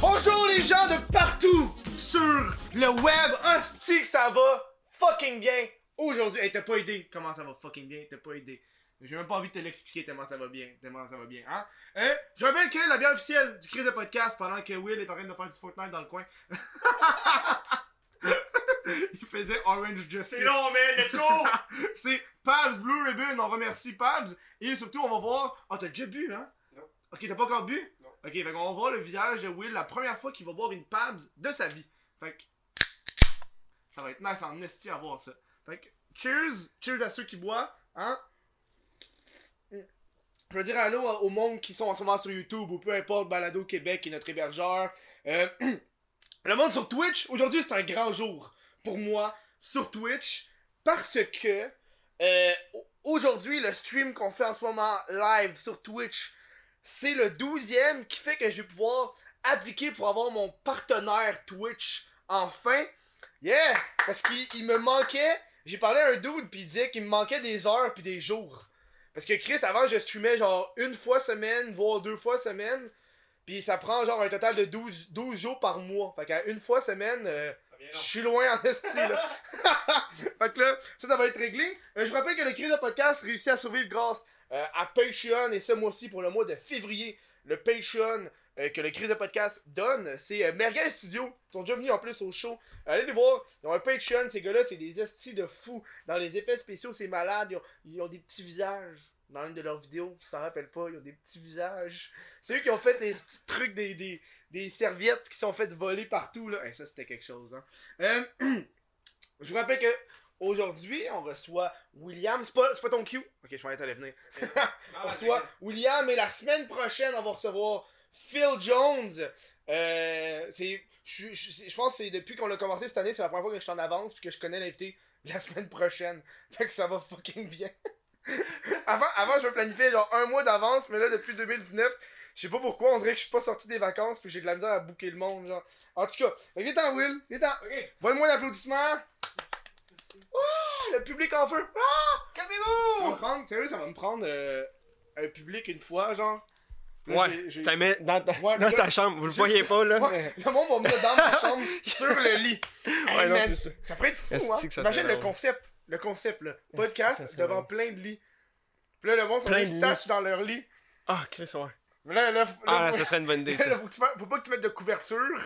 Bonjour les gens de partout sur le web. Hostie que ça va fucking bien. Aujourd'hui, hey, t'as pas idée comment ça va fucking bien, t'as pas idée. J'ai même pas envie de te l'expliquer tellement ça va bien, tellement ça va bien, hein. Euh, je rappelle que la bière officielle du crise de podcast pendant que Will est en train de faire du Fortnite dans le coin. Il faisait Orange Justice. C'est long, man, let's go! C'est Pabs Blue Ribbon, on remercie Pabs. Et surtout, on va voir. Ah, t'as déjà bu, hein? Non. Ok, t'as pas encore bu? Non. Ok, fait qu'on va voir le visage de Will la première fois qu'il va boire une Pabs de sa vie. Fait que. Ça va être nice en esti à voir ça. Fait que, cheers! Cheers à ceux qui boivent, hein? Je veux dire allô au monde qui sont en ce moment sur YouTube ou peu importe, Balado Québec est notre hébergeur. Euh, le monde sur Twitch, aujourd'hui c'est un grand jour pour moi sur Twitch parce que euh, au- aujourd'hui le stream qu'on fait en ce moment live sur Twitch, c'est le 12e qui fait que je vais pouvoir appliquer pour avoir mon partenaire Twitch enfin. Yeah! Parce qu'il il me manquait, j'ai parlé à un dude puis il disait qu'il me manquait des heures puis des jours. Parce que Chris, avant, je streamais genre une fois semaine, voire deux fois semaine. Puis ça prend genre un total de 12, 12 jours par mois. Fait qu'à une fois semaine, euh, je suis loin en esti là. fait que là, ça, va être réglé. Euh, je rappelle que le Crise de podcast réussit à survivre grâce euh, à Patreon. Et ce mois-ci, pour le mois de février, le Patreon euh, que le Crise de podcast donne, c'est Merguez Studio. Ils sont déjà venus en plus au show. Allez les voir. Ils ont un Patreon. Ces gars-là, c'est des estis de fous. Dans les effets spéciaux, c'est malade. Ils ont des petits visages. Dans une de leurs vidéos, si ça rappelle pas, ils ont des petits visages. C'est eux qui ont fait des petits trucs, des, des, des serviettes qui sont faites voler partout. Là. Et ça, c'était quelque chose. Hein. Euh, je vous rappelle que aujourd'hui, on reçoit William. C'est pas, pas ton cue. Ok, je vais t'allais venir. Ah, on reçoit William et la semaine prochaine, on va recevoir Phil Jones. Euh, c'est, je, je, je pense que c'est depuis qu'on a commencé cette année, c'est la première fois que je suis en avance puis que je connais l'invité la semaine prochaine. Fait que ça va fucking bien. avant, avant, je me planifiais genre un mois d'avance, mais là, depuis 2019, je sais pas pourquoi, on dirait que je suis pas sorti des vacances puis j'ai de la misère à booker le monde. Genre. En tout cas, que viens-t'en, Will, viens-t'en. Ok. Donne-moi l'applaudissement. Ah, le public en feu. Ah! Ça va me Calmez-vous! prendre, sérieux, ça va me prendre euh, un public une fois, genre. Là, Ouais, j'ai- t'as mis dans ta, Ouais, dans là- ta chambre, vous le voyez pas là. Ouais, le monde va me mettre dans ma chambre sur le lit. Hey, Ouais, non, man, c'est ça. ça pourrait être fou, hein. Imagine le concept. Le concept, là. Podcast devant plein de lits. Puis là, le monde, Plein se de tâche dans leur lit. Ah, Chris, ouais. Mais là, là, Ah, faut- ça serait une bonne idée là, ça. faut, tu pas que tu mettes de couverture.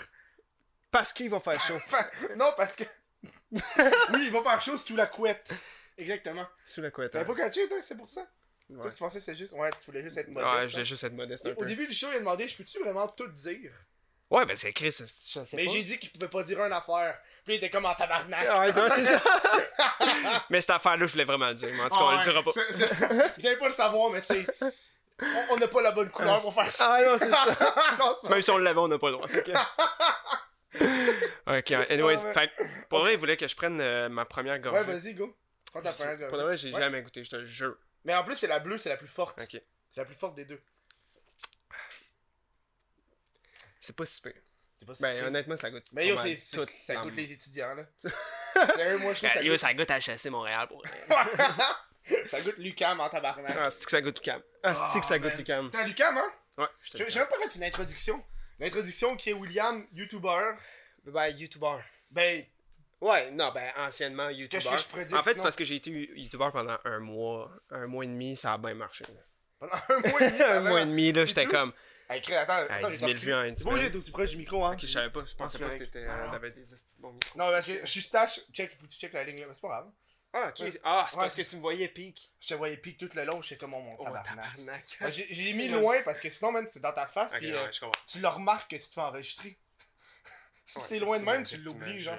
Parce qu'il va faire chaud. Enfin, non, parce que. oui, il va faire chaud sous la couette. Exactement. Sous la couette. Hein. pas catché, toi, c'est pour ça? Ouais. Toi, tu pensais que c'est juste. Ouais, tu voulais juste être modeste. Ouais, hein. je voulais juste être modeste un Au peu. début du show, il a demandé Je peux-tu vraiment tout dire? Ouais, ben c'est Chris, je sais Mais pas. j'ai dit qu'il pouvait pas dire une affaire. Puis il était comme en tabarnak. Ah, ouais, non, c'est ça. mais cette affaire-là, je voulais vraiment le dire. Mais en tout cas, on le dira pas. ouais, c'est- c'est- Vous allez pas le savoir, mais c'est. On on n'a pas la bonne couleur pour faire ça. Ah, non, c'est ça. Non, Même si on l'avait, on n'a pas le droit. ok, anyways, Ah, ouais. fait que, pour vrai, il voulait que je prenne euh, ma première gorgée. Ouais, vas-y, go. Prends ta première gorgée. Pour vrai, j'ai Ouais. jamais goûté, je te le jure. Mais en plus, c'est la bleue, c'est la plus forte. Ok. C'est la plus forte des deux. C'est pas si pire. C'est pas si Ben, pire. honnêtement, ça goûte. Mais yo, c'est, tout ça coûte les étudiants, là. Sérieux, moi, je trouve que ça Yo, goûte... ça goûte à HSC Montréal pour ça goûte Lucam en tabarnak. Ah, c'est que ça goûte Lucam? Ah, c'est que ça goûte man. Lucam? T'as Lucam, hein? Ouais, je J'ai même pas fait une introduction. L'introduction qui est William, YouTuber. Ben, YouTuber. Ben, Ouais, non, ben, anciennement YouTuber. Qu'est-ce que je dire En fait, c'est parce que j'ai été YouTuber pendant un mois. Un mois et demi, ça a bien marché. pendant un mois et demi. un mois et demi, là, j'étais comme. Hey, crée, attends, attends, Hey, les 10 000 orties. vues en une C'est semaine. d'être aussi proche du micro, hein. Ok, je savais pas. Je pensais c'est pas que t'étais- euh, t'avais des hosties de bon micro. Non, parce que je suis stache, check, il faut que tu check la ligne là, mais c'est pas grave. Ah, ok. Ouais. Ah, c'est Ouais, parce que c'est- tu me voyais pique. Je te voyais pique tout le long, je sais comment mon Oh, tabarnak. tabarnak. Ouais, J'ai j'ai mis loin parce que sinon, man, c'est dans ta face, Ok, puis ouais, euh, tu le remarques que tu te fais enregistrer. si Ouais, c'est loin de même, tu l'oublies, genre.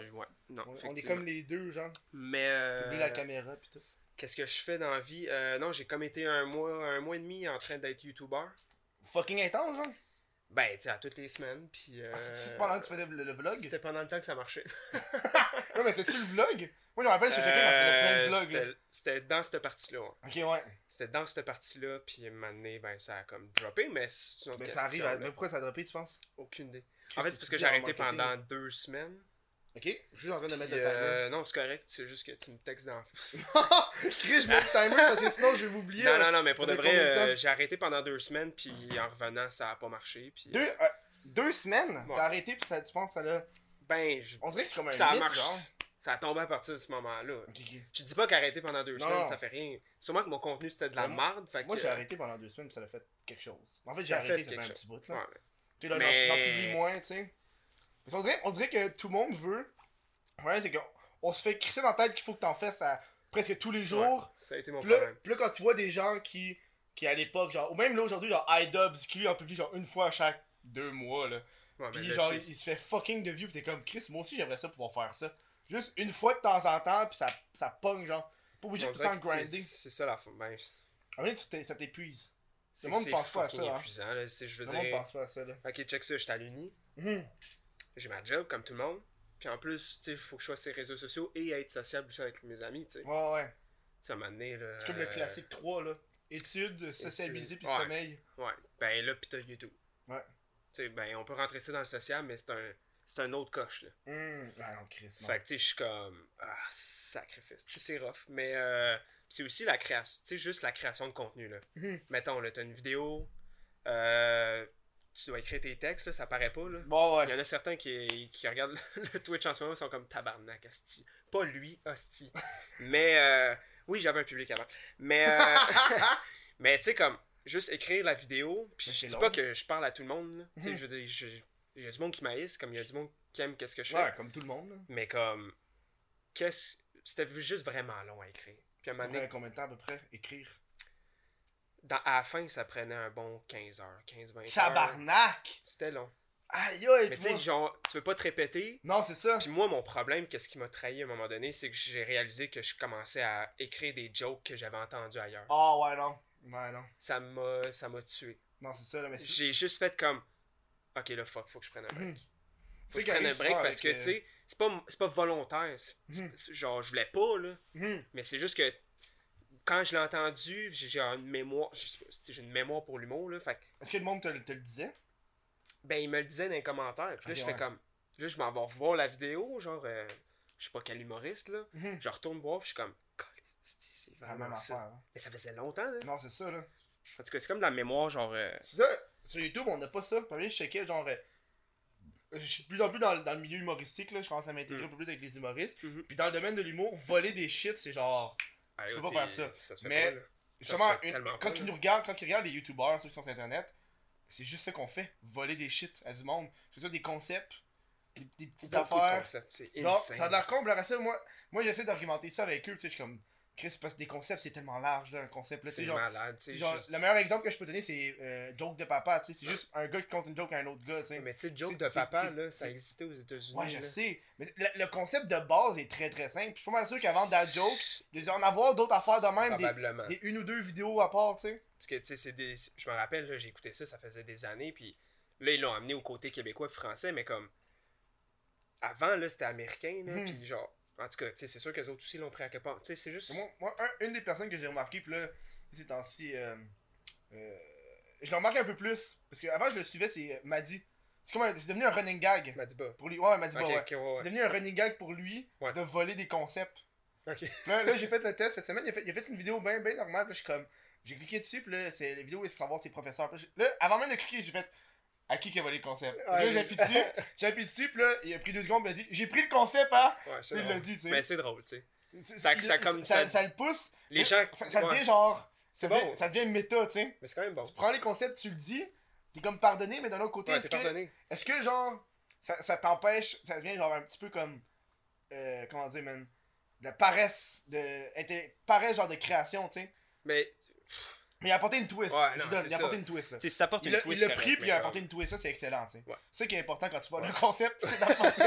non, On- est comme les deux, genre. Mais. euh, T'oublies la caméra, pis tout. Qu'est-ce que je fais dans la vie? Euh, Non, j'ai comme été un mois, un mois et demi en train d'être YouTuber. Fucking intense, genre. Ben, tu sais, à toutes les semaines. Puis. euh, Ah, C'est pendant que tu faisais le, le vlog? C'était pendant le temps que ça marchait. Non, mais c'était-tu le vlog? Moi, je me rappelle, je checké avait plein de Euh, vlogs, c'était- C'était dans cette partie-là. ouais. Ok, ouais. C'était dans cette partie-là, puis donné, ben, ça a comme droppé, mais c'est une autre Mais question. ça arrive à. Mais pourquoi ça a droppé, tu penses? Aucune idée. En fait, c'est parce que j'ai arrêté pendant deux semaines. Ok, je suis en train de mettre Puis, le timer. euh, non, c'est correct, c'est juste que tu me textes dans. Chris, je mets le timer parce que sinon je vais m'oublier. Non, non, non, mais pour de vrai, euh, j'ai arrêté pendant deux semaines, puis en revenant, ça a pas marché. Puis, Deux, euh, deux semaines, Ouais. t'as arrêté puis ça, tu penses que ça l'a. ben, je- On dirait que c'est comme un ça a mythe, marché. genre. Ça a tombé à partir de ce moment-là. Ok, ok. Je dis pas qu'arrêter pendant deux Non, semaines, ça fait rien. Sûrement que mon contenu c'était de la Mais moi- merde. Fait Moi que, j'ai arrêté pendant deux semaines puis ça a fait quelque chose. En fait, j'ai arrêté, ça fait un petit bout Ouais, là. mais- Tu sais, là, j'en publie moins, tu sais. Parce qu'on dirait, on dirait que tout le monde veut. Ouais, c'est qu'on on se fait crisser dans la tête qu'il faut que t'en fasses à presque tous les jours. ça a été mon Puis là, problème. puis là, quand tu vois des gens qui, qui à l'époque, genre, ou même là aujourd'hui, genre iDubbbz, qui lui en publie genre une fois à chaque deux mois, là. Ouais, Puis là, genre, il, se fait fucking de views, pis t'es comme Chris, moi aussi j'aimerais ça pouvoir faire ça. Juste une fois de temps en temps, pis ça, ça pogne, genre. Pas obligé on de tout le temps grinder. C'est ça la fin. Ben, c'est- En t'es- ça t'épuise. c'est monde c'est pense pas à ça, hein. épuisant. Là, c'est- je Le monde pense pas à ça, là. ok, check ça, j'étais à l'uni. Mhm. J'ai ma job comme tout le monde. Puis en plus, tu sais, il faut que je sois sur les réseaux sociaux et être sociable aussi avec mes amis, tu sais. Ouais, ouais. À un moment donné, là. C'est comme le euh, classique 3, là. Études, sociabiliser, puis Ouais. sommeil. Ouais. Ben là, pis t'as YouTube. Ouais. Tu sais, ben on peut rentrer ça dans le social, mais c'est un. C'est un autre coche, là. Hum. Ah non, Chris, non. Fait que, tu sais, je suis comme. Ah, sacrifice. Tu sais, c'est rough. Mais euh, c'est aussi la création. Tu sais, juste la création de contenu, là. Mhm. Mettons, là, t'as une vidéo. Euh, tu dois écrire tes textes, là, ça paraît pas, là. Bon, Il y en a certains qui, qui regardent le Twitch en ce moment, ils sont comme tabarnak, hostie. Pas lui, hostie. Mais, euh, oui, j'avais un public avant. Mais, euh, mais tu sais, comme, juste écrire la vidéo, puis je dis long. pas que je parle à tout le monde, sais, Mhm. je veux dire, je- il y a du monde qui m'haïsse, comme il y a du monde qui aime qu'est-ce que je fais. Ouais, comme tout le monde, là. Mais comme, qu'est-ce. C'était juste vraiment long à écrire. Puis à un moment donné, combien de temps à peu près Écrire? Dans, à la fin, ça prenait un bon 15 heures, 15-20 heures. Tabarnak C'était long. Aïe aïe, Mais tu sais, genre, tu veux pas te répéter? Non, c'est ça. Puis moi, mon problème, qu'est-ce qui m'a trahi à un moment donné, c'est que j'ai réalisé que je commençais à écrire des jokes que j'avais entendus ailleurs. Ah ouais, non. Ouais, non. Ça m'a ça m'a tué. Non, c'est ça, là, mais c'est. J'ai juste fait comme OK, là fuck, faut que je prenne un break. Mhm. Faut que je prenne un break parce que avec, tu sais, c'est pas c'est pas volontaire, c'est- genre je voulais pas là, Mhm. mais c'est juste que quand je l'ai entendu, j'ai une mémoire, j'ai une mémoire pour l'humour là, fait Est-ce que le monde te, le- te le disait? Ben il me le disait dans les commentaires, puis là je fais ouais. comme là je m'en vais revoir la vidéo, genre euh, je sais pas quel humoriste là, Mhm. je retourne voir puis je suis comme c'est la vraiment ça. affaire. hein. Mais ça faisait longtemps là. Non, c'est ça, là. Parce que c'est comme dans la mémoire genre euh, C'est ça, sur YouTube, on n'a pas ça. Puis je checkais, genre. euh, Je suis de plus en plus dans, dans le milieu humoristique, là. Je commence à m'intégrer Mm. un peu plus avec les humoristes. Mhm. Puis dans le domaine de l'humour, voler des shit, c'est genre. Ah, Tu peux pas faire ça. Mais- pas. Justement, une- quand pas, ils nous regardent, quand ils regardent les youtubeurs, ceux qui sont sur internet, c'est juste ça qu'on fait. Voler des shit à du monde. C'est ça, des concepts, des, des petites Beaucoup de affaires. concepts, c'est ça a l'air con, moi, moi j'essaie d'argumenter ça avec eux, tu sais, je suis comme, Chris, parce que des concepts, c'est tellement large, là, un concept, C'est malade, tu sais. juste- le meilleur exemple que je peux donner, c'est euh, joke de papa, tu sais, c'est juste un gars qui compte une joke à un autre gars, tu sais. Mais tu sais, joke de papa, là, ça existait aux États-Unis. Ouais, je là. sais, mais le, le concept de base est très très simple. Je suis pas mal sûr qu'avant Dad Joke, il doit y en avoir d'autres affaires de même, Probablement. des une ou deux vidéos à part, tu sais. Parce que, tu sais, c'est des... je me rappelle, là, j'ai écouté ça, ça faisait des années, puis là, ils l'ont amené au côté québécois et français, mais comme. Avant, là, c'était américain, là, Mhm. puis genre. En tout cas, c'est sûr qu'eux autres aussi l'ont pris à quelque part. C'est juste. Moi, moi, un- une des personnes que j'ai remarqué, puis là, ces temps-ci, euh, euh, je le remarque un peu plus, parce qu'avant je le suivais, c'est euh, Maddy. C'est comme c'est devenu un running gag m'a dit pas. pour lui. Ouais, Maddy, Ok, ouais. C'est devenu un running gag pour lui Ouais. de voler des concepts. Ok. Là, là, j'ai fait le test cette semaine, il a fait, il a fait une vidéo bien bien normale, puis je suis comme, j'ai cliqué dessus, puis là, c'est, la vidéo est sans savoir ses professeurs. Là, avant même de cliquer, j'ai fait, à qui qui a volé le concept? Ouais, là, appuyé dessus, j'ai appuyé dessus, puis là, il a pris deux secondes, il a dit, j'ai pris le concept, hein? Ouais, c'est Puis il l'a dit, tu sais. Mais c'est drôle, tu sais. Ça- ça comme- ça, ça- ça le pousse. Les gens. Ça, ça devient genre. Ça C'est devient, bon. ça devient méta, tu sais. Mais c'est quand même bon. Tu prends les concepts, tu le dis, t'es comme pardonné, mais d'un autre côté, Ouais, est-ce que, est-ce que genre, ça, ça t'empêche, ça devient genre un petit peu comme, euh, comment dire, man, la paresse, de, paresse genre de création, tu sais. Mais, Mais il a apporté une twist, Ouais, non, c'est il a apporté ça. une twist, là. si t'apportes Il une l'a twist. il l'a correct, pris, puis il a apporté une twist, ça c'est excellent, tu sais. Ouais. C'est ça qui est important quand tu vois Ouais. le concept, c'est d'apporter.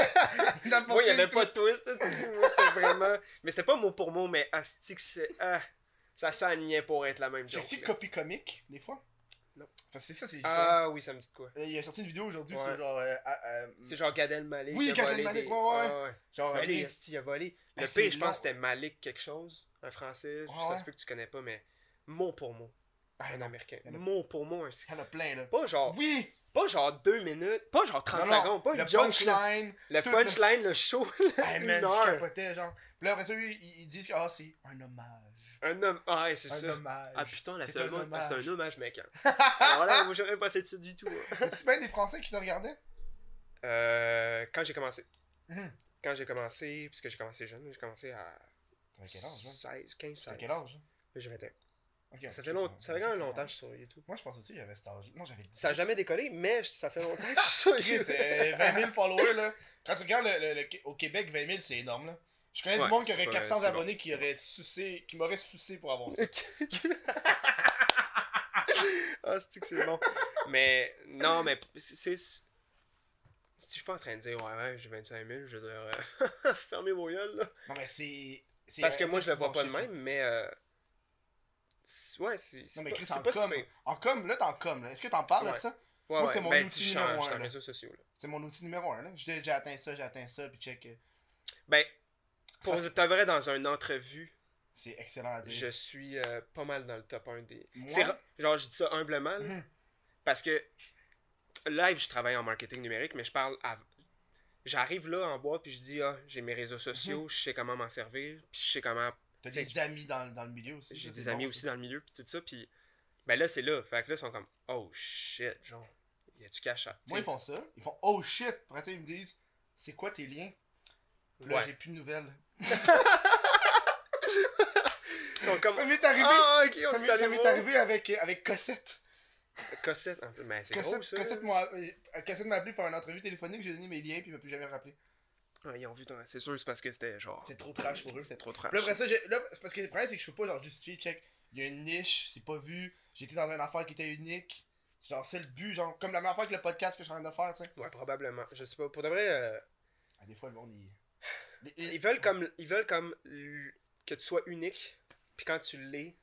Moi, il n'y avait pas de twist, c'était vraiment. Mais c'était pas mot pour mot, mais asti que c'est. Ah, ça s'alignait pour être la même J'ai chose. aussi copie comique, des fois. Non. Parce que c'est ça, c'est Ah oui, ça me dit de quoi. Il a sorti une vidéo aujourd'hui Ouais. sur genre. euh, euh, C'est genre Gad Elmaleh. Oui, a Gad Elmaleh, des- ouais, ouais. Ah, ouais. genre esti, il a volé. Le c'est P, je pense que c'était Malik quelque chose. Un français. Ouais, ça se peut que tu connais pas, mais mot pour mot. Ah, Un américain. Mot pour mot. Il y en a plein là. Pas genre. Oui! Pas genre deux minutes, pas genre 30 Non, non, secondes, pas le une punchline. Le punchline, le show, Hey une man, je heure. capotais, genre. Puis là, après ça, ils, ils disent que ah, c'est un hommage. Un homme. Ah, ouais, c'est Un ça. hommage. Ah putain, là, C'est un, hommage. hommage. c'est un hommage, mec. hein. Alors là, moi, j'aurais pas fait ça du tout. hein. As-tu bien des Français qui te regardaient? Euh, quand j'ai commencé. Mhm. Quand j'ai commencé, puisque j'ai commencé jeune, j'ai commencé à T'avais quel âge, hein? 16, 15, 16. T'avais quel âge hein? J'ai 21. Ça fait, long... ça fait quand même longtemps que je suis sur YouTube. Moi, je pense aussi que j'avais cet âge. Non, j'avais 10. Ça a jamais décollé, mais ça fait longtemps que je suis sur Chris, YouTube. euh, 20 000 followers, là. Quand tu regardes le, le- le- au Québec, 20 000, c'est énorme, là. Je connais Ouais, du monde qui aurait pas- 400 c'est bon, abonnés qui aurait sucé, qui m'aurait sucé pour avoir ça. ah, c'est que c'est bon? Mais non, mais c'est. Si je suis pas en train de dire, ouais, ouais, j'ai 25 000, je veux dire, euh, fermez vos gueules, là. Non, mais c'est. Parce que moi, je le vois pas de même, mais. euh, Ouais, c'est. Non, mais Chris, c'est en pas com. En com, là, t'es en com, là. Est-ce que t'en parles Ouais. de ça? Ouais, Moi, ouais, c'est mon ben, outil numéro un, sociaux. C'est mon outil numéro 1, là. J'ai atteint ça, j'ai atteint ça, puis check. euh, Ben, pour Parce- te vrai, dans une entrevue, C'est excellent à dire. je suis euh, pas mal dans le top 1 des. Moi? Genre, je dis ça humblement, là, Mhm. parce que live, je travaille en marketing numérique, mais je parle à. J'arrive là en boîte, puis je dis, ah, j'ai mes réseaux sociaux, Mhm. je sais comment m'en servir, puis je sais comment. T'as des amis dans, dans le milieu aussi. J'ai des amis aussi dans le milieu, puis tout ça, puis. Ben là, c'est là. Fait que là, ils sont comme, oh shit, genre, y a du cash à. Moi, ils font ça. Ils font oh shit. Après ça, ils me disent c'est quoi tes liens? Puis Là, Ouais. j'ai plus de nouvelles. Ils sont comme. Ça m'est arrivé. Ah, ça est m'est arrivé avec, avec Cossette. Cossette, un peu. Mais c'est gros, ça. Euh, Cossette m'a appelé pour une entrevue téléphonique. J'ai donné mes liens, puis il m'a plus jamais rappelé. Ouais, ils ont vu, ton- c'est sûr, c'est parce que c'était genre. C'est trop trash pour eux. C'était trop trash. Puis là, après ça, j'ai- là, c'est parce que le problème, c'est que je peux pas genre justifier, check. Il y a une niche, c'est pas vu. J'étais dans une affaire qui était unique. C'est genre, c'est le but, genre, comme la même affaire que le podcast que je suis en train de faire, tu sais. Ouais, probablement. Je sais pas. Pour de vrai, euh, Ah, des fois, le monde, il. ils veulent comme, ils veulent comme que tu sois unique, puis quand tu l'es,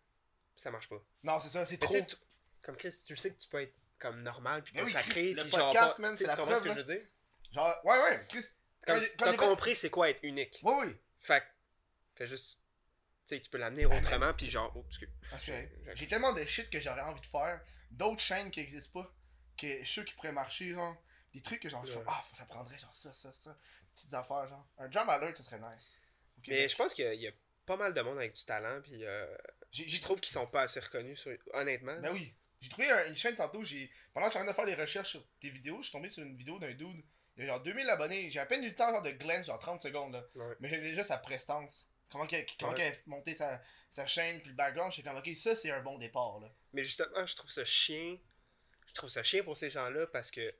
ça marche pas. Non, c'est ça, c'est trop. tu comme Chris, tu sais que tu peux être comme normal, puis pas oui, sacré, Chris, le puis genre podcast, pas- c'est tu la comprends ce que preuve, je veux dire? Genre, ouais, ouais, Chris. T'as fait- compris c'est quoi être unique. Ouais, oui. Fait que, fais juste, tu sais, tu peux l'amener autrement, puis genre, oh. Parce que J'ai- tellement de shit que j'aurais envie de faire, d'autres chaînes qui existent pas, que je suis sûr qui pourraient marcher, genre. Des trucs que genre, je Ouais. ah, ça prendrait genre ça, ça, ça. Petites affaires, genre. Un jump alert, ça serait nice. Mais je pense qu'il y a- il y, a pas mal de monde avec du talent, puis euh, je trouve qu'ils sont pas assez reconnus, sur... honnêtement. Ben oui. J'ai trouvé un- une chaîne tantôt, j'ai. Pendant que je suis en train de faire des recherches sur tes vidéos, je suis tombé sur une vidéo d'un dude. Il y a genre 2000 abonnés. J'ai à peine eu le temps genre, de glance, genre 30 secondes là. Ouais. Mais j'ai déjà sa prestance. Comment qu'elle comment Ouais. qu'elle a monté sa, sa chaîne, puis le background, je suis comme, ok, ça c'est un bon départ là. Mais justement, je trouve ça chien. Je trouve ça chien pour ces gens-là parce que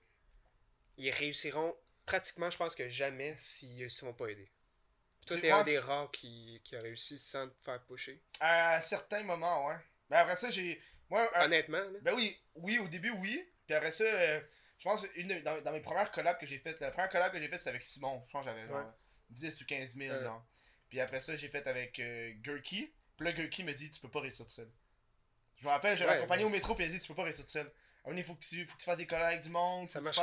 ils réussiront pratiquement, je pense que jamais s'ils ne seront pas aidés. Puis toi, t'es un des rares qui, qui a réussi sans te faire pusher. À certains moments, ouais. Mais après ça, j'ai. Moi, un- Honnêtement, là. Ben oui, oui, au début, oui. Puis après ça, euh, je pense, une, de- dans, dans mes premières collabs que j'ai faites, la première collab que j'ai faite, c'était avec Simon. Je pense que j'avais genre Ouais. 10 ou 15 000, Ouais. genre. Puis après ça, j'ai fait avec euh, Gurky. Puis là, Gurky me dit, tu peux pas réussir seul. Je me rappelle, j'ai Ouais, accompagné au métro, puis il a dit, tu peux pas réussir seul. Il faut que tu, faut que tu fasses des collabs avec du monde. Ça fasses-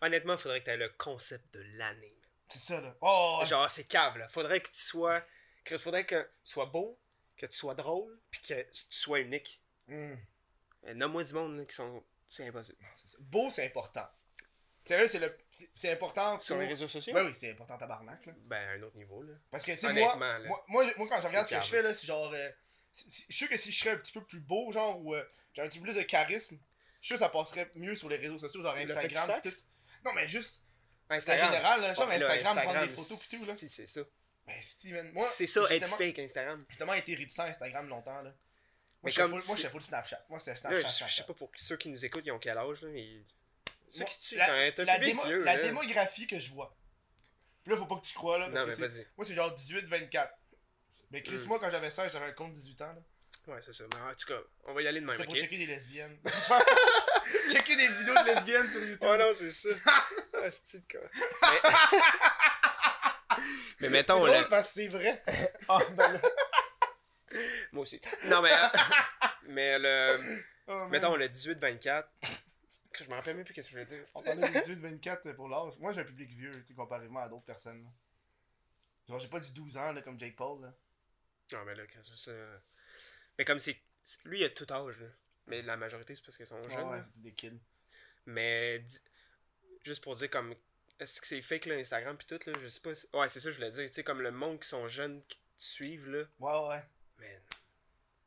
Honnêtement, il faudrait que tu aies le concept de l'année. C'est ça, là. Oh, ouais. Genre, c'est cave, là. Faudrait que tu sois. Il faudrait que tu sois beau, que tu sois drôle, puis que tu sois unique. Euh, Nomme-moi du monde là, qui sont. C'est impossible. ça. Beau, c'est important. Sérieux, c'est le- c'est important. Sur pour- les réseaux sociaux? Ouais, oui, c'est important, tabarnak, là. Ben, à un autre niveau, là. Parce que, tu moi, là. moi, moi, moi, quand je regarde ce que je fais, là, c'est genre. euh, je suis sûr que si je serais un petit peu plus beau, genre, ou euh, j'ai un petit peu plus de charisme, je suis sûr que ça passerait mieux sur les réseaux sociaux, genre Instagram pis tout. Non, mais juste, Instagram. général, là, genre Ouais, Instagram, prendre des photos pis tout, là. si, c'est ça. Ben, si, man, moi, c'est ça, être fake Instagram. J'ai tellement été réticent à Instagram longtemps, là. Mais comme full, moi, j'étais full Snapchat. Moi, c'était Là, Snapchat. je, je sais pas pour ceux qui nous écoutent, ils ont quel âge, là, mais. Ceux Moi, qui tuent, la, t'as t'as un la public démo- vieux, la là. démographie que je vois. Puis là, faut pas que tu crois, là. parce Non, que, mais tu sais, vas-y. Moi, c'est genre 18-24. Mais Chris, Mm. moi, quand j'avais 16, j'avais un compte 18 ans, là. Ouais, c'est ça. Mais en tout cas, on va y aller de même, C'était pour checker des lesbiennes. checker des vidéos de lesbiennes sur YouTube. Oh non, c'est ça. ah, c'est quoi? Mais, mais C'est mettons, drôle le... parce que c'est vrai. Ah, ben là. Moi aussi. Non, mais. euh, mais le. Oh. Mettons le 18-24. Je me rappelle même plus qu'est-ce que je voulais dire. On parlait des 18-24 pour l'âge. Moi, j'ai un public vieux, tu sais, comparativement à d'autres personnes. là. Genre, j'ai pas du 12 ans, là, comme Jake Paul, là. Non, mais là, c'est ça. Mais comme c'est. Lui, il a tout âge, là. Mais la majorité, c'est parce qu'ils sont Ouais, jeunes. ouais, c'était des kids. Mais juste pour dire comme est-ce que c'est fake là, Instagram puis tout là, je sais pas. si- Ouais, c'est ça que je voulais dire, tu sais comme le monde qui sont jeunes qui te suivent là, Ouais, ouais.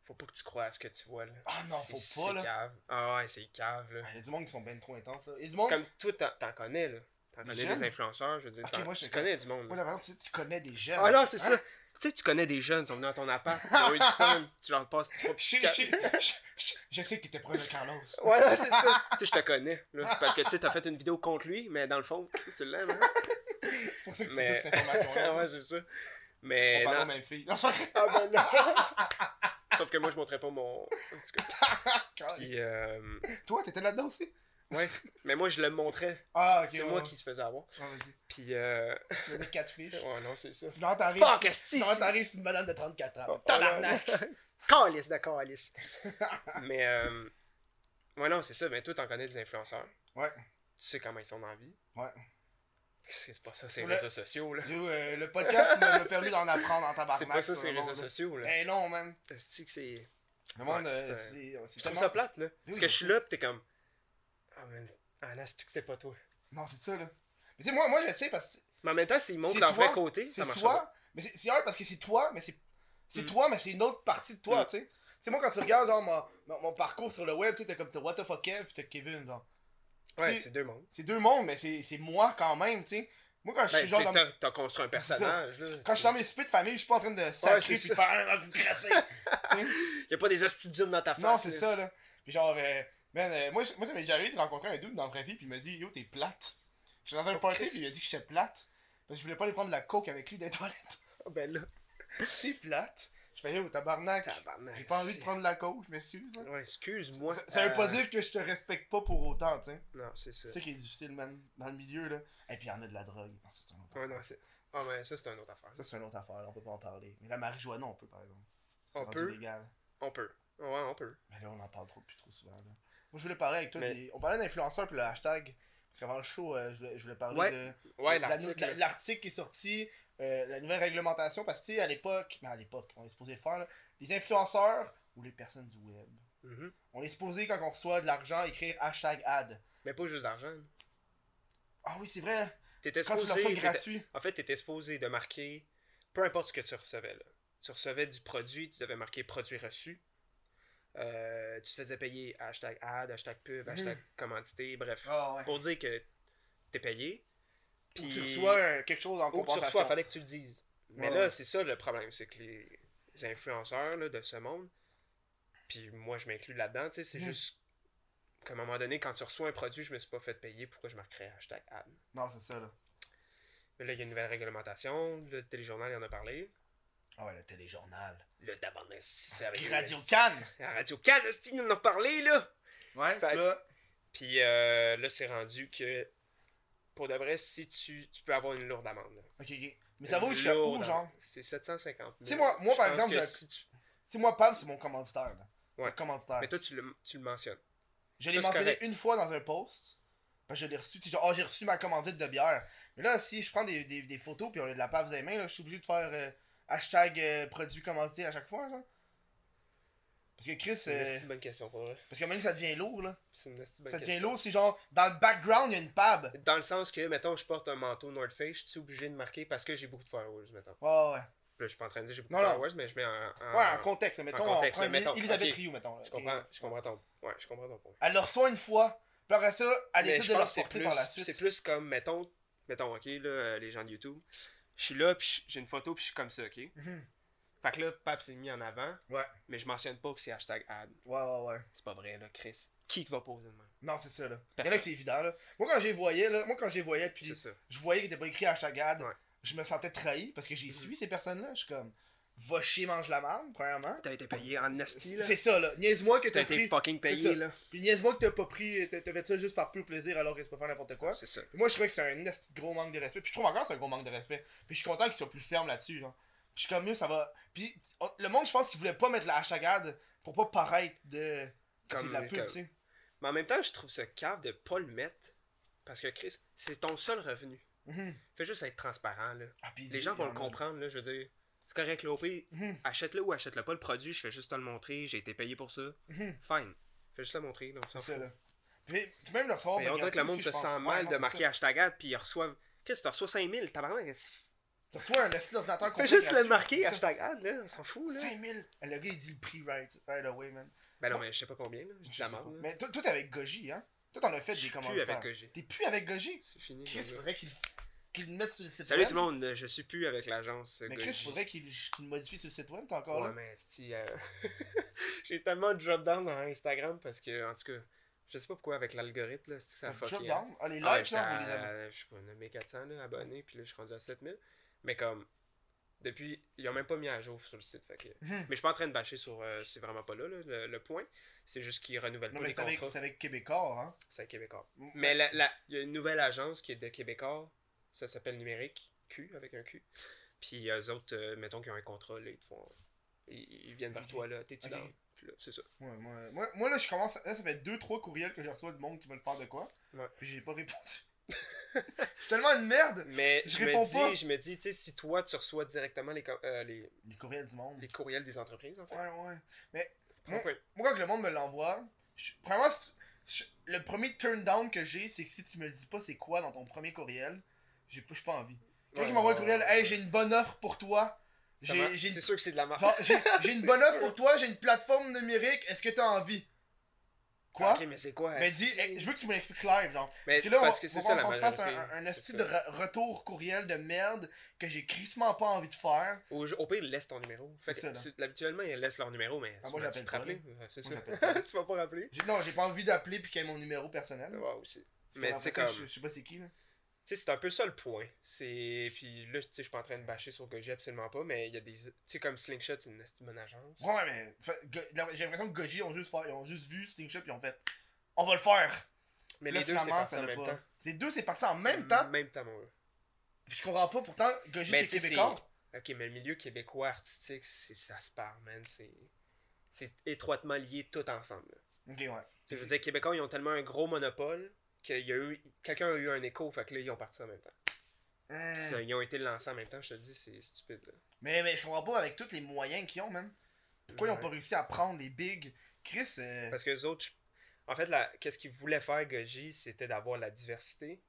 Faut pas que tu crois à ce que tu vois là. Ah non, C'est- faut pas, c'est là. cave. Ah ouais, c'est cave là. Il y a du monde qui sont bien trop intenses. là. Il y a du monde. Comme toi t'en- connais là. T'en connais jeunes? des influenceurs, je veux dire, moi, je tu connais du monde. Moi, là. la tu, tu connais des jeunes. Ah non, c'est Hein? ça. Tu sais, tu connais des jeunes, ils sont venus dans ton appart, ils ont eu du fun, tu leur passes trois Je je je- sais que t'étais proche de Carlos. Ouais, c'est ça. tu sais, je te connais. Là, parce que tu sais, t'as fait une vidéo contre lui, mais dans le fond, tu l'aimes. Hein? C'est pour ça que tu Mais- toute cette information-là. ouais, c'est ça. Mais On parle non. aux mêmes filles. C'est. Ah ben non. Sauf que moi, je montrais pas mon. En tout cas. Puis, euh... Toi, t'étais là-dedans aussi? ouais. Mais moi, je le montrais. Ah, ok. c'est ouais, moi ouais. qui se faisait avoir. Ah, vas-y. Puis, euh... Il y quatre fiches. ouais, non, c'est ça. T'arrives. Fuck, esti! t'arrives sur une madame de 34 ans. Oh, Tabarnak! Calice de calice. mais, euh... ouais, non, c'est ça. Mais toi, t'en connais des influenceurs. Ouais. Tu sais comment ils sont dans la vie. Ouais. C'est c'est pas ça, c'est les le- réseaux sociaux, là. Euh, le podcast m'a permis C'est- d'en apprendre en tabarnak. C'est pas ça, c'est les réseaux sociaux, là. Eh non, man. Est-ce que c'est. Le monde, Ouais, euh, c'est, c'est. c'est Je trouve tellement- ça plate, là. Parce Oui, que je suis là, pis t'es comme. Ah, man. Ah, là, c'est que c'était pas toi? Non, c'est ça, là. Mais tu sais, moi, moi, je sais parce que Mais en même temps, s'ils montrent C'est leur vrai côté, c'est ça marche toi. Mais c'est c'est un parce que c'est toi, mais c'est. C'est Mm. toi, mais c'est une autre partie de toi, Mm. tu sais. Tu sais, moi, quand tu regardes, genre, mon, mon, mon parcours sur le web, tu sais, t'as comme t'as What the fuck Kev, pis t'as Kevin, genre. Ouais, c'est deux mondes. C'est deux mondes, mais c'est moi quand même, tu sais. Moi, quand je Ben, suis genre t'sais, dans. t'as, construit un personnage, là. Quand je suis dans mes soupers de famille, je suis pas en train de sacrer c'est pis faire sais. Y'a pas des hostidunes dans ta face. Non, c'est ça, là. Puis genre, euh, man, euh, moi, moi, ça m'est déjà arrivé de rencontrer un dude dans la vraie vie, puis il m'a dit, yo, t'es plate. J'étais dans un Oh, party, puis il a dit que j'étais plate. Parce que je voulais pas aller prendre de la coke avec lui dans les toilettes. Ah, ben là. T'es plate. Je fais, yo, tabarnak. Tabarnak. J'ai pas envie de prendre la coke, je m'excuse. Ouais, excuse-moi. Ça, ça veut pas Euh, dire que je te respecte pas pour autant, tu sais. Non, c'est ça. C'est ça qui est difficile, man, dans le milieu, là. Et puis, il y en a de la drogue. Non, ça, c'est autre Ouais, non, c'est. Ah, mais ça, c'est une autre affaire. Ça, c'est une autre affaire, là, on peut pas en parler. Mais la marijuana, on peut, par exemple. On peut? légal. On peut. Ouais, on peut. Mais là, on en parle trop, plus trop souvent. Là. Moi, je voulais parler avec toi. Mais- des- On parlait d'influenceurs puis le hashtag. Parce qu'avant le show, euh, je, voulais, je voulais parler Ouais. de Ouais, l'article. la- qui est sorti, euh, la nouvelle réglementation. Parce que, tu sais, à l'époque, mais à l'époque, on est supposé le faire, là, les influenceurs ou les personnes du web, Mhm. on est supposé, quand on reçoit de l'argent, écrire hashtag ad. Mais pas juste d'argent. Ah oui, c'est vrai. T'étais Quand tu leur supposé. gratuit. En fait, t'étais supposé de marquer. Peu importe ce que tu recevais, là. Tu recevais du produit, tu devais marquer produit reçu. Euh, tu te faisais payer hashtag ad, hashtag pub, Mhm. hashtag commandité, bref. Ah ouais. Pour dire que t'es payé. Ou Puis. tu reçois quelque chose en Ou que tu compensation. reçois, fallait que tu le dises. Mais Ouais. là, c'est ça le problème, c'est que les influenceurs là, de ce monde, puis moi je m'inclus là-dedans, tu sais, c'est Mhm. juste qu'à un moment donné, quand tu reçois un produit, je me suis pas fait payer, pourquoi je marquerais hashtag ad? Non, c'est ça, là. Mais là, il y a une nouvelle réglementation, le téléjournal il en a parlé. Ah ouais, le téléjournal. Le tabarnak, c'est avec Puis Radio Cannes. La Radio Cannes, esti, ils en ont parlé, là! Ouais, Fait- là. Puis euh, là, c'est rendu que, pour de vrai, si tu, tu peux avoir une lourde amende. là. Ok, ok. Mais ça va Une jusqu'à où, genre? C'est 750 000. Tu sais, moi- moi, par Je exemple, j'ai- si tu- sais, moi, Pam, c'est mon commanditaire, là. C'est Ouais. le commanditaire. Mais toi, tu le, tu le mentionnes. Je l'ai mentionné correct. une fois dans un post. Parce que je l'ai reçu. Tu sais, genre, oh, j'ai reçu ma commandite de bière. Mais là, si je prends des, des, des photos puis on a de la pave des mains, là, je suis obligé de faire euh, hashtag euh, produit commandité à chaque fois, genre. Parce que Chris, C'est une euh, bonne question pour vrai. parce que même ça devient lourd, là. C'est une bonne Ça devient lourd, c'est genre, dans le background, il y a une pab. Dans le sens que, mettons, je porte un manteau North Face, je suis obligé de marquer parce que j'ai beaucoup de fireworks, mettons. Ouais, ouais. Là, je suis pas en train de dire j'ai beaucoup Non, de non. fireworks, mais je mets un. un- Ouais, en contexte, mettons, en contexte, on prend mettons, Elisabeth ok. Rioux, mettons. là. Je comprends, Ok. je comprends ton. Ouais, je comprends ton point. Elle le reçoit une fois, puis après ça, elle essaie de le pense que c'est reporter plus, par la suite. c'est plus comme, mettons, mettons, ok, là, euh, les gens de YouTube. Je suis là, puis j'ai une photo, puis je suis comme ça, ok? Mhm. Fait que là, Pap s'est mis en avant, Ouais. mais je mentionne pas que c'est hashtag ad. Ouais, ouais, ouais. C'est pas vrai, là, Chris. Qui va poser de même? Non, c'est ça, là. Il y en a Personne. que c'est évident, là. Moi, quand j'ai voyais, là, moi, quand j'ai voyais, puis je voyais qu'il était pas écrit hashtag ad, Ouais. je me sentais trahi parce que j'ai Mhm. suivi ces personnes-là. Je suis comme, va chier, mange la marde, premièrement. T'as été payé en nasty, là. C'est ça, là. Niaise-moi que T'as t'as été pris. fucking payé, là. Puis niaise-moi que t'as pas pris. T'as fait ça juste par pur plaisir alors que c'est pas faire n'importe quoi. C'est ça. Puis moi, je trouvais que c'est un gros manque de respect. Puis je trouve encore que c'est un gros manque de respect. Puis je suis content qu'ils soient plus fermes là-dessus, genre. Puis je suis comme mieux, ça va. Puis on- le monde, je pense qu'il voulait pas mettre la hashtag ad pour pas paraître de. Comme- de la pub, comme- tu sais. Mais en même temps, je trouve ça cave de pas le mettre. Parce que Chris, c'est ton seul revenu. Mhm. Fais juste être transparent, là. Ah, Les gens vont le comprendre, là, je veux dire. C'est correct, pire, Mhm. achète-le ou achète-le pas le produit, je fais juste te le montrer, j'ai été payé pour ça. Mhm. Fine. Fais juste le montrer, là, on s'en C'est ça, fout. là. Puis, puis même le recevoir. Mais on dirait que le monde se sent Ouais, mal de marquer ça. hashtag ad, puis ils reçoivent. Qu'est-ce que tu reçois 5000 tabarnak? Tu reçois un assis d'ordinateur Fais juste le marquer ça. hashtag ad, là, on s'en fout, là. 5000! Le gars, il dit le prix right, right away, man. Ben non, mais je sais pas combien, là. La. Mais toi, t'es avec Goji, hein? Toi, t'en as fait des plus avec Goji. T'es plus avec Goji? C'est fini. Chris, faudrait qu'il qu'il le mette sur le site Salut web. tout le monde, je suis plus avec l'agence. Mais. Chris, faudrait qu'il qu'il le modifie sur le site web, t'es encore Ouais, là? mais c'ti, euh, j'ai tellement de drop down dans Instagram parce que, en tout cas, je sais pas pourquoi avec l'algorithme, là, ça fucké. drop down? Ah, les likes, les abonnés? je sais pas, 9400 là, abonnés, puis là, je suis rendu à 7000. Mais comme, depuis, ils ont même pas mis à jour sur le site. Fait que... Mhm. Mais je suis pas en train de bâcher sur. euh, c'est vraiment pas là, là, le, le point. C'est juste qu'ils renouvellent Non, pas mais les c'est avec, contrats. c'est avec Québécois, hein? C'est à Québécois. Mm. Mais la- la- il y a une nouvelle agence qui est de Québécois. Ça s'appelle Numérique. Q avec un Q. Puis eux autres, euh, mettons qu'ils ont un contrat, là, ils te font. Ils, ils viennent vers toi, là. T'es-tu Ok. down? Puis là, c'est ça. Ouais, moi, moi, moi, là, je commence. Là, ça fait 2-3 courriels que je reçois du monde qui veulent faire de quoi. Ouais. Puis j'ai pas répondu. je suis tellement une merde! Mais Je je, réponds me dis, pas. je me dis, tu sais, si toi, tu reçois directement les, euh, les, Les courriels du monde. les courriels des entreprises, en fait. Ouais, ouais. Pourquoi? Moi, quand le monde me l'envoie, je- premièrement, je- le premier turn down que j'ai, c'est que si tu me le dis pas c'est quoi dans ton premier courriel, j'ai pas, pas envie. Quelqu'un qui m'envoie un courriel, hey, j'ai une bonne offre pour toi. C'est sûr que c'est de la marque. j'ai- une bonne offre pour toi, j'ai une plateforme numérique, est-ce que t'as envie? Quoi? Ok, mais c'est quoi? Mais dis, je veux que tu me l'expliques live, genre. Mais Parce que là, on, parce que va- c'est on ça la se fasse majorité. un, un de re- retour courriel de merde que j'ai crissement pas envie de faire. Au, au pire, ils laissent ton numéro. Fait que ça, habituellement, ils laissent leur numéro, mais Ah, moi, j'appelle te rappeler. C'est ça. tu vas pas rappeler. Non, j'ai pas envie d'appeler puis qu'il y ait mon numéro personnel. Aussi. Mais que tu sais, comme. Je sais pas c'est qui, là. Sais, c'est un peu ça le point. C'est. Puis là, tu sais, je suis pas en train de bâcher sur Goji absolument pas, mais il y a des. Tu sais, comme Slingshot, c'est une bonne agence. Ouais, mais j'ai l'impression que Goji ont juste, fait, ils ont juste vu Slingshot et ont fait On va le faire. Mais Là, les deux, c'est parti en même pas. temps. Les deux, c'est parti en même temps. Même temps, mon gars. Je comprends pas, pourtant, Goji c'est québécois. Ok, mais le milieu québécois artistique, c'est ça se parle, man. C'est. C'est étroitement lié tout ensemble. là. Ok, ouais. Je veux dire, Québécois, ils ont tellement un gros monopole qu'il y a eu. Quelqu'un a eu un écho, fait que là, ils ont parti en même temps. Ça, ils ont été lancés en même temps, je te le dis, c'est stupide. là. Mais, mais je comprends pas avec tous les moyens qu'ils ont, man. Pourquoi ils ont pas réussi à prendre les bigs? Chris, euh, Parce que les autres, en fait, la... qu'est-ce qu'ils voulaient faire, Goji, c'était d'avoir la diversité.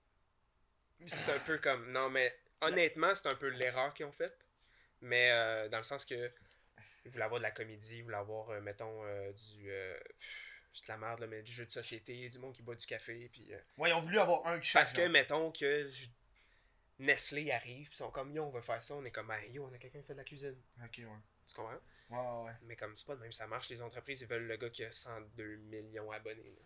C'est un peu comme. Non, mais honnêtement, c'est un peu l'erreur qu'ils ont faite. Mais euh, dans le sens que. Ils voulaient avoir de la comédie, ils voulaient avoir, euh, mettons, euh, du. C'est de la merde, là, mais du jeu de société, du monde qui boit du café. Puis, euh, ouais, ils ont voulu avoir un de chaque. Parce que, genre. mettons que je- Nestlé arrive, puis ils sont comme yo, on veut faire ça, on est comme yo, on a quelqu'un qui fait de la cuisine. Ok, ouais. Tu comprends? Ouais, ouais, ouais. Mais comme c'est pas de même, ça marche, les entreprises, ils veulent le gars qui a 102 millions d'abonnés.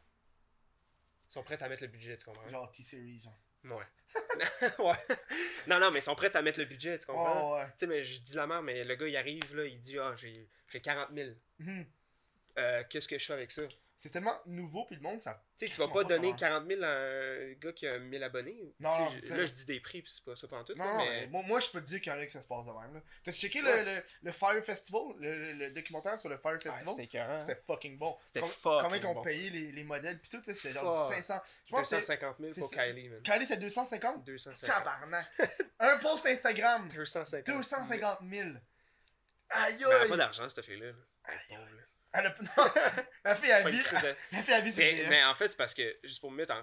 Ils sont prêts à mettre le budget, tu comprends? Genre T-Series, genre. Ouais. ouais. Non, non, mais ils sont prêts à mettre le budget, tu comprends? Ouais, ouais, Tu sais, mais je dis la merde, mais le gars, il arrive, là, il dit, ah, j'ai j'ai 40 000. ouais. Mhm. Euh, Qu'est-ce que je fais avec ça? C'est tellement nouveau, puis le monde, ça. Tu sais, tu vas pas pas donner comment. 40 000 à un gars qui a 1000 abonnés. Non, je- là, je dis des prix, puis c'est pas ça pendant tout. Non, là, mais... mais moi, moi, je peux te dire qu'il y en a que ça se passe de même. là. T'as-tu checké Ouais. le, le, le Fire Festival? Le, le- le documentaire sur le Fire Ah, Festival? c'était écœurant. C'était fucking bon. C'était fucking Combien qu'on bon. payé les, les modèles pis tout, c'était genre Fuck. 500. Je pense que c'est. 250 000 pour. Kylie, man. Kylie, c'est 250 250. Tabarnak. Un post Instagram 250. 250 000. Aïe Mais elle a aïe. pas d'argent, cette fille-là. là. Aïe, Pauvre, là. Elle a non, La fille a vie. La fille a vie, c'est mais, mais en fait, c'est parce que, juste pour me mettre en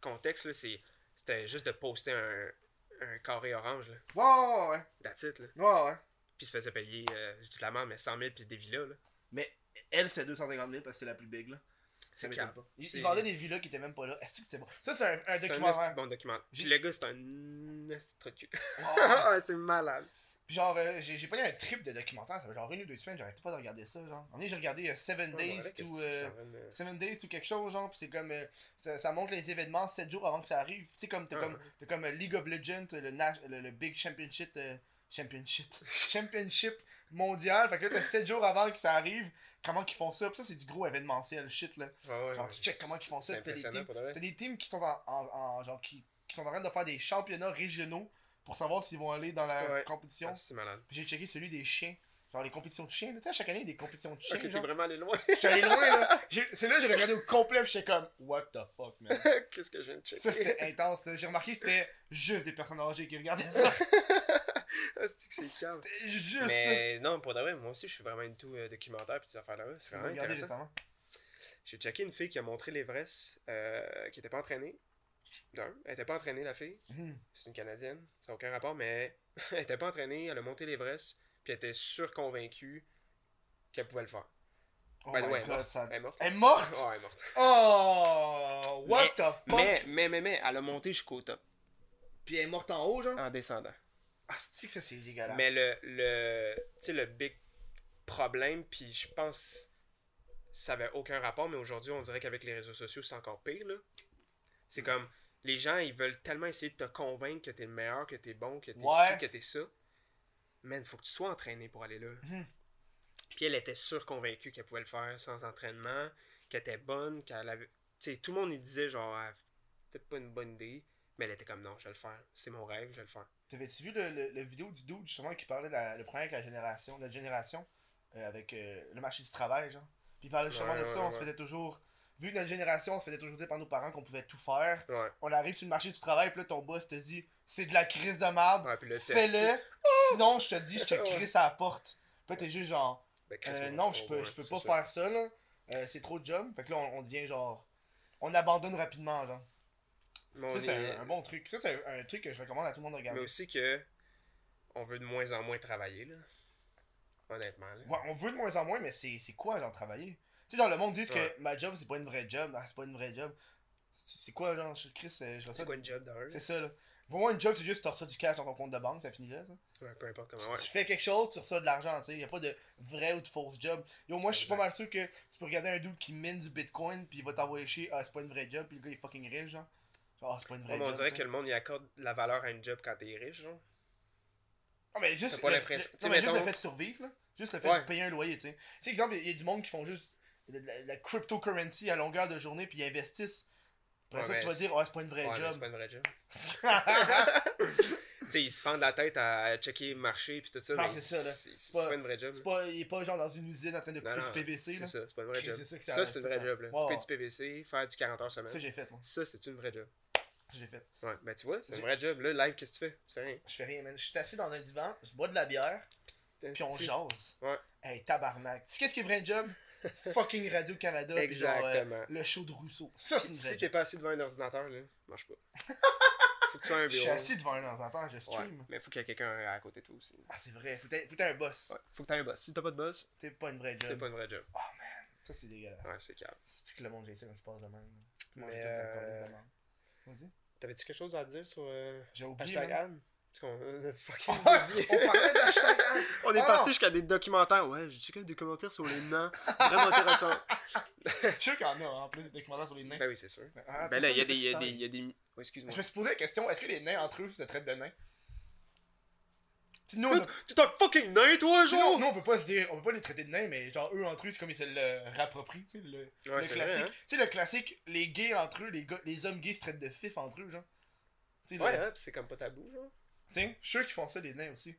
contexte, là, c'est- c'était juste de poster un, un carré orange, là. Ouais, ouais, ouais. That's it, là. Ouais, ouais. Puis il se faisait payer, euh, je dis la mais 100 000 puis des villas, là. Mais elle, c'est 250 000 parce que c'est la plus big, là. Ça C'est m'étonne pas. Il, C'est- il vendait des villas qui étaient même pas là. Est-ce que c'était bon? Ça, c'est un, un C'est un documentaire. bon document. Puis J'ai- le gars, c'est un. Ouais. Ah, c'est malade. Puis genre, euh, j'ai j'ai pas eu un trip de documentaire, ça fait genre une ou deux semaines, j'arrêtais pas de regarder ça, genre. Donné, j'ai regardé euh, Seven Days to... euh, Seven Days ou quelque chose, genre, pis c'est comme. euh, ça, ça montre les événements 7 jours avant que ça arrive. Tu sais, comme. T'as Ah comme, ouais. t'as comme League of Legends, le, Nash- le, le Big Championship. championship. championship mondial. Fait que là, t'as 7 jours avant que ça arrive. Comment qu'ils font ça? Pis ça, c'est du gros événementiel shit, là. Genre, tu check comment ils font ça, t'as des teams-. T'as des teams qui sont en, en, en- genre, qui, qui sont en train de faire des championnats régionaux pour savoir s'ils vont aller dans la Ouais. compétition. Ah, C'est malade. J'ai checké celui des chiens. Genre les compétitions de chiens. Tu sais, chaque année, il y a des compétitions de chiens. Ok, t'es vraiment allé loin. Je suis allé loin, là. C'est là que j'ai regardé au complet, puis j'étais comme, what the fuck, man. Qu'est-ce que je viens de checker? Ça, c'était intense. J'ai remarqué que c'était juste des personnes âgées qui regardaient ça. Ah, c'est que c'est calme? C'était juste. Mais non, pour de vrai, moi aussi, je suis vraiment into euh, documentaire puis ces affaires-là. C'est vraiment intéressant. J'ai checké une fille qui a montré l'Everest, euh, qui était pas entraînée. D'un, elle était pas entraînée, la fille. Mhm. C'est une Canadienne, ça n'a aucun rapport, mais elle était pas entraînée, elle a monté l'Everest, puis elle était surconvaincue qu'elle pouvait le faire. Oh elle God, morte. ça- Elle est morte. Elle est morte? Oh, elle est morte. Oh! What the fuck? Mais, mais, mais, mais, elle a monté jusqu'au top, Puis elle est morte en haut, genre? en descendant. Ah, c'est que ça, c'est dégueulasse? Mais le, le, tu sais, le big problème, puis je pense ça avait aucun rapport, mais aujourd'hui, on dirait qu'avec les réseaux sociaux, c'est encore pire, là. C'est comme, les gens, ils veulent tellement essayer de te convaincre que t'es le meilleur, que t'es bon, que t'es Ouais. ci, que t'es ça. Man, faut que tu sois entraîné pour aller là. Mhm. Puis elle était surconvaincue qu'elle pouvait le faire sans entraînement, qu'elle était bonne, qu'elle avait... Tu sais, tout le monde, il disait, genre, Ah, peut-être pas une bonne idée, mais elle était comme, non, je vais le faire. C'est mon rêve, je vais le faire. T'avais-tu vu le, le, le vidéo du dude justement qui parlait de la- le problème avec la génération, notre génération, euh, avec euh, le marché du travail, genre? Puis il parlait justement Ouais, de ouais, ça, on se faisait toujours. Vu que notre génération, on se faisait toujours dire par nos parents qu'on pouvait tout faire. Ouais. On arrive sur le marché du travail, puis là ton boss te dit c'est de la crise de Ouais, le fais-le, sinon je te dis, je te crisse à la porte. Puis là t'es juste genre, Ben, euh, on- non, on- je peux, je peux pas ça. faire ça là, Euh, c'est trop de job. Fait que là on, on devient genre, on abandonne rapidement, genre. Ça c'est est- un, un bon truc. Ça c'est un, un truc que je recommande à tout le monde de regarder. mais aussi que on veut de moins en moins travailler, là. Honnêtement, là. Ouais, on veut de moins en moins, mais c'est quoi, genre, travailler? Tu sais, genre, le monde dit que ma job, c'est pas une vraie job. Ah, c'est pas une vraie job. C'est quoi, genre, Chris, euh, je C'est quoi une job d'un? C'est ça, là. Pour moi, une job, c'est juste tu reçois du cash dans ton compte de banque, ça finit là, ça. Ouais, peu importe comment. Ouais. Tu fais quelque chose, tu reçois de l'argent, tu sais. Y a pas de vrai ou de fausse job. Yo, moi, je suis pas mal sûr que tu peux regarder un dude qui mine du bitcoin, puis il va t'envoyer chier, ah, c'est pas une vraie job, puis le gars, il est fucking riche, genre. Genre, ah, c'est pas une vraie on job. dirait tu que le monde y accorde la valeur à une job quand t'es riche, genre. Ah, mais juste, pas le, non, mais juste le fait de survivre, là. Juste le fait Ouais. de payer un loyer, tu sais. Tu sais, exemple, il y, a du monde qui font juste de la, la cryptocurrency à longueur de journée, puis ils investissent. Après Ouais, ça, tu vas dire, oh, c'est pas une vraie Ouais, job. c'est pas une vraie job. Tu sais, ils se fendent la tête à checker le marché pis tout ça. C'est ça, là. C'est pas- pas une vraie job. C'est pas, il est pas genre dans une usine en train de couper Non, du PVC, là. C'est ça, c'est pas une vraie job. ça ça- Ça, c'est une vraie ça. job, là. Couper du PVC, faire du 40 heures Ça, semaine. j'ai fait, moi. Ça, c'est une vraie job. Ça, j'ai fait. Ouais, ben tu vois, c'est une vraie job. Là, live, qu'est-ce que tu fais? Tu fais rien. Je fais rien, man. Je suis assis dans un divan, je bois de la bière, puis on jase. Ouais. Hey, tabarnak. Tu sais qu'est-ce qui est vrai job? Fucking Radio-Canada, genre euh, Exactement. le show de Rousseau. Ça, c'est une Si t'es pas assis devant un ordinateur, là, marche pas. Faut que tu sois un Je suis bureau. assis devant un ordinateur, je Ouais, stream. mais faut qu'il y ait quelqu'un à côté de toi aussi. Ah, c'est vrai. Faut que t'aies- un boss. Ouais, faut que t'aies un boss. Si t'as pas de boss, T'es pas une vraie c'est job. pas une vraie job. Oh man, ça c'est dégueulasse. Ouais, c'est calme. C'est que le monde, j'ai ça quand il passe de même. Moi, Mais, j'ai tout euh. Vas-y. T'avais-tu quelque chose à dire sur euh, J'ai oublié. hashtag man. Anne? Fucking on dévié. parlait d'hashtag Anne. On est Ah parti non. jusqu'à des documentaires. Ouais, j'ai checké des commentaires sur les nains. Vraiment intéressant. Je sûr qu'il y en a en plus des documentaires sur les nains. Ben oui, c'est sûr. Ah, Ben là, il y a des. Il y a ne des. fait Il y a des... Oh, excuse-moi. Je me suis posé la question est-ce que les nains entre eux se traitent de nains? Tu sais, Nous, Tu un fucking nain, toi, sais, nous, nous, on peut pas se dire, on peut pas les traiter de nains, mais genre eux entre eux, c'est comme ils se le rapproprient, tu sais, le, Ouais, le c'est classique. vrai, hein. Tu sais, le classique, les gays entre eux, les, gars, les hommes gays se traitent de fif entre eux, genre. Sais, Ouais, le- hein, c'est comme pas tabou, genre. Tu sais, je suis sûr qu'ils font ça, les nains aussi.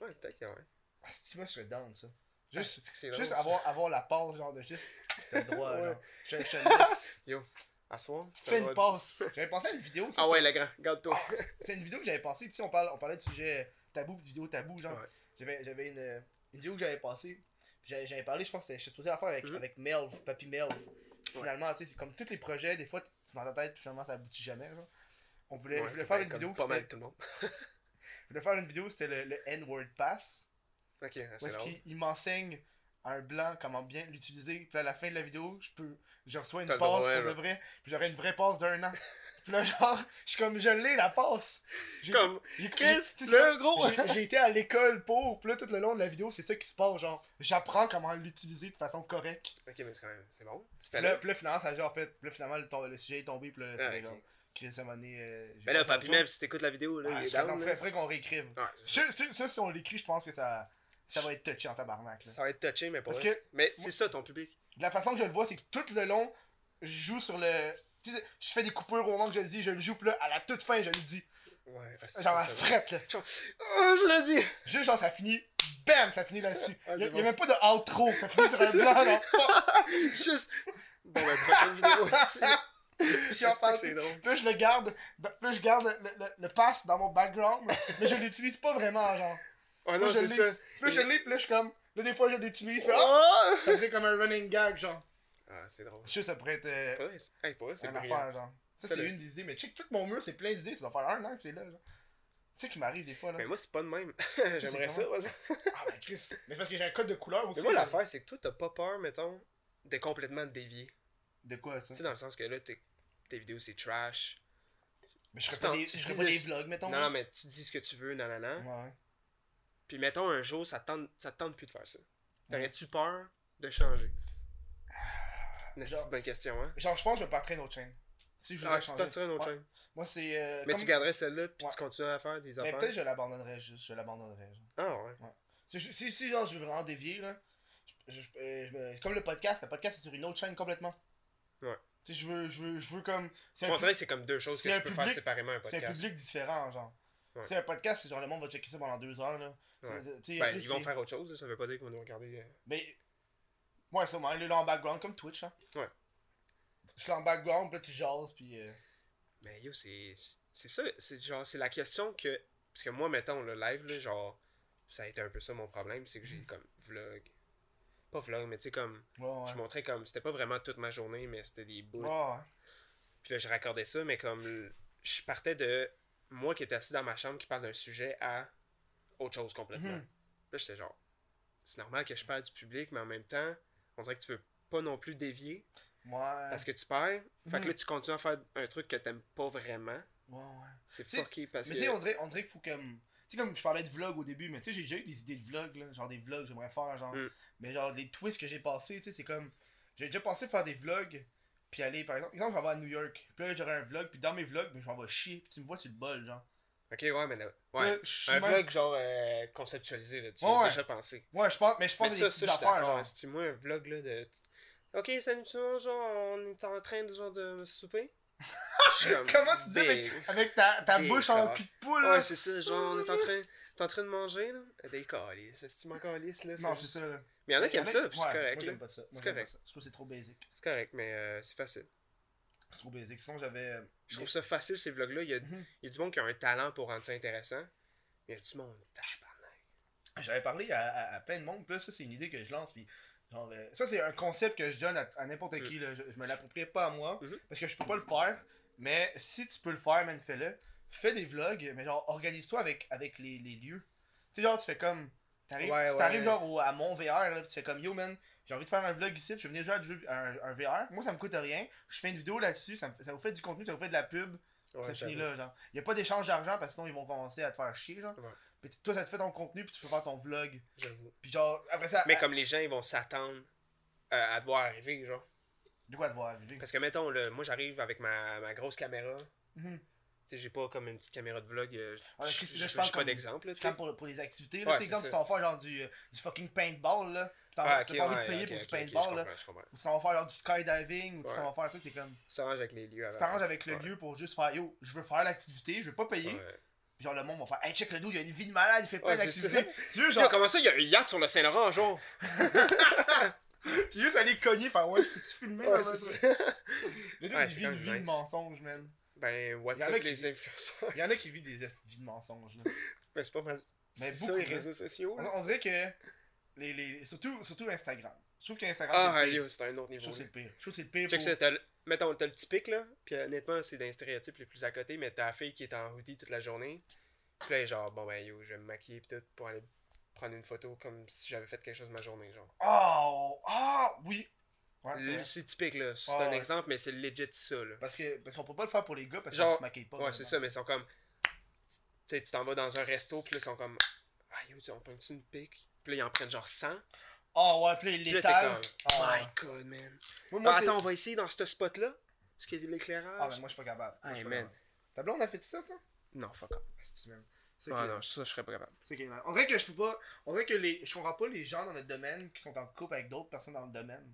Ouais, peut-être que ouais. Ah, si moi, je serais down, ça. Juste, Juste, juste drôle, ça? avoir, avoir la passe, genre, de juste. T'as le droit, Ouais. genre. Je, je laisse. À soir. Tu fais une passe. J'avais pensé à une vidéo. ça, Ah ouais, c'était- le grand, garde-toi. C'est une vidéo que j'avais passée. Puis on, parle, on parlait de sujet tabou, de vidéo tabou, genre. Ouais. J'avais, j'avais une, une vidéo que j'avais passée. J'avais, j'avais parlé, je pense que suis supposé la faire avec, Mhm. avec Melv, Papy Melv. Finalement, tu sais, c'est comme tous les projets, des fois, c'est dans ta tête, puis finalement, ça aboutit jamais, genre. On voulait, Ouais, je voulais faire ben, une vidéo. Pas mal c'était- tout le monde. Je voulais faire une vidéo, c'était le, le N-word pass. Ok, c'est drôle. qu'il il m'enseigne à un blanc comment bien l'utiliser. Puis à la fin de la vidéo, je peux je reçois une passe droit, pour ouais, de vrai. Puis j'aurai une vraie passe d'un an. Puis là, genre, je suis comme, je l'ai la passe. J'ai- Comme, Chris, le gros! j'ai- été à l'école pour, puis là, tout le long de la vidéo, c'est ça qui se passe, genre, j'apprends comment l'utiliser de façon correcte. Ok, mais c'est quand même, c'est bon. Puis là, puis là, finalement, ça a genre fait, puis là, finalement, le, sujet est tombé, puis là, c'est Ah. Chris, donné, euh, Mais là, Mel, chose. si t'écoutes la vidéo, là, Ah, il est je- attends, down. faudrait, là. faudrait qu'on réécrive. Ouais, Ça, si on l'écrit, je pense que ça, ça va être touché en tabarnak, là. Ça va être touché, mais pas Parce vrai. que- Mais c'est ça, ton public. De la façon que je le vois, c'est que tout le long, je joue sur le. tu sais, je fais des coupures au moment que je le dis, je le joue, puis là, à la toute fin, je le dis. Ouais, ah, c'est Genre ça, la frette, là. Oh, je l'ai dit! Juste, genre, ça finit. Bam! Ça finit là-dessus. Ah, Y'a c'est y a bon. même pas de outro. Ça finit sur c'est un blanc, fuck, Juste. Bon, ben, prochaine vidéo aussi. puis parle. je le garde. Puis là, je garde le, le, le pass dans mon background. mais je l'utilise pas vraiment, genre. Oh non, je c'est l'ai. ça. Puis là, je l'ai, puis là, je suis comme. Là, des fois, je l'utilise. Puis, ah! Oh! Ça fait comme un running gag, genre. Ah, c'est drôle. Je sais, ça pourrait être euh, c'est- hey, pour vrai, c'est une brillant. affaire, genre. Ça, c'est une des idées. Mais check, tout mon mur, c'est plein d'idées. Ça doit faire un an que c'est là, genre. Tu sais qui m'arrive des fois, là. Mais moi, c'est pas de même. J'aimerais ça, vas-y. Ah, ben Chris. Mais parce que j'ai un code de couleur aussi. Mais moi, l'affaire, c'est que toi, t'as pas peur, mettons, de complètement te dévier. De quoi, ça? Tu sais, dans le sens que là, t'es- tes vidéos, c'est trash. Mais je ferais des, je ferais des vlogs, mettons. Non, non, mais tu dis ce que tu veux, nanana. Ouais. Puis mettons, un jour, ça te tente, ça te tente plus de faire ça. T'aurais-tu peur de changer? Une Genre- petite bonne question, hein? Genre, je pense que je vais partir une autre chaîne. Si je Ah, voudrais tu changer. une autre Ouais. chaîne. Moi, c'est. euh, Mais comme- tu garderais celle-là, puis Ouais. tu continues à faire des Mais affaires? peut-être que je l'abandonnerais juste. Je l'abandonnerais. Ah, ouais. Si, si, si, genre, je veux vraiment dévier, là. je- je- euh, je comme le podcast, le podcast c'est sur une autre chaîne complètement. Ouais. Tu sais, je veux, je veux, je veux comme. On dirait que c'est comme deux choses que tu peux faire séparément un c'est un podcast. public différent, genre. Ouais. Tu sais, un podcast, c'est genre le monde va checker ça pendant deux heures, là. Ouais. Ben, plus, ils vont faire autre chose, ça veut pas dire qu'ils vont nous regarder. euh. Mais. Ouais, ça, moi, là, en background, comme Twitch, hein. Ouais. Je suis en background, puis là, tu jases, puis. euh, Mais yo, c'est c'est ça, c'est genre, c'est la question que. Parce que moi, mettons, le live, là, genre, ça a été un peu ça mon problème, c'est que j'ai comme vlog. Pas vlog, mais tu sais, comme. Ouais. Je montrais comme. C'était pas vraiment toute ma journée, mais c'était des bouts. Ouais, ouais. Puis là, je raccordais ça, mais comme. Je partais de moi qui étais assis dans ma chambre qui parle d'un sujet à autre chose complètement. Mhm. Là, j'étais genre. C'est normal que je perds du public, mais en même temps, on dirait que tu veux pas non plus dévier Ouais. parce que tu perds. Fait que Mhm. là, tu continues à faire un truc que t'aimes pas vraiment. Ouais, ouais. C'est fucké parce Mais que. tu sais, on dirait, on dirait qu'il faut comme. Tu sais, comme je parlais de vlog au début, mais tu sais, j'ai déjà eu des idées de vlog, là. Genre des vlogs, j'aimerais faire, genre. Mm. Mais genre, des twists que j'ai passés, tu sais, c'est comme. J'ai déjà pensé faire des vlogs, puis aller, par exemple, exemple, j'en vais à New York. Puis là, j'aurais un vlog, puis dans mes vlogs, ben, je m'en vais chier, puis tu me vois sur le bol, genre. Ok, ouais, mais. là- Là, Ouais. je suis Un même- vlog genre euh, conceptualisé, là. Tu Ouais, as déjà pensé. Ouais, je pense, mais je Mais pense ça, des ça, je affaires, genre. Si moi, un vlog là de. Ok, salut, tu vois, genre, on est en train de, genre, de souper. Je Comment tu dis avec, avec ta, ta bouche en cul de poule, là? Ouais, c'est ça, genre, on est en train, t'es en train de manger, là? Des calices, tu m'en calices, là? Non, c'est ça, là. Mais il y en a qui aiment ça, puis c'est correct, Moi, j'aime pas ça. C'est correct. Je trouve que c'est trop basic. C'est correct, mais euh, c'est facile. C'est trop basic. Sinon, j'avais. euh, Je trouve ça facile, ces vlogs-là. Il y, a, Mhm. il y a du monde qui a un talent pour rendre ça intéressant. Mais il y a du monde. J'avais parlé à, plein de monde, puis là, ça, c'est une idée que je lance, puis genre, euh, ça, c'est un concept que je donne à, à n'importe Mm. qui, là. Je, je me l'approprie pas à moi, Mhm. parce que je peux pas le faire, mais si tu peux le faire, man, fais-le. Fais des vlogs, mais genre, organise-toi avec, avec les, les lieux. Tu sais, genre, tu fais comme. T'arrives, Ouais, tu ouais. genre au- à mon VR, là, puis tu fais comme, yo, man, j'ai envie de faire un vlog ici, je vais venir jouer à jeu- un, un VR. Moi, ça me coûte rien. Je fais une vidéo là-dessus, ça, vous fait du contenu, ça vous fait de la pub. Ouais, ça finit là, genre. Y a pas d'échange d'argent parce que sinon ils vont commencer à te faire chier, genre. Ouais. Puis toi, ça te fait ton contenu, puis tu peux faire ton vlog. J'avoue. Puis genre, après ça. Mais à- comme les gens, ils vont s'attendre euh, à devoir arriver, genre. De quoi te voir arriver? Parce que, mettons, là, moi, j'arrive avec ma, ma grosse caméra. Mhm. J'ai pas comme une petite caméra de vlog. euh, là, j- je parle j'ai pas d'exemple, là, tu sais. Comme pour, pour les activités, là. Ouais, tu exemple, si tu vas faire genre du, euh, du fucking paintball, là. Ah, t'as ok, pas envie ouais, de payer pour du paintball, je là. je. Ou tu vas faire genre du skydiving, ou tu Ouais. vas faire, tu sais, t'es comme. Tu t'arranges avec les lieux. Tu t'arranges avec le lieu pour juste faire, yo, je veux faire l'activité, je veux pas payer. Genre, le monde va faire, hey, check le dos, il a une vie de malade, il fait plein Ouais, d'activités. Tu veux, genre, comment ça, il y a un yacht sur le Saint-Laurent, genre? tu veux juste aller cogner, faire, ouais, je peux-tu filmer Ouais, ça? Le gars, Ouais, il vit une vie de mensonge, man. Ben, what's Il y en a up, qui- les influenceurs? Il y en a qui vivent des esti de mensonges, là. Ben, c'est pas mal. Mais ça, les réseaux sociaux, On, là. on dirait que. Les, les, surtout, surtout Instagram. Je trouve qu'Instagram, Ah, c'est le c'est un autre Je niveau. trouve que c'est le pire. Je trouve que c'est le pire. Check pour- ça, t'as le- mettons, t'as le typique, là. Puis honnêtement, c'est d'un stéréotype les plus à côté, mais t'as la fille qui est en hoodie toute la journée. Puis là, genre, bon, ben, yo, je vais me maquiller, pis tout, pour aller prendre une photo comme si j'avais fait quelque chose de ma journée, genre. Oh! Ah! Oui! Ouais, c'est typique, là. C'est Ah, un ouais. exemple, mais c'est legit ça, là. Parce que parce qu'on peut pas le faire pour les gars parce Genre- qu'on se maquille pas. Ouais, c'est ça, mais ils sont comme. Tu sais, tu t'en vas dans un resto, puis là, ils sont comme. Ah, yo, tu- on prend-tu une pique? Puis là, ils en prennent genre 100. Ah ouais, puis Puis les là, t'es l'étale. comme. Ah, My god, man. Moi, moi, Ah, attends, on va essayer dans ce spot-là. Excusez Ah, l'éclairage. mais moi, je suis pas capable. Moi, Hey, man. capable. Ta blonde a fait ça, toi? Non, fuck off. Man. C'est Ah que- non, ça, je serais pas capable. c'est que- On dirait que je peux pas. On dirait que les. Je comprends pas les gens dans notre domaine qui sont en couple avec d'autres personnes dans le domaine.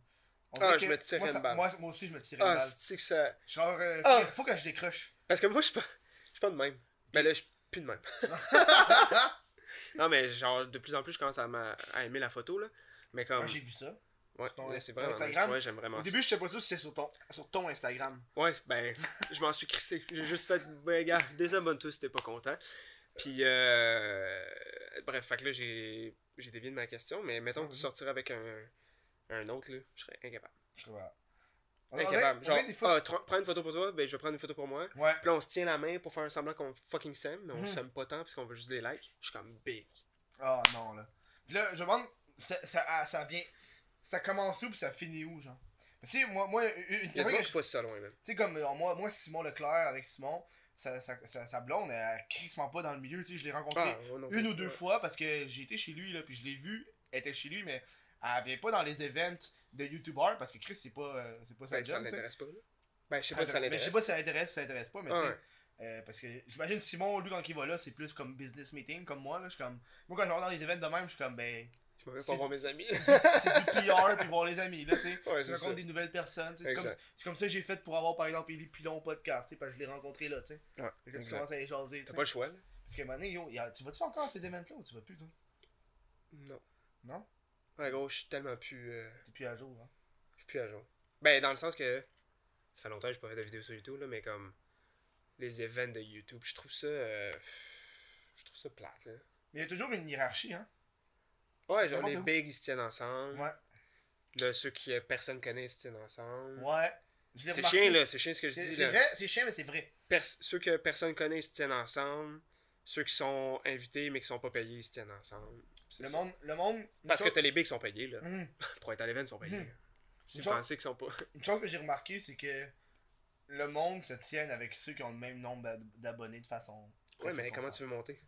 Ah, je me tirais moi, une balle. Moi, moi aussi, je me tirais une Ah, balle. c'est que ça. Genre, euh, faut, Ah. que, faut que je décroche. Parce que moi, je suis pas. Je suis pas de même. Mais là, je suis plus de même. non, mais genre, de plus en plus, je commence à, aimer la photo, là. Mais comme. Ah, J'ai vu ça. ouais, c'est vraiment. Instagram. Ouais, j'aime vraiment Au début, je sais pas si c'est sur ton, sur ton Instagram. Ouais, ben, je m'en suis crissé. J'ai juste fait, ben, gars, désabonne-toi si t'es pas content. Puis, euh, bref, fait que là, j'ai, j'ai dévié de ma question, mais mettons que tu Mhm. sortirais avec un, un autre, là, je serais incapable. Je sais pas. Incapable. Genre, des ah, prends une photo pour toi, ben je vais prendre une photo pour moi. Ouais. Puis là, on se tient la main pour faire semblant qu'on fucking s'aime, mais on Mhm. s'aime pas tant parce qu'on veut juste des likes. Je suis comme big. Ah non, là. Puis là, je demande, ça, ça, ah, ça vient. Ça commence où puis ça finit où, genre? Tu sais, moi, moi, une qui je- passe ça loin, même. Tu sais, comme euh, moi, moi, Simon Leclerc avec Simon, sa, sa, sa, sa blonde, elle crissement pas dans le milieu, tu sais, je l'ai rencontré Ah, une ou deux ouais. fois parce que j'ai été chez lui, là, puis je l'ai vu, elle était chez lui, mais elle vient pas dans les events de YouTuber parce que Chris, c'est pas, euh, c'est pas sa Ben, ça job, sais. l'intéresse pas, là. Ben, je sais pas si ça Mais je l'intéresse. sais pas si ça l'intéresse, ça l'intéresse pas, mais tu sais. Euh, parce que j'imagine Simon, lui, quand il va là, c'est plus comme business meeting, comme moi, là. Je suis comme. Moi, quand je vais dans les events de même, je suis comme, ben. Je m'en vais pas voir mes amis. c'est du PR puis voir les amis là tu sais Ouais, rencontres ça. des nouvelles personnes c'est comme, comme ça que j'ai fait pour avoir par exemple Élie Pilon podcast tu parce que je l'ai rencontré là tu sais Ouais, tu exact. commences à les jaser T'as pas le choix, là. parce que maintenant yo a- tu vas-tu encore à ces events là ou tu vas plus toi? Non. non? Ouais, gros, je suis tellement plus. euh, t'es plus à jour hein Je suis plus à jour. Ben, dans le sens que. Ça fait longtemps que je pas fait de vidéos sur YouTube, là, mais comme. Les events de YouTube, je trouve ça. euh, Je trouve ça plate, là. mais il y a toujours une hiérarchie hein Ouais, genre les bigs, ils se tiennent ensemble. ouais Là, ceux qui euh, personne connaît, ils se tiennent ensemble. ouais C'est chiant, là, c'est chiant ce que je dis, c'est vrai c'est chiant mais c'est vrai Pers- ceux que personne connaît, ils se tiennent ensemble. Ceux qui sont invités, mais qui sont pas payés, ils se tiennent ensemble. Le monde le monde Parce que t'as les bigs qui sont payés, là. Mhm. Pour être à l'événement, ils sont payés. Là. Si vous chose- pensez qu'ils sont pas. une chose que j'ai remarqué c'est que le monde se tient avec ceux qui ont le même nombre d'ab- d'abonnés de façon Ouais, mais comment tu veux monter?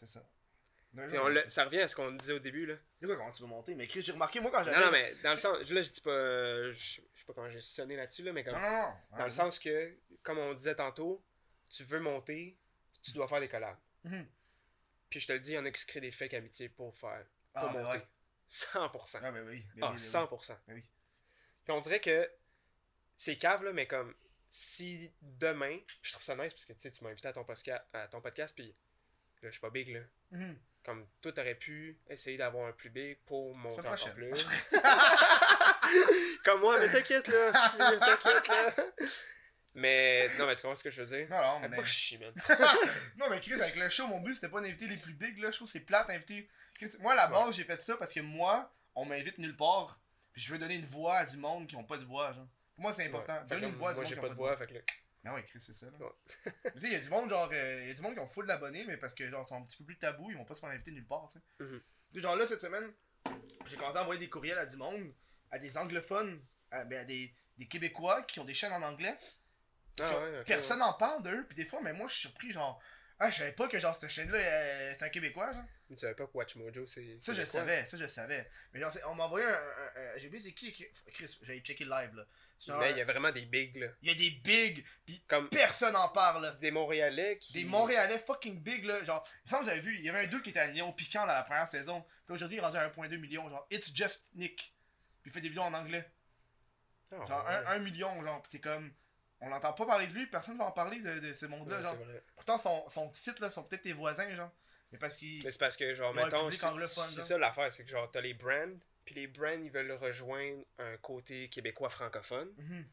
C'est ça on Ça revient à ce qu'on disait au début, là. Quoi, comment tu veux monter? Mais Chris, j'ai remarqué, moi, quand j'avais. Non, non, mais dans le sens. Là, je dis pas. euh, Je sais pas comment j'ai sonné là-dessus, là, mais comme. Non, non, non. Dans le sens que, comme on disait tantôt, tu veux monter, tu dois faire des collabs. Mhm. Puis je te le dis, il y en a qui se créent des fake amitiés pour faire. Pour Ah, ben monter. ouais. 100%. Ah, ben oui. ben Ah, oui, ben 100%. Ben oui. Puis on dirait que c'est cave, là, mais comme si demain, je trouve ça nice parce que tu sais, tu m'as invité à ton, à ton podcast, puis là, je suis pas big, là. Mhm. Comme toi, t'aurais pu essayer d'avoir un plus big pour monter encore prochaine. plus. comme moi, mais t'inquiète, là. T'inquiète, là. Mais non, mais tu comprends ce que je veux dire? Non, non, mais. Pas que je chie, man. non, mais Chris, avec le show, mon but, c'était pas d'inviter les plus bigs, là. Je trouve que c'est plate d'inviter. Chris, moi, à la base, j'ai fait ça parce que moi, on m'invite nulle part. Puis je veux donner une voix à du monde qui ont pas de voix, genre. Pour moi, c'est important. Ouais. Là, une voix à du moi, monde j'ai qui pas de voix, fait que là. Ben oui, Chris, c'est ça. là. Ouais. Tu sais, il y a du monde, genre, euh, il y a du monde qui ont full d'abonnés, mais parce que, genre, ils sont un petit peu plus tabous, ils vont pas se faire inviter nulle part, tu sais. Sais, Genre, là, cette semaine, j'ai commencé à envoyer des courriels à du monde, à des anglophones, à, ben, à des, des Québécois qui ont des chaînes en anglais. Ah ouais, personne n'en parle d'eux, puis des fois, mais moi, je suis surpris, genre, ah, je savais pas que, genre, cette chaîne-là, euh, c'est un Québécois, genre. Tu savais pas que Watch Mojo, c'est. Ça, je savais, ça, je savais. Mais genre, on m'a envoyé un. un- un- j'ai oublié c'est qui. Chris, j'allais checker le live, là. Genre, Mais il y a vraiment des bigs, là. il y a des bigs, puis Comme personne en parle, là. des Montréalais qui. Des Montréalais fucking big là, genre, il semble que j'avais vu, il y avait un 2 qui était à Léon Piquant dans la première saison, puis aujourd'hui il est rendu à 1.2 million, genre, It's Just Nick, puis il fait des vidéos en anglais, Ah, genre ouais. 1 million, genre, pis c'est comme, on n'entend pas parler de lui, personne va en parler de, de ce monde-là, Ouais, genre, c'est vrai. pourtant son, son titre là, sont peut-être tes voisins, genre, mais parce qu'ils, Mais c'est parce que, genre, mettons, c'est ça l'affaire, c'est que, genre, t'as les brands, puis les brands, ils veulent rejoindre un côté québécois francophone, Mhm.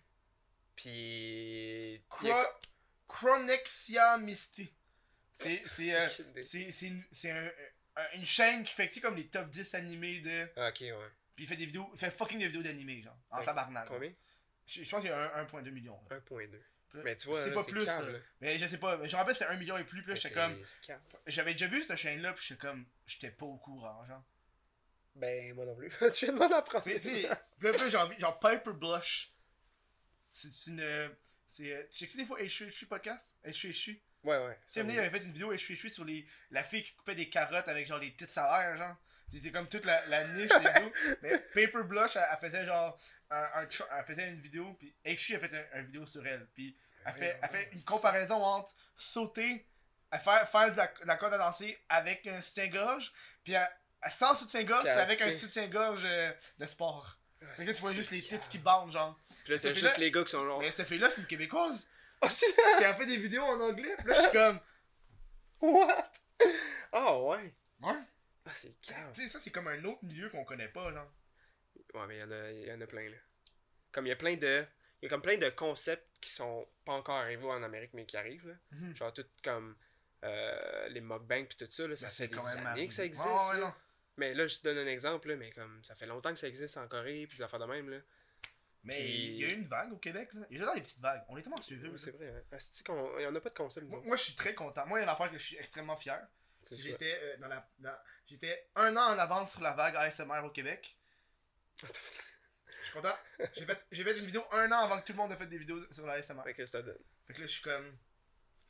puis. a- Chronexia Misty, c'est, c'est, euh, un- un- une chaîne qui fait, tu sais, comme les top 10 animés de, Ah, ok, ouais. puis il fait des vidéos, il fait fucking des vidéos d'animés, genre, en Ouais. tabarnak. genre. Je, je pense qu'il y a un- 1.2 million. là. 1.2. Puis- Mais tu vois, c'est pas plus. cave, là. Mais je sais pas. Mais je me rappelle c'est 1 million et plus. Puis j'étais comme. J'avais déjà vu cette chaîne-là. Puis j'étais comme. J'étais pas au courant, genre. Ben, moi non plus. tu viens de m'en apprendre. Tu sais, envie. Genre Piper Blush. C'est une. C'est. euh, Tu sais que des fois, Eshu podcast? Eshu. Ouais, ouais. Tu sais, il avait fait une vidéo Eshu sur les, la fille qui coupait des carottes avec genre les petites salaires, genre. C'était comme toute la, la niche des vidéos. Mais Paper Blush, elle, elle faisait genre. Un, un elle faisait une vidéo. Puis Eshu a fait un, une vidéo sur elle. Puis elle fait, elle fait une comparaison entre sauter, faire, faire de la, de la corde à danser avec un soutien-gorge, puis à, à- sans soutien-gorge, Puis puis elle avec un soutien-gorge euh, de sport. Ah, Fait que là, tu vois juste les têtes qui bandent, genre. Puis là, t'as juste les gars qui sont genre. Mais cette fille-là, c'est une Québécoise. Ah, c'est. Qui a fait des vidéos en anglais, puis là, je suis comme. What? Ah, ouais. Ouais. Ah, c'est. Tu sais, ça, c'est comme un autre milieu qu'on connaît pas, genre. Ouais, mais il y, en a- il y en a plein, là. Comme il y a plein de. Il y a comme plein de concepts qui sont pas encore arrivés en Amérique, mais qui arrivent, là. Mhm. Genre, tout comme. euh, les mukbangs pis tout ça, là, ça Ben, fait des années que ça existe. Ouais, là. Mais là, je te donne un exemple, là, mais comme ça fait longtemps que ça existe en Corée, puis des affaires de même, là. Mais il y a eu une vague au Québec, là. Il y a toujours des petites vagues. On est tellement suivis. Oui, c'est vrai. hein. Il y en a pas de console, Moi, moi, je suis très content. Moi, il y a une affaire que je suis extrêmement fier. J'étais euh, dans la. dans- J'étais un an en avance sur la vague ASMR au Québec. Je suis content. J'ai fait, j'ai fait une vidéo un an avant que tout le monde ait fait des vidéos sur la ASMR. Fait que ça donne. Fait que là, je suis comme.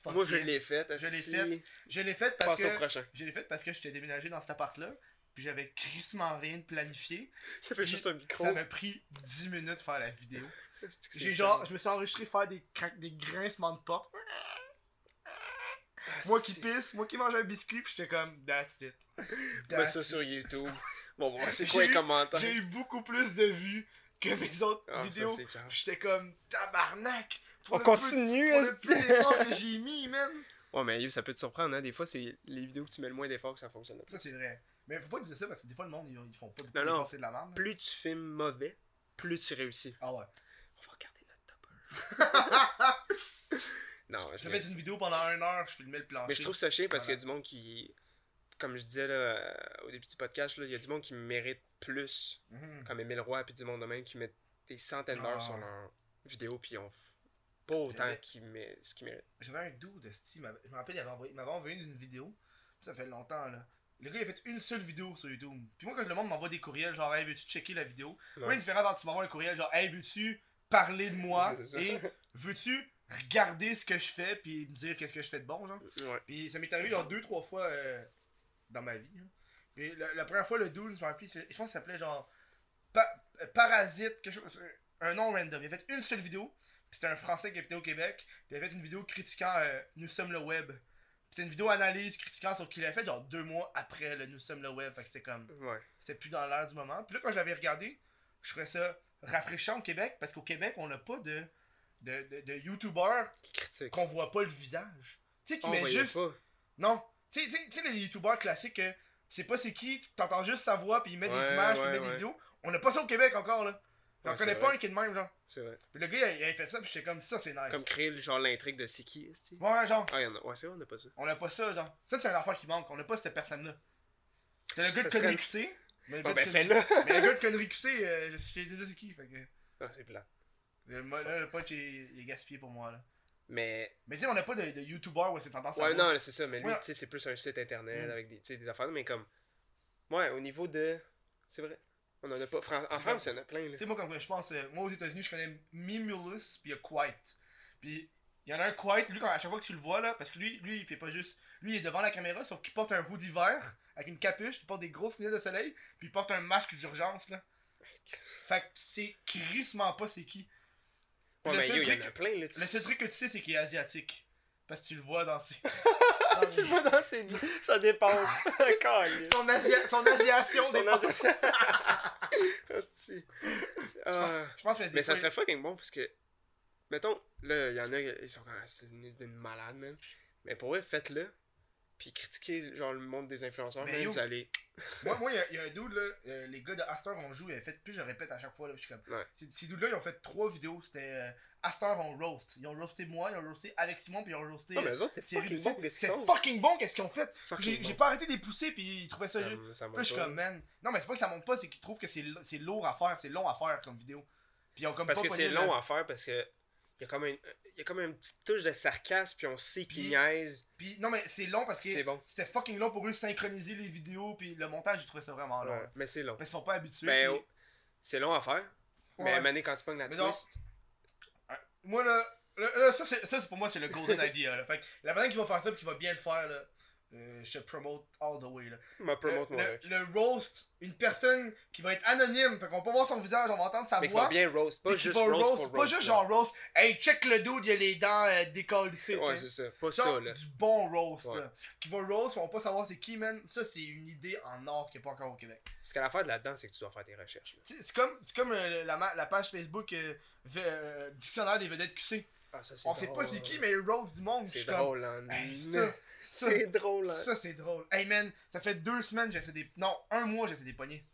fuck Moi, je l'ai faite. Je l'ai faite. Je l'ai fait parce que. Je l'ai fait parce que j'étais déménagé dans cet appart-là. Puis j'avais crissement rien de planifié. Ça fait juste un micro. Ça m'a pris 10 minutes de faire la vidéo. J'ai genre, je me suis enregistré faire des, cra- des grincements de porte. Moi qui pisse, moi qui mange un biscuit, puis j'étais comme, that's it. Mets ça it. sur YouTube. Bon, bon, c'est quoi les commentaires? J'ai eu beaucoup plus de vues que mes autres Ah, vidéos. j'étais comme, tabarnak! Pour On le peu- continue, Pour le peu d'efforts que j'ai mis, man! Ouais, mais Yo, ça peut te surprendre, hein. Des fois, c'est les vidéos que tu mets le moins d'efforts que ça fonctionne. Ça, c'est vrai. Mais faut pas dire ça parce que des fois, le monde, ils, ils font pas beaucoup d'efforts, c'est de la merde. Plus tu filmes mauvais, plus tu réussis. Ah ouais. On va regarder notre topper. non, je J'ai fait une vidéo pendant une heure, je filmais le plancher. Mais je trouve ça chiant parce qu'il y a du monde qui. Comme je disais là, euh, au début du podcast, là, il y a du monde qui mérite plus, Mhm. comme Emile Roy puis du monde de même, qui met des centaines d'heures Ah. sur leurs vidéos puis on pas autant qu'ils mé- ce qu'ils méritent. J'avais un doux de Steve, je me rappelle, il avait envoyé- il m'avait envoyé une vidéo. Ça fait longtemps, là. Le gars, il a fait une seule vidéo sur YouTube. Puis moi, quand le monde m'envoie des courriels, genre, hey, veux-tu checker la vidéo? Moi, Ouais. la différence entre tu m'envoies un courriel, genre, hey, veux-tu parler de moi? Et veux-tu regarder ce que je fais, puis me dire qu'est-ce que je fais de bon, genre Ouais. Puis ça m'est arrivé, genre, deux, trois fois euh, dans ma vie. hein. Puis la, la première fois, le dude, je me rappelle, je pense que ça s'appelait genre Pa- euh, Parasite, quelque chose, un nom random. Il a fait une seule vidéo, puis c'était un Français qui habitait au Québec, puis il a fait une vidéo critiquant euh, Nous sommes le web. Puis C'était une vidéo analyse critiquant sur qu'il a fait genre deux mois après le Nous sommes le web. Fait que c'était comme. Ouais. C'était plus dans l'air du moment. Puis là, quand je l'avais regardé, je trouvais ça rafraîchissant au Québec, parce qu'au Québec, on n'a pas de, de, de, de YouTubers qu'on voit pas le visage. Tu sais, qui met juste. pas. Non. Tu sais- tu sais, tu sais, les youtubeurs classiques, que tu sais pas c'est qui, tu t'entends juste sa voix, puis il met Ouais, des images, puis il met des vidéos. On n'a pas ça au Québec encore, là. J'en connais pas un qui est de même, genre. C'est vrai. Puis le gars, il a- il fait ça, puis j'étais comme ça, c'est nice. Comme créer le- genre l'intrigue de c'est qui, que- Ouais, genre, Ah, y en a. Ouais, c'est vrai, on a pas ça. on n'a pas ça, genre. Ça, c'est un affaire qui manque, on n'a pas cette personne-là. T'as le gars de Ça serait- connerie QC. Mais le gars ben de le de connerie QC, euh, je sais déjà c'est qui, fait que. Ah, c'est plat. Le, moi, là, le punch est, il est gaspillé pour moi, là. Mais. Mais tu sais, on n'a pas de, de youtubeurs où c'est tendance à Ouais, non, c'est ça. Mais lui, Ouais. tu sais, c'est plus un site internet Mm. avec des, des affaires. Mais comme. Ouais, au niveau de. C'est vrai. On en a pas. Fran- En France, il y en a plein, là. Tu sais, moi, quand je pense, euh, moi aux États-Unis, je connais Mimulus puis Quiet. Puis il y en a un Quiet, lui, quand, à chaque fois que tu le vois, là, parce que lui, lui, il fait pas juste. Lui, il est devant la caméra, sauf qu'il porte un hoodie vert avec une capuche, il porte des grosses lunettes de soleil, puis il porte un masque d'urgence, là. Fait que c'est crissement pas c'est qui. Ouais, le mais seul yo, il y en truc- a plein, là. Tu Le seul truc que tu sais, c'est qu'il est asiatique. Parce que tu le vois dans ses. tu le vois dans ses. Ça dépasse. Encore, son, asia... son asiation Son. Hostie. Ah. Je pense que des Mais ça serait fucking bon parce que. Mettons, là, il y en a, ils sont quand même. C'est une, une malade, même. Mais pour eux, faites-le. Puis critiquez, genre, le monde des influenceurs. Mais vous allez. Moi, moi, il y a- il y, a un dude, là, euh, les gars de Astor on joue, ils avaient fait, puis je répète à chaque fois, là, je suis comme. Ouais. Ces, ces dudes-là, ils ont fait trois vidéos, c'était euh, Astor on roast. Ils ont roasté moi, ils ont roasté avec Simon, puis ils ont roasté. Non, mais euh, eux autres, c'est Thierry fucking bon, qu'est-ce qu'ils C'est font? fucking bon, qu'est-ce qu'ils ont fait? J'ai bon. pas arrêté de les pousser, puis ils trouvaient ça Ça juste. me- ça Puis là, je suis comme, man. Non, mais c'est pas que ça monte pas, c'est qu'ils trouvent que c'est lo- c'est lourd à faire, c'est long à faire comme vidéo. Puis ils ont comme Parce pas que c'est long à faire parce que. Il y, a comme un, il y a comme une petite touche de sarcasme, puis on sait qu'ils Puis- niaisent. Puis non, mais c'est long parce que C'est bon. c'était fucking long pour eux synchroniser les vidéos, puis le montage, j'ai trouvé ça vraiment long. Ouais, mais c'est long. Parce qu'ils sont pas habitués. Ben, puis- oh, c'est long à faire. Mais Ouais. donné, quand tu pognes la Mais twist. Moi là, là, là, ça, c'est, ça c'est pour moi c'est le golden idea là. Fait que la personne qui va faire ça et qui va bien le faire là, euh, je te promote all the way là. Ma promote le, le, le roast, une personne qui va être anonyme, fait qu'on va pas voir son visage, on va entendre sa Mais voix. va bien roast, pas juste roast, roast, pour pas roast, juste genre roast. Hey, check le dude, il a les dents euh, décollissées, Ouais, c'est ça. Pas Ça, ça, là. du bon roast Ouais. là. Qui va roast, on va pas savoir c'est qui man. Ça c'est une idée en or qui est pas encore au Québec. Parce que l'affaire de là-dedans, c'est que tu dois faire tes recherches. C'est comme, c'est comme euh, la, la page Facebook euh, euh, Dictionnaire des vedettes QC. Ah, ça, c'est On sait pas c'est qui, mais il roast du monde. je C'est suis comme, drôle, hein. Hey, ça, C'est drôle, hein. Ça, c'est drôle. Hey man, ça fait deux semaines j'essaie des. Non, un mois j'essaie des poignées.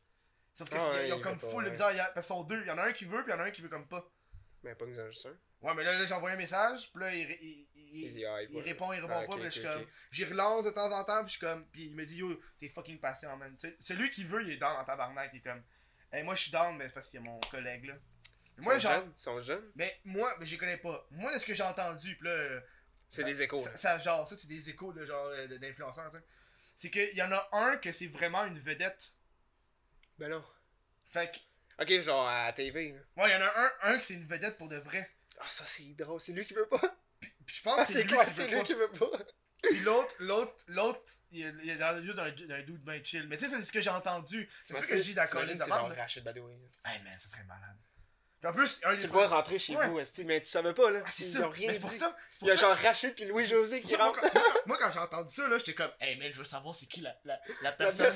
Sauf que Ah ouais, ils ont il comme full le bizarre. Parce qu'ils sont deux. Il y en a un qui veut, puis il y en a un qui veut comme pas. Mais pas que j'en juste un. Ouais, mais là, là j'ai envoyé un message, puis là, il, il, il- Il ah, il répond, il répond Ah, pas, ok, puis là, je suis comme. J'y relance de temps en temps, puis je suis comme. Puis il me dit, yo, t'es fucking patient, man. Celui qui veut, il est down dans tabarnak. Il est comme. Hey, moi, je suis down, mais c'est parce qu'il y a mon collègue, là. Moi, ils sont jeunes. Ils sont jeunes. Mais moi, mais je les connais pas. Moi, de ce que j'ai entendu, pis là. C'est ça- des échos. Ça, genre, ça, c'est des échos de genre euh, de- d'influenceurs, tu sais. C'est qu'il y en a un que c'est vraiment une vedette. Ben non. Fait que. Ok, genre à la TV. là. Ouais, il y en a un, un que c'est une vedette pour de vrai. Ah, ça c'est drôle. C'est lui qui veut pas? Puis je pense Ah, que c'est lui clair, qui c'est veut lui pas. qui veut pas? Puis l'autre, l'autre, l'autre, il est- dans- juste dans un, dans un doute bien chill. Mais tu sais, c'est ce que j'ai entendu. C'est ça que je dis d'accord. J'ai c'est de genre. Rachid Badouri. Hey man, ça serait malade. En plus, un des Tu le vois rentrer chez Ouais. vous, esti, mais tu savais pas, là. Ah, c'est Ils ont rien Mais c'est pour dit. ça. c'est Il pour y a ça- genre Rachid puis Louis-José pour qui rentrent. quand, moi, quand- moi, quand j'ai entendu ça, là, j'étais comme, hey man, je veux savoir c'est qui la, la, la personne.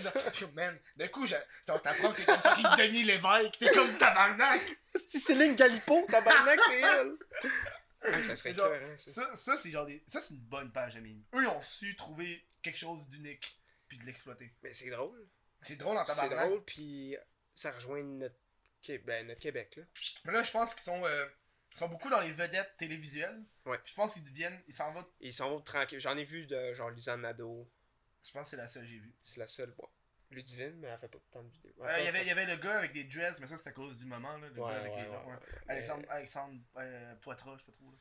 man, d'un coup, t'apprends que c'est comme fucking Denis Lévesque. T'es comme tabarnak. Esti, Céline Galipo, tabarnak, c'est elle. Ah, ça serait Genre, clair, hein, ça. C'est genre des. Ça, c'est une bonne page mime. Eux, ils ont su trouver quelque chose d'unique. Puis de l'exploiter. Mais c'est drôle. C'est drôle en C'est tabarnak. drôle, puis ça rejoint notre, ben, notre Québec, là. Mais là, je pense qu'ils sont, euh, ils sont beaucoup dans les vedettes télévisuelles. Ouais. Je pense qu'ils deviennent. Ils s'en vont. Ils sont tranquilles. J'en ai vu de genre Lisanne Nadeau. Je pense que c'est la seule que j'ai vue. C'est la seule. Bon. Ludivine, mais elle fait pas tant de vidéos. Euh, Il y avait- y avait le gars avec des dreads, mais ça, c'est à cause du moment. Là, le Ouais, gars avec ouais, les ouais, ouais. ouais, ouais. Alexandre, Alexandre euh, Poitras, je sais pas trop. Là.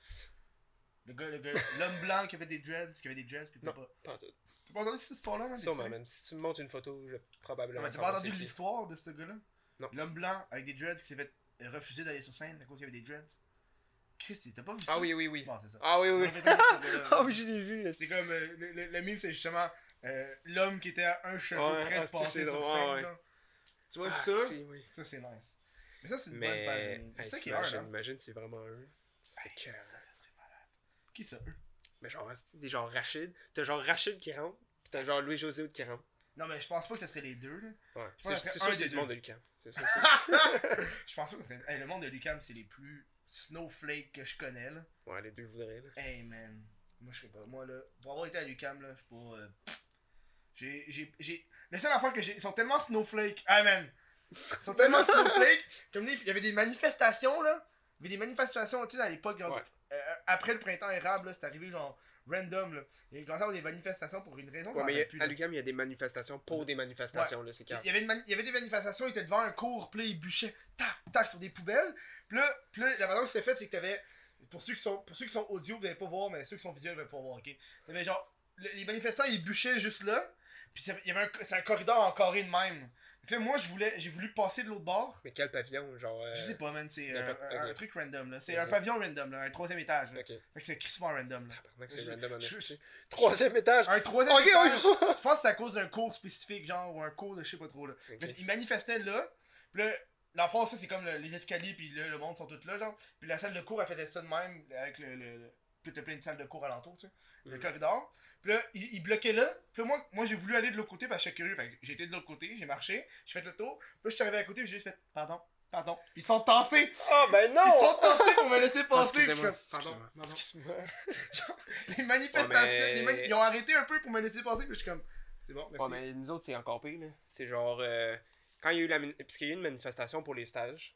Le gars, le gars, l'homme blanc qui avait des dreads, qui avait des dreads, puis Non. pas. Pas en tout. T'as pas entendu cette histoire-là, man? Sûrement, même. Si tu me montres une photo, je probablement. Non, mais t'as pas entendu l'histoire de ce gars-là? L'homme blanc avec des dreads qui s'est fait refuser d'aller sur scène à cause qu'il y avait des dreads. Christy, t'as pas vu ça? Ah oui, oui, oui. Bon, ça. Ah oui, oui, ça. Ah oui, je l'ai vu. C'est comme euh, le, le, le meme, c'est justement euh, l'homme qui était à un cheveu Ouais, près de ah, passer sur drôle, scène. ouais. genre. Tu vois Ah, ça? si, oui. Ça, c'est nice. Mais ça, c'est une bonne page. C'est hey, ça qui est hard, t'imagines- hein? C'est vraiment eux. C'est Hey, ça, cœur. ça serait malade. Qui ça, eux? Mais genre, c'est des genre Rachid? T'as genre Rachid qui rentre, pis t'as genre Louis-José qui rentre. Non, mais je pense pas que ça serait les deux, là. Ouais. C'est que sûr que c'est du monde de Lucam. C'est c'est- Je pense que. Hey, le monde de Lucam, c'est les plus snowflake que je connais, là. Ouais, les deux voudraient, là. Hey, man. Moi, je sais pas. Moi, là, pour avoir été à Lucam, là, je suis pas... euh, J'ai... J'ai... J'ai... La seule affaire que j'ai... Ils sont tellement snowflake. Ah, man. Ils sont tellement snowflake. Comme dit, il y avait des manifestations, là. Il y avait des manifestations, tu sais, à l'époque, genre, Ouais. euh, après le printemps érable, là, c'est arrivé, genre, random, là. Il commencé à avoir des manifestations pour une raison, Ouais, mais il a- plus, à là. Lucam, il y a des manifestations pour des manifestations, là, c'est Il y, avait une il y avait des manifestations, ils étaient devant un cours, puis là, ils bûchaient, tac, tac, sur des poubelles. Puis là, puis là, la façon que c'était fait, c'est que t'avais. Pour ceux, qui sont, pour ceux qui sont audio, vous allez pas voir, mais ceux qui sont visuels, vous allez pas voir, ok? T'avais genre. le- les manifestants, ils bûchaient juste là, puis c'est- il y avait un, c'est un corridor en carré de même. Là, moi, je voulais, j'ai voulu passer de l'autre bord. Mais quel pavillon, genre. euh, Je sais pas, man, c'est un, truc random, là. C'est un pavillon random, là, un troisième étage. Là. Fait que c'est crissement random, là. C'est Je- random en je-. Troisième étage. Un troisième étage. Je pense que c'est à cause d'un cours spécifique, genre, ou un cours de je sais pas trop, là. Bref, ils manifestaient là. Puis là, l'enfant, ça, c'est comme le- les escaliers, puis là, le monde sont tous là, genre. Puis la salle de cours, elle faisait ça de même, avec le. le, le- Puis t'as plein de salles de cours alentour, tu sais. Le Mhm. corridor. Puis là, ils, ils bloquaient là. Puis là, moi, moi j'ai voulu aller de l'autre côté parce que j'étais curieux. Fait été de l'autre côté, j'ai marché, j'ai fait le tour. Puis là, je suis arrivé à côté, puis j'ai juste fait, pardon, pardon. Puis ils sont tassés. Oh, ben non! Ils sont tassés pour me laisser Ah, passer. Puis je suis excusez-moi. comme, pardon, Excuse-moi. pardon. Excuse-moi. Les manifestations, Ouais, mais- les mani- ils ont arrêté un peu pour me laisser passer. Puis je suis comme, c'est bon, merci. Ouais, mais nous autres, c'est encore pire, là. C'est genre. euh, quand il y a eu la. Parce qu'il y a eu une manifestation pour les stages.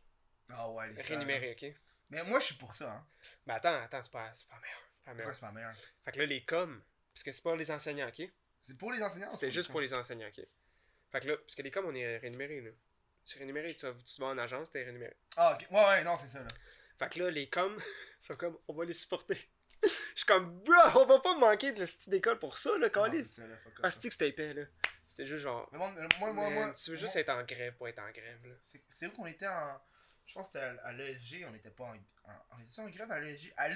Ah ouais, les stages. Rémunérés, ok? Mais moi, je suis pour ça, hein. Mais attends, attends, c'est pas, c'est pas meilleur. c'est Pas meilleur. Pourquoi c'est ma meilleure Fait que là, les coms. Parce que c'est pas les enseignants, ok? C'est pour les enseignants. C'était juste pour les enseignants, ok? Fait que là, parce que les coms, on est rémunérés, là. C'est rémunéré, tu vas, tu vas en agence, t'es rémunéré. Ah, ok. Ouais, ouais, non, c'est ça, là. Fait que là, les coms sont comme, on va les supporter. Je suis comme, bro, on va pas manquer de la style d'école pour ça, là, Calis. Ah, c'est que c'était épais, là? C'était juste genre. Mais moi, moi, moi, moi, tu veux juste être en grève pour être en grève, là. c'est où qu'on était en. Je pense que c'était à, à l'ESG, on n'était pas en. On était en grève à l'ESG. À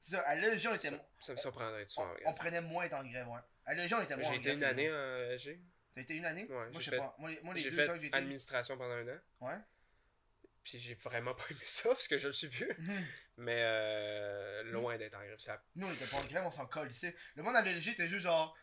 c'est ça, à l'ESG, on était. Ça, ça me surprendrait, tu on, en on grève. prenait moins être en grève, ouais. À l'ESG, on était moins en J'ai été une année en G. T'as été une année? Ouais, Moi, je sais fait- pas. Moi, les, moi, les J'ai deux fait ans que j'ai été. administration pendant un an. Ouais. Puis j'ai vraiment pas aimé ça parce que je le suis plus. Mhm. Mais euh, loin d'être en grève. Ça... Nous, on était pas en grève, on s'en colle ici. Le monde à l'ESG était juste genre.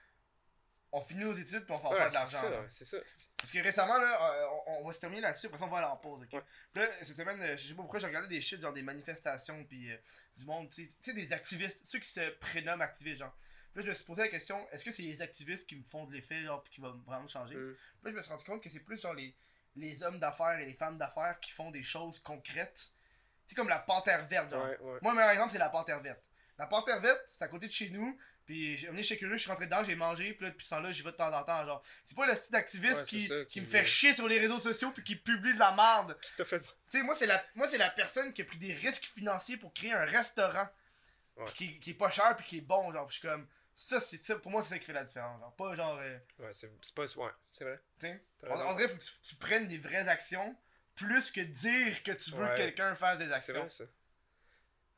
On finit nos études puis on s'en Ouais, fait de c'est l'argent. là. ça, c'est ça. c'est- Parce que récemment, là, euh, on, on va se terminer là-dessus, après ça, on va aller en pause, ok? Ouais. Puis là, cette semaine, euh, je sais pas pourquoi, j'ai regardé des shit, genre des manifestations, puis euh, du monde, tu sais, des activistes, ceux qui se prénomment activistes, genre. Puis là, je me suis posé la question, est-ce que c'est les activistes qui me font de l'effet, genre, puis qui vont vraiment changer? Mm. Puis là, je me suis rendu compte que c'est plus, genre, les, les hommes d'affaires et les femmes d'affaires qui font des choses concrètes. Tu sais, comme la panthère verte, genre. Ouais. Moi, le meilleur exemple, c'est la panthère verte. La porte Hervette, c'est à côté de chez nous. Puis j'ai amené chez Curieux, je suis rentré dedans, j'ai mangé, puis là, depuis ce temps-là, j'y vais de temps en temps. Genre, c'est pas le style d'activiste Ouais, c'est qui, ça, qui, qui- me fait chier sur les réseaux sociaux puis qui publie de la merde. Qui t'a fait. Tu sais, moi, c'est la, moi, c'est la personne qui a pris des risques financiers pour créer un restaurant. Ouais. Puis Qui, qui est pas cher puis qui est bon, genre. Puis je suis comme, ça, c'est ça, pour moi, c'est ça qui fait la différence. Genre, pas genre, euh, Ouais, c'est c'est pas. Ouais, c'est vrai. tu sais. T'as On, on dirait faut que tu, tu prennes des vraies actions plus que dire que tu veux Ouais. que quelqu'un fasse des C'est actions. vrai, ça.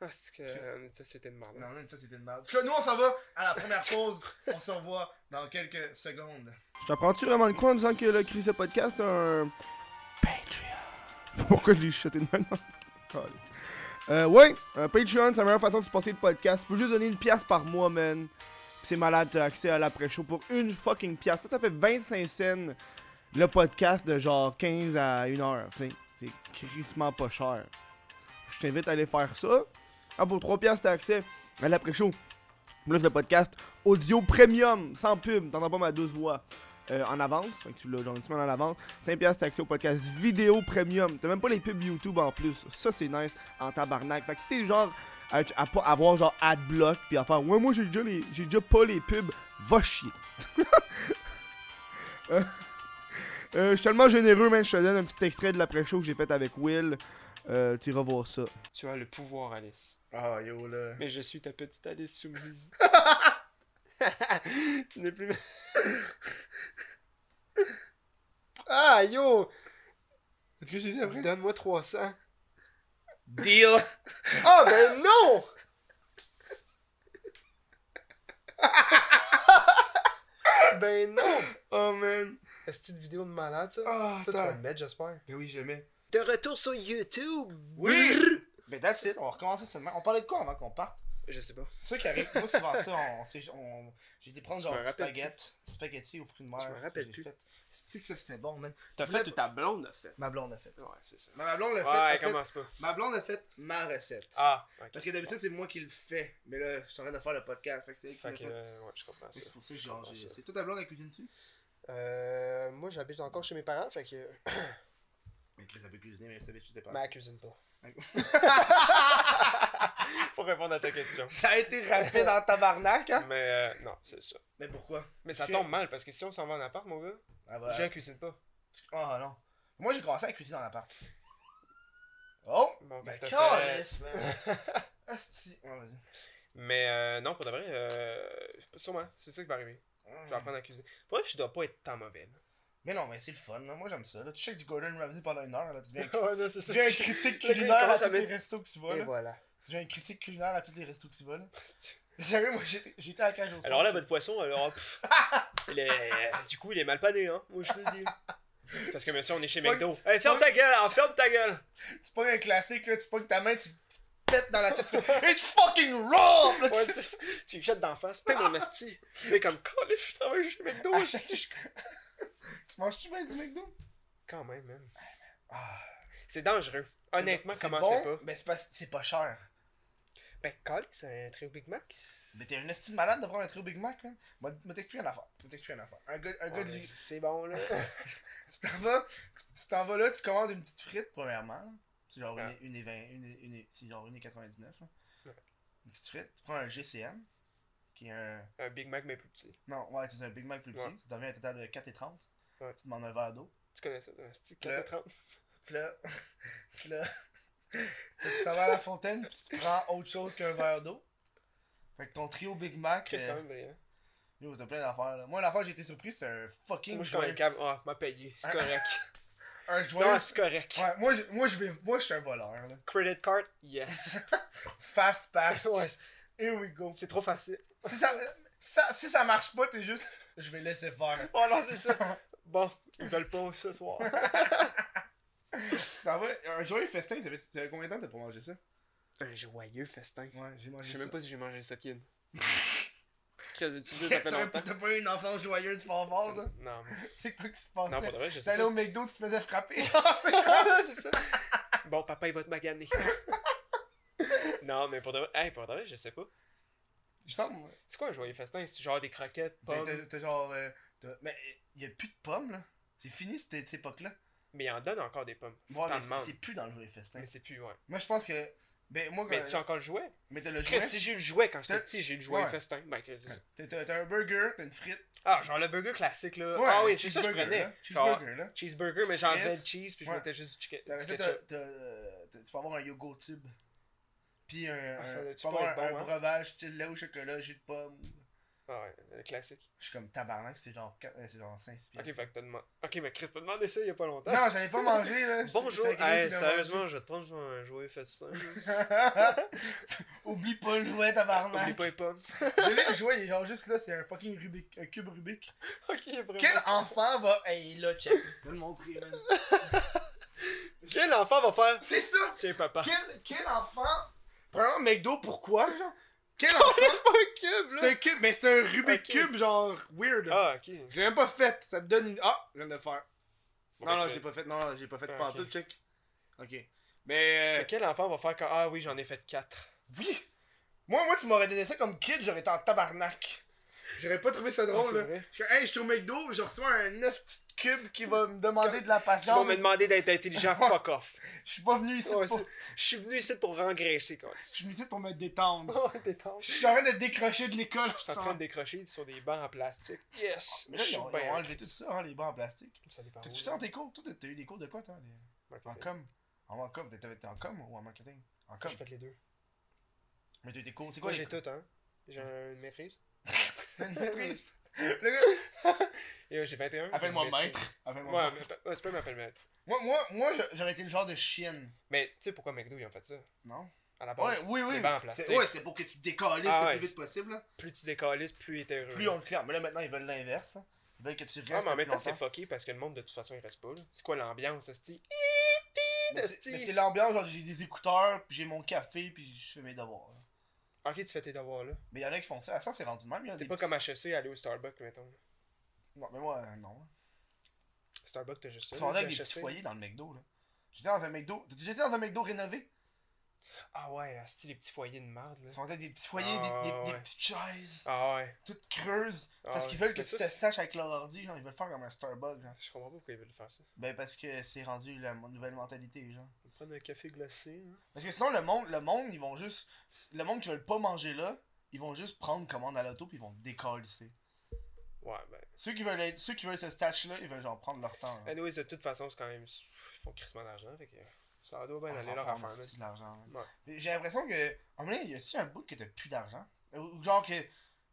Ah, c'est que. Une société de merde. Non, non, ça c'était une merde. En tout cas, nous on s'en va à la première pause. on se revoit dans quelques secondes. Je t'apprends-tu vraiment le quoi en disant que le Chris podcast a un Patreon? Pourquoi je l'ai chuté de même? Euh, ouais, un Patreon, c'est la meilleure façon de supporter le podcast. Tu peux juste donner une pièce par mois, man. Pis c'est malade, t'as accès à l'après-show pour une fucking pièce. Ça, ça fait 25 cents le podcast de genre 15 à 1 heure, tu sais. C'est crissement pas cher. Je t'invite à aller faire ça. Ah, pour 3 piastres, t'as accès à l'après-show. Plus le podcast audio premium, sans pub. T'entends pas ma douce voix euh, en avance. Que tu l'as genre une semaine en avance. 5 piastres, accès au podcast vidéo premium. T'as même pas les pubs YouTube en plus. Ça, c'est nice en tabarnak. Fait que si t'es genre à, à avoir genre adblock puis à faire ouais moi j'ai déjà les j'ai déjà pas les pubs va chier Euh, euh, je suis tellement généreux man je te donne un petit extrait de l'après-show que j'ai fait avec Will euh, tu iras voir ça Tu as le pouvoir, Alice. ah yo là Mais je suis ta petite Alice soumise. tu n'es plus. ah, yo! est-ce que j'ai dit après Donne-moi 300. deal Ah, ben non! ben non! oh man Est-ce une vidéo de malade, ça? ah ça, tu vas le mettre, j'espère. ben oui j'aimais De retour sur YouTube! oui ben that's it on va recommencer seulement on parlait de quoi avant qu'on parte? Je sais pas. C'est ça qui arrive. Moi, souvent ça, on, j'ai été prendre genre spaghetti, spaghetti aux fruits de mer. Je me rappelle plus. C'est que ça c'était bon, man? T'as fait ou ta blonde a fait? Ma blonde a fait. Ouais, c'est ça. Ma blonde l'a fait. Ouais, a fait- commence pas. Ma blonde a fait ma recette. Ah, ok. Parce que d'habitude, c'est moi qui le fais. Mais là, je suis en train de faire le podcast. Fait que c'est elle qui Fait l'a que, fait. euh, ouais, je comprends ça. C'est pour ça que j'ai- c'est toi ta blonde qui cuisine dessus Euh, moi, j'habite encore chez mes parents, fait que. Mais Chris, elle peut cuisiner, mais ça tu pas. Mais elle cuisine pas. Faut répondre à ta question. Ça a été rapide en tabarnak, hein Mais euh, non, c'est ça. Mais pourquoi? Mais ça Que- tombe mal parce que si on s'en va en appart, mon gars, Ah bah. je cuisine pas. Oh non. Moi, j'ai commencé à cuisiner en appart. Oh Bon, Ben, calisse, man. Asti. Vas-y. Mais euh, non, pour de vrai, euh, sûrement, c'est ça qui va arriver. Je vais apprendre à cuisiner. Pour vrai, je dois pas être tant mauvais. là. Mais non, mais c'est le fun, là. moi j'aime ça. Là. Tu sais que du Gordon Ramsay pendant une heure, là. tu deviens, ouais, non, tu deviens un critique culinaire à tous les restos que tu vas. Et Là. voilà. Tu deviens un critique culinaire à tous les restos que tu vas. Là. Sérieux, moi j'étais à la cage au Alors là, votre poisson, alors, pff, il est, du coup, il est mal pané, hein. Moi, je te le dis. Parce que monsieur, on est chez McDo. Hey, ferme ta gueule, hein, ferme ta gueule. Tu pognes un classique, là, tu pognes ta main, tu, tu pètes dans la tête, tu fais It's fucking raw! Là, Ouais, tu-. Tu jettes d'en face. T'es mon asti. Mais comme, calé, je travaille chez McDo. à asti. chaque- tu manges-tu bien du McDo? Quand même, man. Ah, C'est dangereux. Honnêtement, c'est commencez bon, pas. Mais c'est pas, c'est pas cher. Ben, calé, c'est un trio Big Mac. Mais t'es un esti de malade de prendre un trio Big Mac, man. Moi, moi t'explique une affaire. Moi, t'explique une affaire. Un gars, un gars de lui. C'est bon, là. Tu t'en vas, tu t'en vas là, tu commandes une petite frite, premièrement. C'est genre Ouais. une, une, et une, et- une, et- c'est genre une et 99. là. Ouais. Une petite frite. Tu prends un GCM, qui est un. un Big Mac, mais plus petit. Non, ouais, c'est un Big Mac plus petit. Ça devient un total de 4,30. Ouais. Tu demandes un verre d'eau. Tu connais ça. Le- 4,30. Puis là, puis là, tu t'en vas à la fontaine, puis tu prends autre chose qu'un verre d'eau. Fait que ton trio Big Mac, C'est quand euh, même brillant. yo, t'as plein d'affaires là. Moi, l'affaire, j'ai été surpris, c'est un fucking Moi, je suis quand même. Ah, m'a payé. C'est correct. Un joyeux. Non, c'est correct. Ouais, moi, je, moi, je vais, moi, je suis un voleur là. Credit card, yes. Fast pass. ouais, Here we go. c'est trop facile. Si ça, ça- si ça marche pas, t'es juste, je vais laisser faire. Oh non, c'est ça. Bon, ils veulent pas ce soir. Ça va, un joyeux festin, ça fait, ça fait combien de temps que t'as pas mangé ça? Un joyeux festin. Ouais, j'ai Je mangé sais ça. même pas si j'ai mangé ça, kid. Qu'est-ce que tu dis, ça fait T'as longtemps? t'as pas eu une enfance joyeuse fort fort, toi? Non, mais- C'est quoi qui se passait? non, pour de vrai, je sais T'allais pas. au McDo, tu te faisais frapper. c'est ça. Bon, papa, il va te maganer. non, mais pour de vrai, hey, pour de vrai, je sais pas. Je sens, C'est quoi un joyeux festin? C'est genre des croquettes, Ben, pommes? t'as- t'as genre. euh, t'as- mais il y a plus de pommes, là. C'est fini cette, époque-là. Mais il en donne encore des pommes. Ouais, mais c'est- plus dans le jouet festin. Mais c'est plus, ouais. Moi, je pense que. Ben, moi, Mais tu as encore le jouet? Mais t'as le jouet? si j'ai le jouet quand j'étais petit, j'ai le jouet Ouais. festin. Ben, que- T'as- un burger, t'as une frite. Ah, genre le burger classique, là. Ouais, ah oui, c'est ça que je cheeseburger, prenais. là. Cheeseburger, là. cheeseburger, mais j'enlevais le cheese, puis je mettais juste du, chicken- euh, Tu peux avoir un yogourt tube. Puis un. Ah, un- doit-tu tu peux avoir être un, bon, un hein? breuvage style lait au chocolat, jus de pomme. Ah ouais, le classique. Je suis comme tabarnak, c'est genre, euh, c'est genre 5 Ok, fait que t'as demandé. Ok, mais Chris, t'as demandé ça il y a pas longtemps. Non, j'en ai pas mangé là. Bonjour, hey, sérieusement, je vais te prendre un jouet festin. Oublie pas le jouet, tabarnak. Oublie pas les pommes. Je l'ai joué, il est genre juste là, c'est un fucking Rubik, un cube Rubik. ok, vraiment. Quel enfant va. Hey, là, check. Je vais le montrer, man. Quel enfant va faire C'est ça! Tiens, papa. Quel, quel enfant. Premièrement, McDo, pourquoi, genre? Quel enfant? C'est pas un cube, C'est un cube, mais c'est un Rubik Ok. Cube, genre, weird. Ah, ok. Je l'ai même pas fait, ça te donne une. Ah, je viens de le faire. Bon, non, non, je l'ai pas fait, non, non, je l'ai pas fait Ah, pas en ok. tout, check. Ok. Mais. Fait Quel enfant va faire quand. Ah oui, j'en ai fait 4. Oui! Moi, moi, tu m'aurais donné ça comme kid, j'aurais été en tabarnak. J'aurais pas trouvé ça drôle, Ah, c'est là. Je hey, je suis au McDo, je reçois un esti de cube qui va me demander de la Tu vas patience. me demander d'être intelligent, fuck off. Je suis pas venu ici Ouais, pour. Je suis venu ici pour engraisser, quoi. Je suis venu ici pour me détendre. Oh, détente. Je suis en train de décrocher de l'école. Je suis en train de décrocher sur des bancs en plastique. Yes! Mais là, Je ils suis ont, ils ont bien. enlevé tout ça, hein, les bancs en plastique. Ça dépend T'as-tu ça dans tes cours? Toi, t'as- eu des cours de quoi, toi? les- En com? En com, t'étais en com ou en marketing? En com. J'ai fait les deux. Mais t'as eu des cours, c'est quoi Moi, j'ai tout, hein. J'ai une maîtrise. Une maîtrise? Le gars, Et j'ai 21. j'ai appelle-moi maître. Appelle-moi Ouais, maître. ouais, tu peux m'appeler maître. Moi, moi, moi j'a- j'aurais été le genre de chienne. Mais tu sais pourquoi McDo ils ont fait ça? Non? À la base. Ouais, oui, oui. C'est ouais, c'est pour que tu te décalisses Ah le plus vite possible. là. Plus tu décalisses, plus t'es heureux. Plus on te claire. Mais là, maintenant, ils veulent l'inverse. là. Ils veulent que tu restes. Ah, mais en le même temps, c'est fucké parce que le monde de toute façon il reste pas. là. C'est quoi l'ambiance, c'est- mais c'est l'ambiance, genre j'ai des écouteurs, puis j'ai mon café, puis je fais mes devoirs. Ok, tu fais tes devoirs là. Mais il y en a qui font ça. Ça, c'est rendu de même. T'es pas comme HEC aller au Starbucks, mettons. Non, mais moi, euh, non. Starbucks, t'as juste ça. Ils sont avec des petits foyers dans le McDo. là. J'étais dans un McDo. T'as déjà été dans un McDo rénové? Ah ouais, esti, les petits foyers de merde là. Ils sont avec des petits foyers, Ah, des, des, des ouais. petites chaises, Ah ouais. toutes creuses. Ah parce ouais. qu'ils veulent que tu te c'est- staches avec leur ordi. Genre, ils veulent faire comme un Starbucks. Genre. Je comprends pas pourquoi ils veulent faire ça. Ben, parce que c'est rendu la nouvelle mentalité. Genre. Prendre un café glacé. Hein. Parce que sinon, le monde, le monde, ils vont juste. Le monde qui veulent pas manger là, ils vont juste prendre commande à l'auto puis ils vont décalisser. Ouais, ben. Ceux qui veulent être, ceux qui veulent ce stash là, ils veulent genre prendre leur temps. là. Anyways, de toute façon, c'est quand même. Ils font crissement d'argent, fait que. Ça doit bien On aller leur affaire, de l'argent. là. Ouais. J'ai l'impression que. Moment donné, il y a aussi un bout que t'as plus d'argent? Ou Genre que.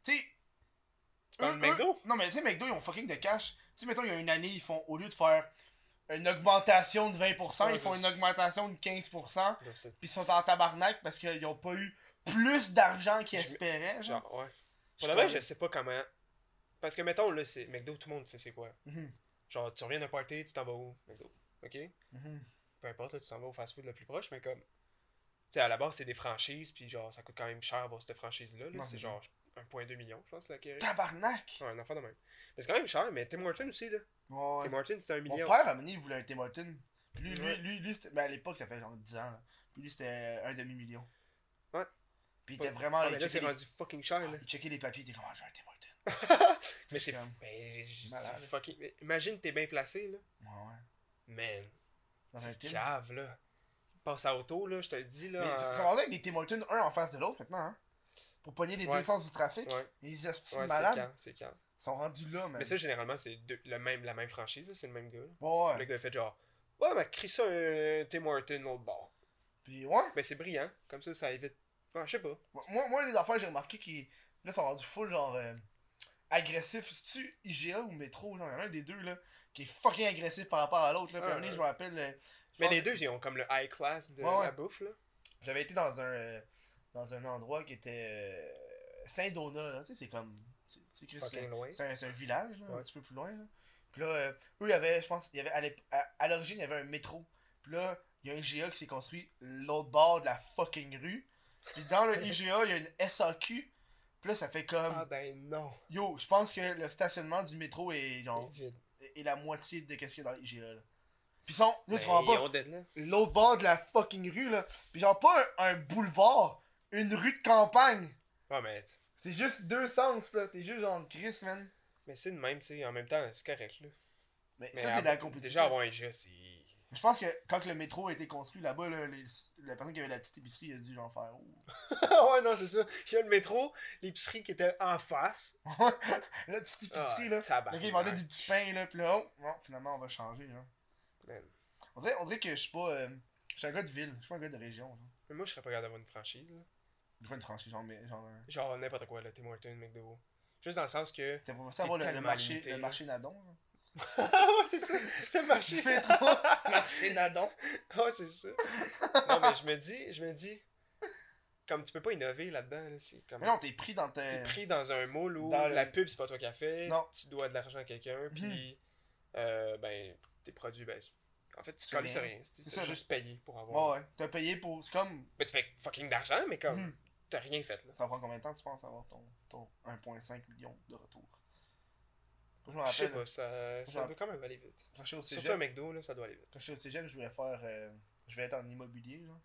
Tu sais. McDo? Non, mais tu sais, McDo, ils ont fucking de cash. Tu sais, mettons, il y a une année, ils font, au lieu de faire une augmentation de 20%, Ouais, ils font une augmentation de 15%. Donc, c'est- Puis ils sont en tabarnak parce qu'ils ont pas eu plus d'argent qu'ils espéraient. Genre. Genre, ouais. Je Pour vrai, comme- je sais pas comment. Parce que, mettons, là, c'est McDo, tout le monde sait c'est quoi. Mhm, Genre, tu reviens d'un party, tu t'en vas où? McDo. Ok? Mhm. Peu importe, là, tu t'en vas au fast-food le plus proche, mais comme. Tu sais, à la base, c'est des franchises, puis genre, ça coûte quand même cher avoir cette franchise-là. là. C'est genre 1,2 million, je pense, l'acquérir. Tabarnak! Ouais, un enfant de même. Mais c'est quand même cher, mais Tim Horton aussi, là. Ouais. Tim Horton, c'était un Mon million. père, à un moment donné, il voulait un Tim Hortons. Puis lui, lui, Ouais. lui, lui, ben à l'époque, ça fait genre 10 ans. Là. Puis lui, c'était un demi-million. Ouais. Puis il était Ouais. vraiment Ah, allé mais là, c'est rendu fucking cher, les... là. il checkait les papiers, il était comme, ah, j'ai un Tim Hortons. mais c'est. comme- Mais Malade. fucking. Imagine, t'es bien placé, là. Ouais, ouais. Man. Dans un cave, là. Passe à auto, là, je te le dis, là. Mais euh, sont rendus avec des Tim Hortons, un en face de l'autre maintenant, hein. Pour pogner les Ouais. deux sens du trafic. Ouais. Les c'est malades. c'est sont rendus là, man. Mais ça, généralement, c'est le même, la même franchise, c'est le même gars. là. Le gars a fait genre, ouais, mais crie ça un Tim Horton l'autre bord. Puis ouais. Ben, c'est brillant. Comme ça, ça évite. Enfin, je sais pas. Moi, moi, les affaires, j'ai remarqué qu'ils là, sont rendus full, genre, euh, agressifs. C'est-tu IGA ou Métro? Genre, il y en a un des deux, là, qui est fucking agressif par rapport à l'autre, là. Puis Ah, un ouais. je me rappelle. euh, Mais les deux, ils ont comme le high class de ouais. la bouffe, là. J'avais été dans un, euh, dans un endroit qui était euh, Saint-Donat, là. Tu sais, c'est comme. c'est- un, un village, là, un petit peu plus loin. Là. Puis là, euh, eux, il y avait, je pense, y avait, à, l'origine, il y avait un métro. Puis là, il y a un IGA qui s'est construit l'autre bord de la fucking rue. Puis dans le IGA, il y a une SAQ. Puis là, ça fait comme. Ah, ben non. Yo, je pense que le stationnement du métro est genre. Est la moitié de qu'est-ce qu'il y a dans l'IGA, là. Puis ils sont. Là, Ben, tu pas. L'autre bord de la fucking rue, là. Puis genre, pas un, un boulevard, une rue de campagne. Ouais, mais. C'est juste deux sens, là. T'es juste genre Chris, man. Mais c'est de même, tu sais. En même temps, c'est correct, là. Mais, Mais ça, c'est de la compétition. Déjà, avoir un jeu, c'est. Je pense que quand le métro a été construit là-bas, là, les- la personne qui avait la petite épicerie a dit genre faire. Oh. ouais, non, c'est ça. Il y a le métro, l'épicerie qui était en face. la petite épicerie, là. Ah, tabarnak. Le gars, il vendait du petit pain, là. Puis là, oh, bon, finalement, on va changer, là. Man. On dirait, on dirait que je suis pas. euh, je suis un gars de ville, je suis pas un gars de région. Genre. Mais moi, je serais pas capable d'avoir une franchise. Là. Une grande franchise, genre. Mais, genre euh, Genre n'importe quoi, là, Tim Hortons, McDo. Juste dans le sens que. T'as pas pensé avoir le, le marché, limité, le marché Nadon, là? ah ouais, c'est ça. Le marché. Métro, marché Nadon. Ah, c'est ça. Non, mais je me dis, je me dis. Comme tu peux pas innover là-dedans, là, c'est comme. Mais non, t'es pris dans T'es tes. pris dans un moule où Dans le- la pub, c'est pas toi qui as fait. Non. Tu dois de l'argent à quelqu'un, Mhm. puis. euh, ben, tes produits, ben. En fait, tu colles rien. rien. Tu C'est juste payé pour avoir. Ouais, ouais. T'as payé pour. C'est comme. Mais tu fais fucking d'argent, mais comme. Mhm. T'as rien fait, là. Ça va prendre combien de temps, tu penses, avoir ton, ton 1,5 million de retour? Je sais pas, ça, ça doit quand même aller vite. Quand je suis au Surtout cégep, un McDo, là, ça doit aller vite. quand je suis au cégep, je voulais faire. euh, je voulais être en immobilier, genre.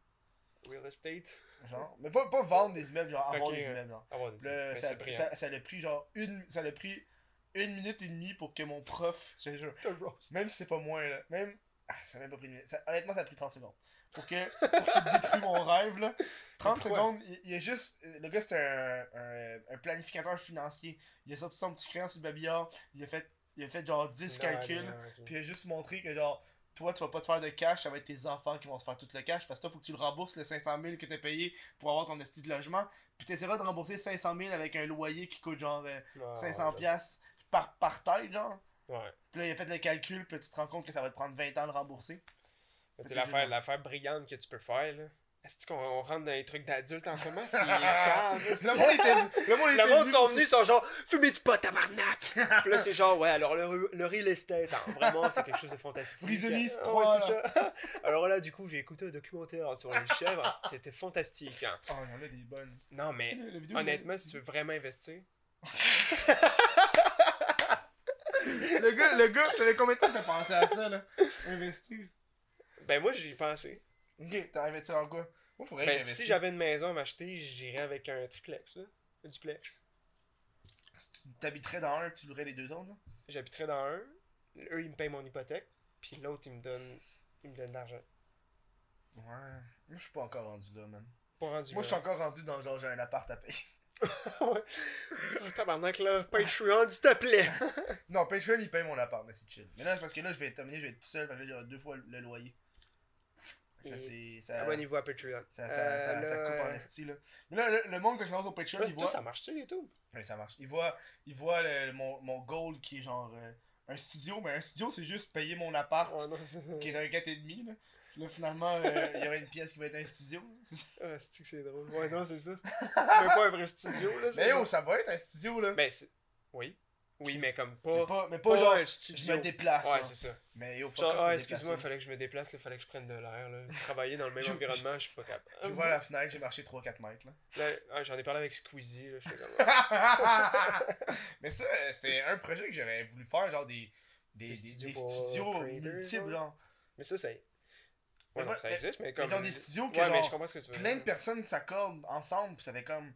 Real estate, genre. Mais pas, pas vendre des immeubles, genre avoir Ok, des immeubles, genre. avoir des mais ça, ça, ça l'a pris genre une. Ça l'a pris une minute et demie pour que mon prof. Je jure. Même si c'est pas moins là. Même. Ah, ça n'a même pas pris une minute. Ça- honnêtement, ça a pris 30 secondes. Pour que. Pour qu'il détruise mon rêve, là. 30 pourquoi? secondes, il, il a juste. Le gars, c'est un, un, un planificateur financier. Il a sorti son petit crayon sur le babillard. Il a fait, il a fait genre 10 Non, calculs. non. Puis il a juste montré que genre. Toi, tu vas pas te faire de cash, ça va être tes enfants qui vont se faire tout le cash. Parce que toi, faut que tu le rembourses le 500 000 que t'as payé pour avoir ton esti de logement. Puis t'essaieras de rembourser 500 000 avec un loyer qui coûte genre euh, Ah, 500 ouais. piastres par, par tête, genre. Ouais. Puis là, il a fait le calcul, puis tu te rends compte que ça va te prendre 20 ans de rembourser. C'est l'affaire, l'affaire brillante que tu peux faire, là. Est-ce qu'on on rentre dans les trucs d'adultes en ce moment? C'est grave, Le monde était, le monde était Le monde sont venus, ils sont genre, fumez du pot, tabarnak! Puis là, c'est genre, ouais, alors le, le real estate, hein, vraiment, c'est quelque chose de fantastique. Ah, trois, ouais, c'est ça. Alors là, du coup, j'ai écouté un documentaire sur les chèvres, c'était fantastique. hein. Oh, il y en a des bonnes. Non, mais honnêtement, si tu veux vraiment investir, Le gars, le gars, combien de temps t'as pensé à ça, là? Investir. Ben moi, j'y ai pensé. Ok, t'as investi en quoi? Moi, faudrait Ben, si j'avais une maison à m'acheter, j'irais avec un triplex, là. Un duplex. Tu t'habiterais dans un, tu louerais les deux autres, là? J'habiterais dans un, eux, ils me payent mon hypothèque, puis l'autre, il me donne, il me donne de l'argent. Ouais. Moi, je suis pas encore rendu là, man. Pas rendu Moi, je suis encore rendu dans genre, j'ai un appart à payer. ouais. Oh, tabarnak, là, Patreon, s'il te plaît. Non, Patreon, il paye mon appart, mais c'est chill. Mais là, c'est parce que là, je vais terminer, je vais être tout seul, parce que là, j'aurai deux fois le loyer. Que Et- Abonnez-vous à Patreon. ça, ça, Euh, ça, ça là, coupe en euh, esti, là. Mais là, le, le monde, quand il commence au Patreon, là, il toi, voit. ça marche sur YouTube? Oui, ça marche. Il voit, il voit le- mon, mon goal qui est genre euh, un studio, mais un studio, c'est juste payer mon appart, Oh non, qui est un 4,5. Là. Puis là, finalement, euh, il y aurait une pièce qui va être un studio. Ah, c'est que c'est drôle? Ouais, non, c'est ça. C'est même pas un vrai studio, là. Mais genre- ça va être un studio, là. Ben. Oui. Oui, mais comme Mais pas. mais pas Pas genre, un je studio. me déplace. Ouais, c'est ça. Mais yo, Genre, ah, excuse-moi, il fallait que je me déplace, il fallait que je prenne de l'air. Travailler dans le même Je- environnement, je suis pas capable. Je vois la fenêtre, j'ai marché 3-4 mètres. Là. Là, ah, J'en ai parlé avec Squeezie, là. Comme. mais ça, euh, c'est un projet que j'aurais voulu faire, genre des, des, Des studios des studios multiples, genre? Mais ça, ça. Mais Ouais, non, pas- ça existe, mais Mais comme. dans des studios que Ouais, mais genre, je comprends ce que tu veux plein de personnes s'accordent ensemble, ça fait comme.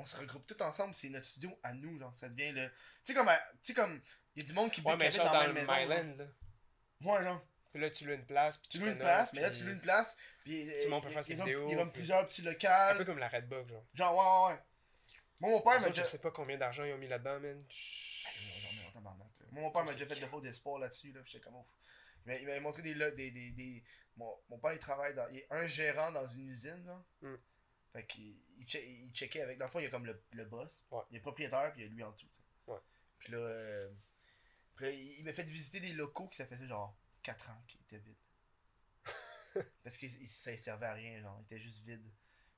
On se regroupe tous ensemble, c'est notre studio à nous, genre. Ça devient le. Tu sais, comme. à- Tu sais, comme. Il y a du monde qui Ouais, habite genre dans dans la même maison. genre. Myland, là. Ouais, genre. Puis là, tu loues une place, puis Tu tu loues une place, mais là, tu loues une place, puis. Tout le monde peut faire ses vidéos, Il y a puis- plusieurs petits Un locales. peu comme la Redbox, genre. Genre, ouais, ouais, ouais. Moi, mon père m'a déjà. Je sais pas combien d'argent ils ont mis là-dedans, man. J'en ai en tabarnak, là. Moi, mon père m'a déjà fait de faux d'espoir là-dessus, là, j'étais comme. Il m'a- il m'avait montré des, des, des. Mon, mon père, il travaille dans... Il est un gérant dans une usine, genre. Fait qu'il il, che- il checkait avec... Dans le fond, il y a comme le, le boss. Ouais. Il est propriétaire, puis il y a lui en dessous, tu sais. Ouais. Puis là, euh, puis là, il, il m'a fait visiter des locaux qui ça faisait genre 4 ans qui étaient vides. Parce que ça ne servait à rien, genre. Il était juste vide.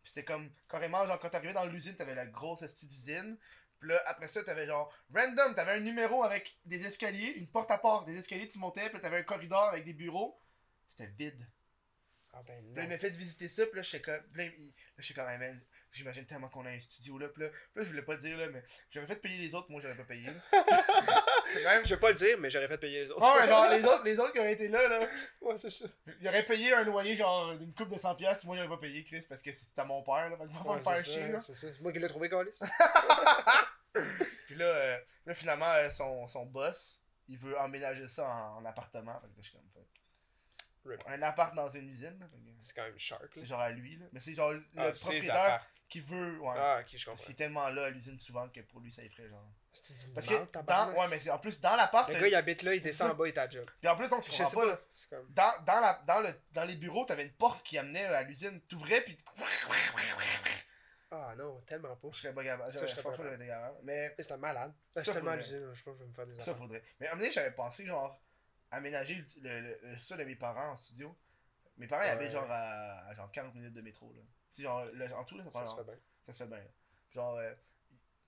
Puis c'était comme, carrément, genre, quand t'arrivais dans l'usine, t'avais la grosse astuce d'usine. Puis là, après ça, t'avais genre, random, t'avais un numéro avec des escaliers, une porte à part, des escaliers, tu montais, puis t'avais un corridor avec des bureaux. C'était vide. Ah ben Puis là, il m'a fait visiter ça, puis là, j'étais comme, puis là, là, j'étais comme, Hey, man, j'imagine tellement qu'on a un studio là, puis là, puis là, je voulais pas le dire, là, mais j'aurais fait payer les autres, moi, j'aurais pas payé, même. Je vais pas le dire, mais j'aurais fait payer les autres. Ouais, genre, les autres, les autres qui auraient été là, là, Ouais, c'est ça. ils auraient payé un loyer, genre, d'une coupe de 100$, piastres, moi, j'aurais pas payé, Chris, parce que c'était à mon père, là, fait que va pas Ouais, me faire c'est chier, ça, là. C'est ça. C'est moi qui l'ai trouvé, Calis. Puis là, euh, là finalement, euh, son, son boss, il veut emménager ça en, en appartement. Fait que là, je suis comme, fuck. Rip. un appart dans une usine. C'est quand même sharp. là. C'est genre à lui, là. Mais c'est genre le Ah, propriétaire qui veut. Ouais. Ah, ok, je Parce comprends. qu'il est tellement là à l'usine souvent que pour lui ça effraie genre. C'est une Parce que dans, ouais mais c'est en plus dans l'appart Le gars, il habite là, il descend en bas, il la job. puis en plus donc tu Je comprends sais pas, pas. là. C'est comme. Dans, dans, la, dans, le, dans les bureaux, t'avais une porte qui amenait à l'usine. T'ouvrais puis Ah non, tellement pas. je serais pas capable. Ça, Je serais pas capable. Mais Mais c'est un malade. Je suis tellement à l'usine, je pense que je vais me faire des ça faudrait. Mais à un moment j'avais pensé genre aménager le, le, le, sol de mes parents en studio. Mes parents Ouais. habitent genre à, à genre 40 minutes de métro là. Tu sais genre le- en tout là ça, se fait bien. ça se fait bien. là. Genre euh,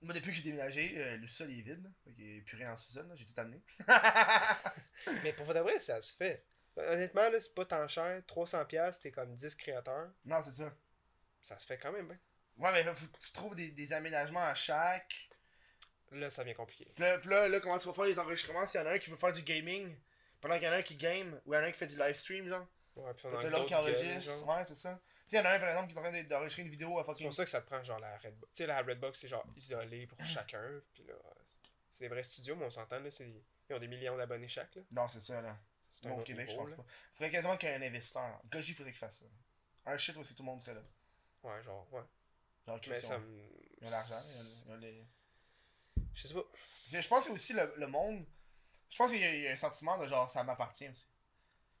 moi depuis que j'ai déménagé, euh, le sol il est vide là. Fait qu'il n'y a plus rien en sous-sol là, j'ai tout amené. Mais pour de vrai, ça se fait. Honnêtement, là, c'est pas tant cher. 300$, piastres, t'es comme 10 créateurs. non, c'est ça. Ça se fait quand même bien. Ouais, mais faut que tu trouves des, des aménagements à chaque. Là, ça devient compliqué. Puis là, là, là, comment tu vas faire les enregistrements s'il y en a un qui veut faire du gaming? Pendant qu'il y en a un qui game ou il y en a un qui fait du live stream, genre. Ouais, puis on a l'autre qui enregistre. Ouais, c'est ça. Tu sais, il y en a un par exemple qui est en train de- d'enregistrer une vidéo à C'est fucking. pour ça que ça te prend genre la Redbox. Tu sais, la Redbox, c'est genre isolé pour chacun. Puis là, c'est des vrais studios, mais on s'entend, là, c'est... ils ont des millions d'abonnés chaque. Là. Non, c'est ça, là. C'est au Québec, je pense là. pas. Faudrait quasiment qu'il y ait un investisseur. Goji, faudrait qu'il fasse ça. Un shit où est-ce que tout le monde serait là. Ouais, genre, ouais. Genre, Mais ça me. ils ont l'argent, ont- ils ont les- Je sais pas. C'est- Je pense que aussi le, le monde. Je pense qu'il y, y a un sentiment de genre ça m'appartient aussi.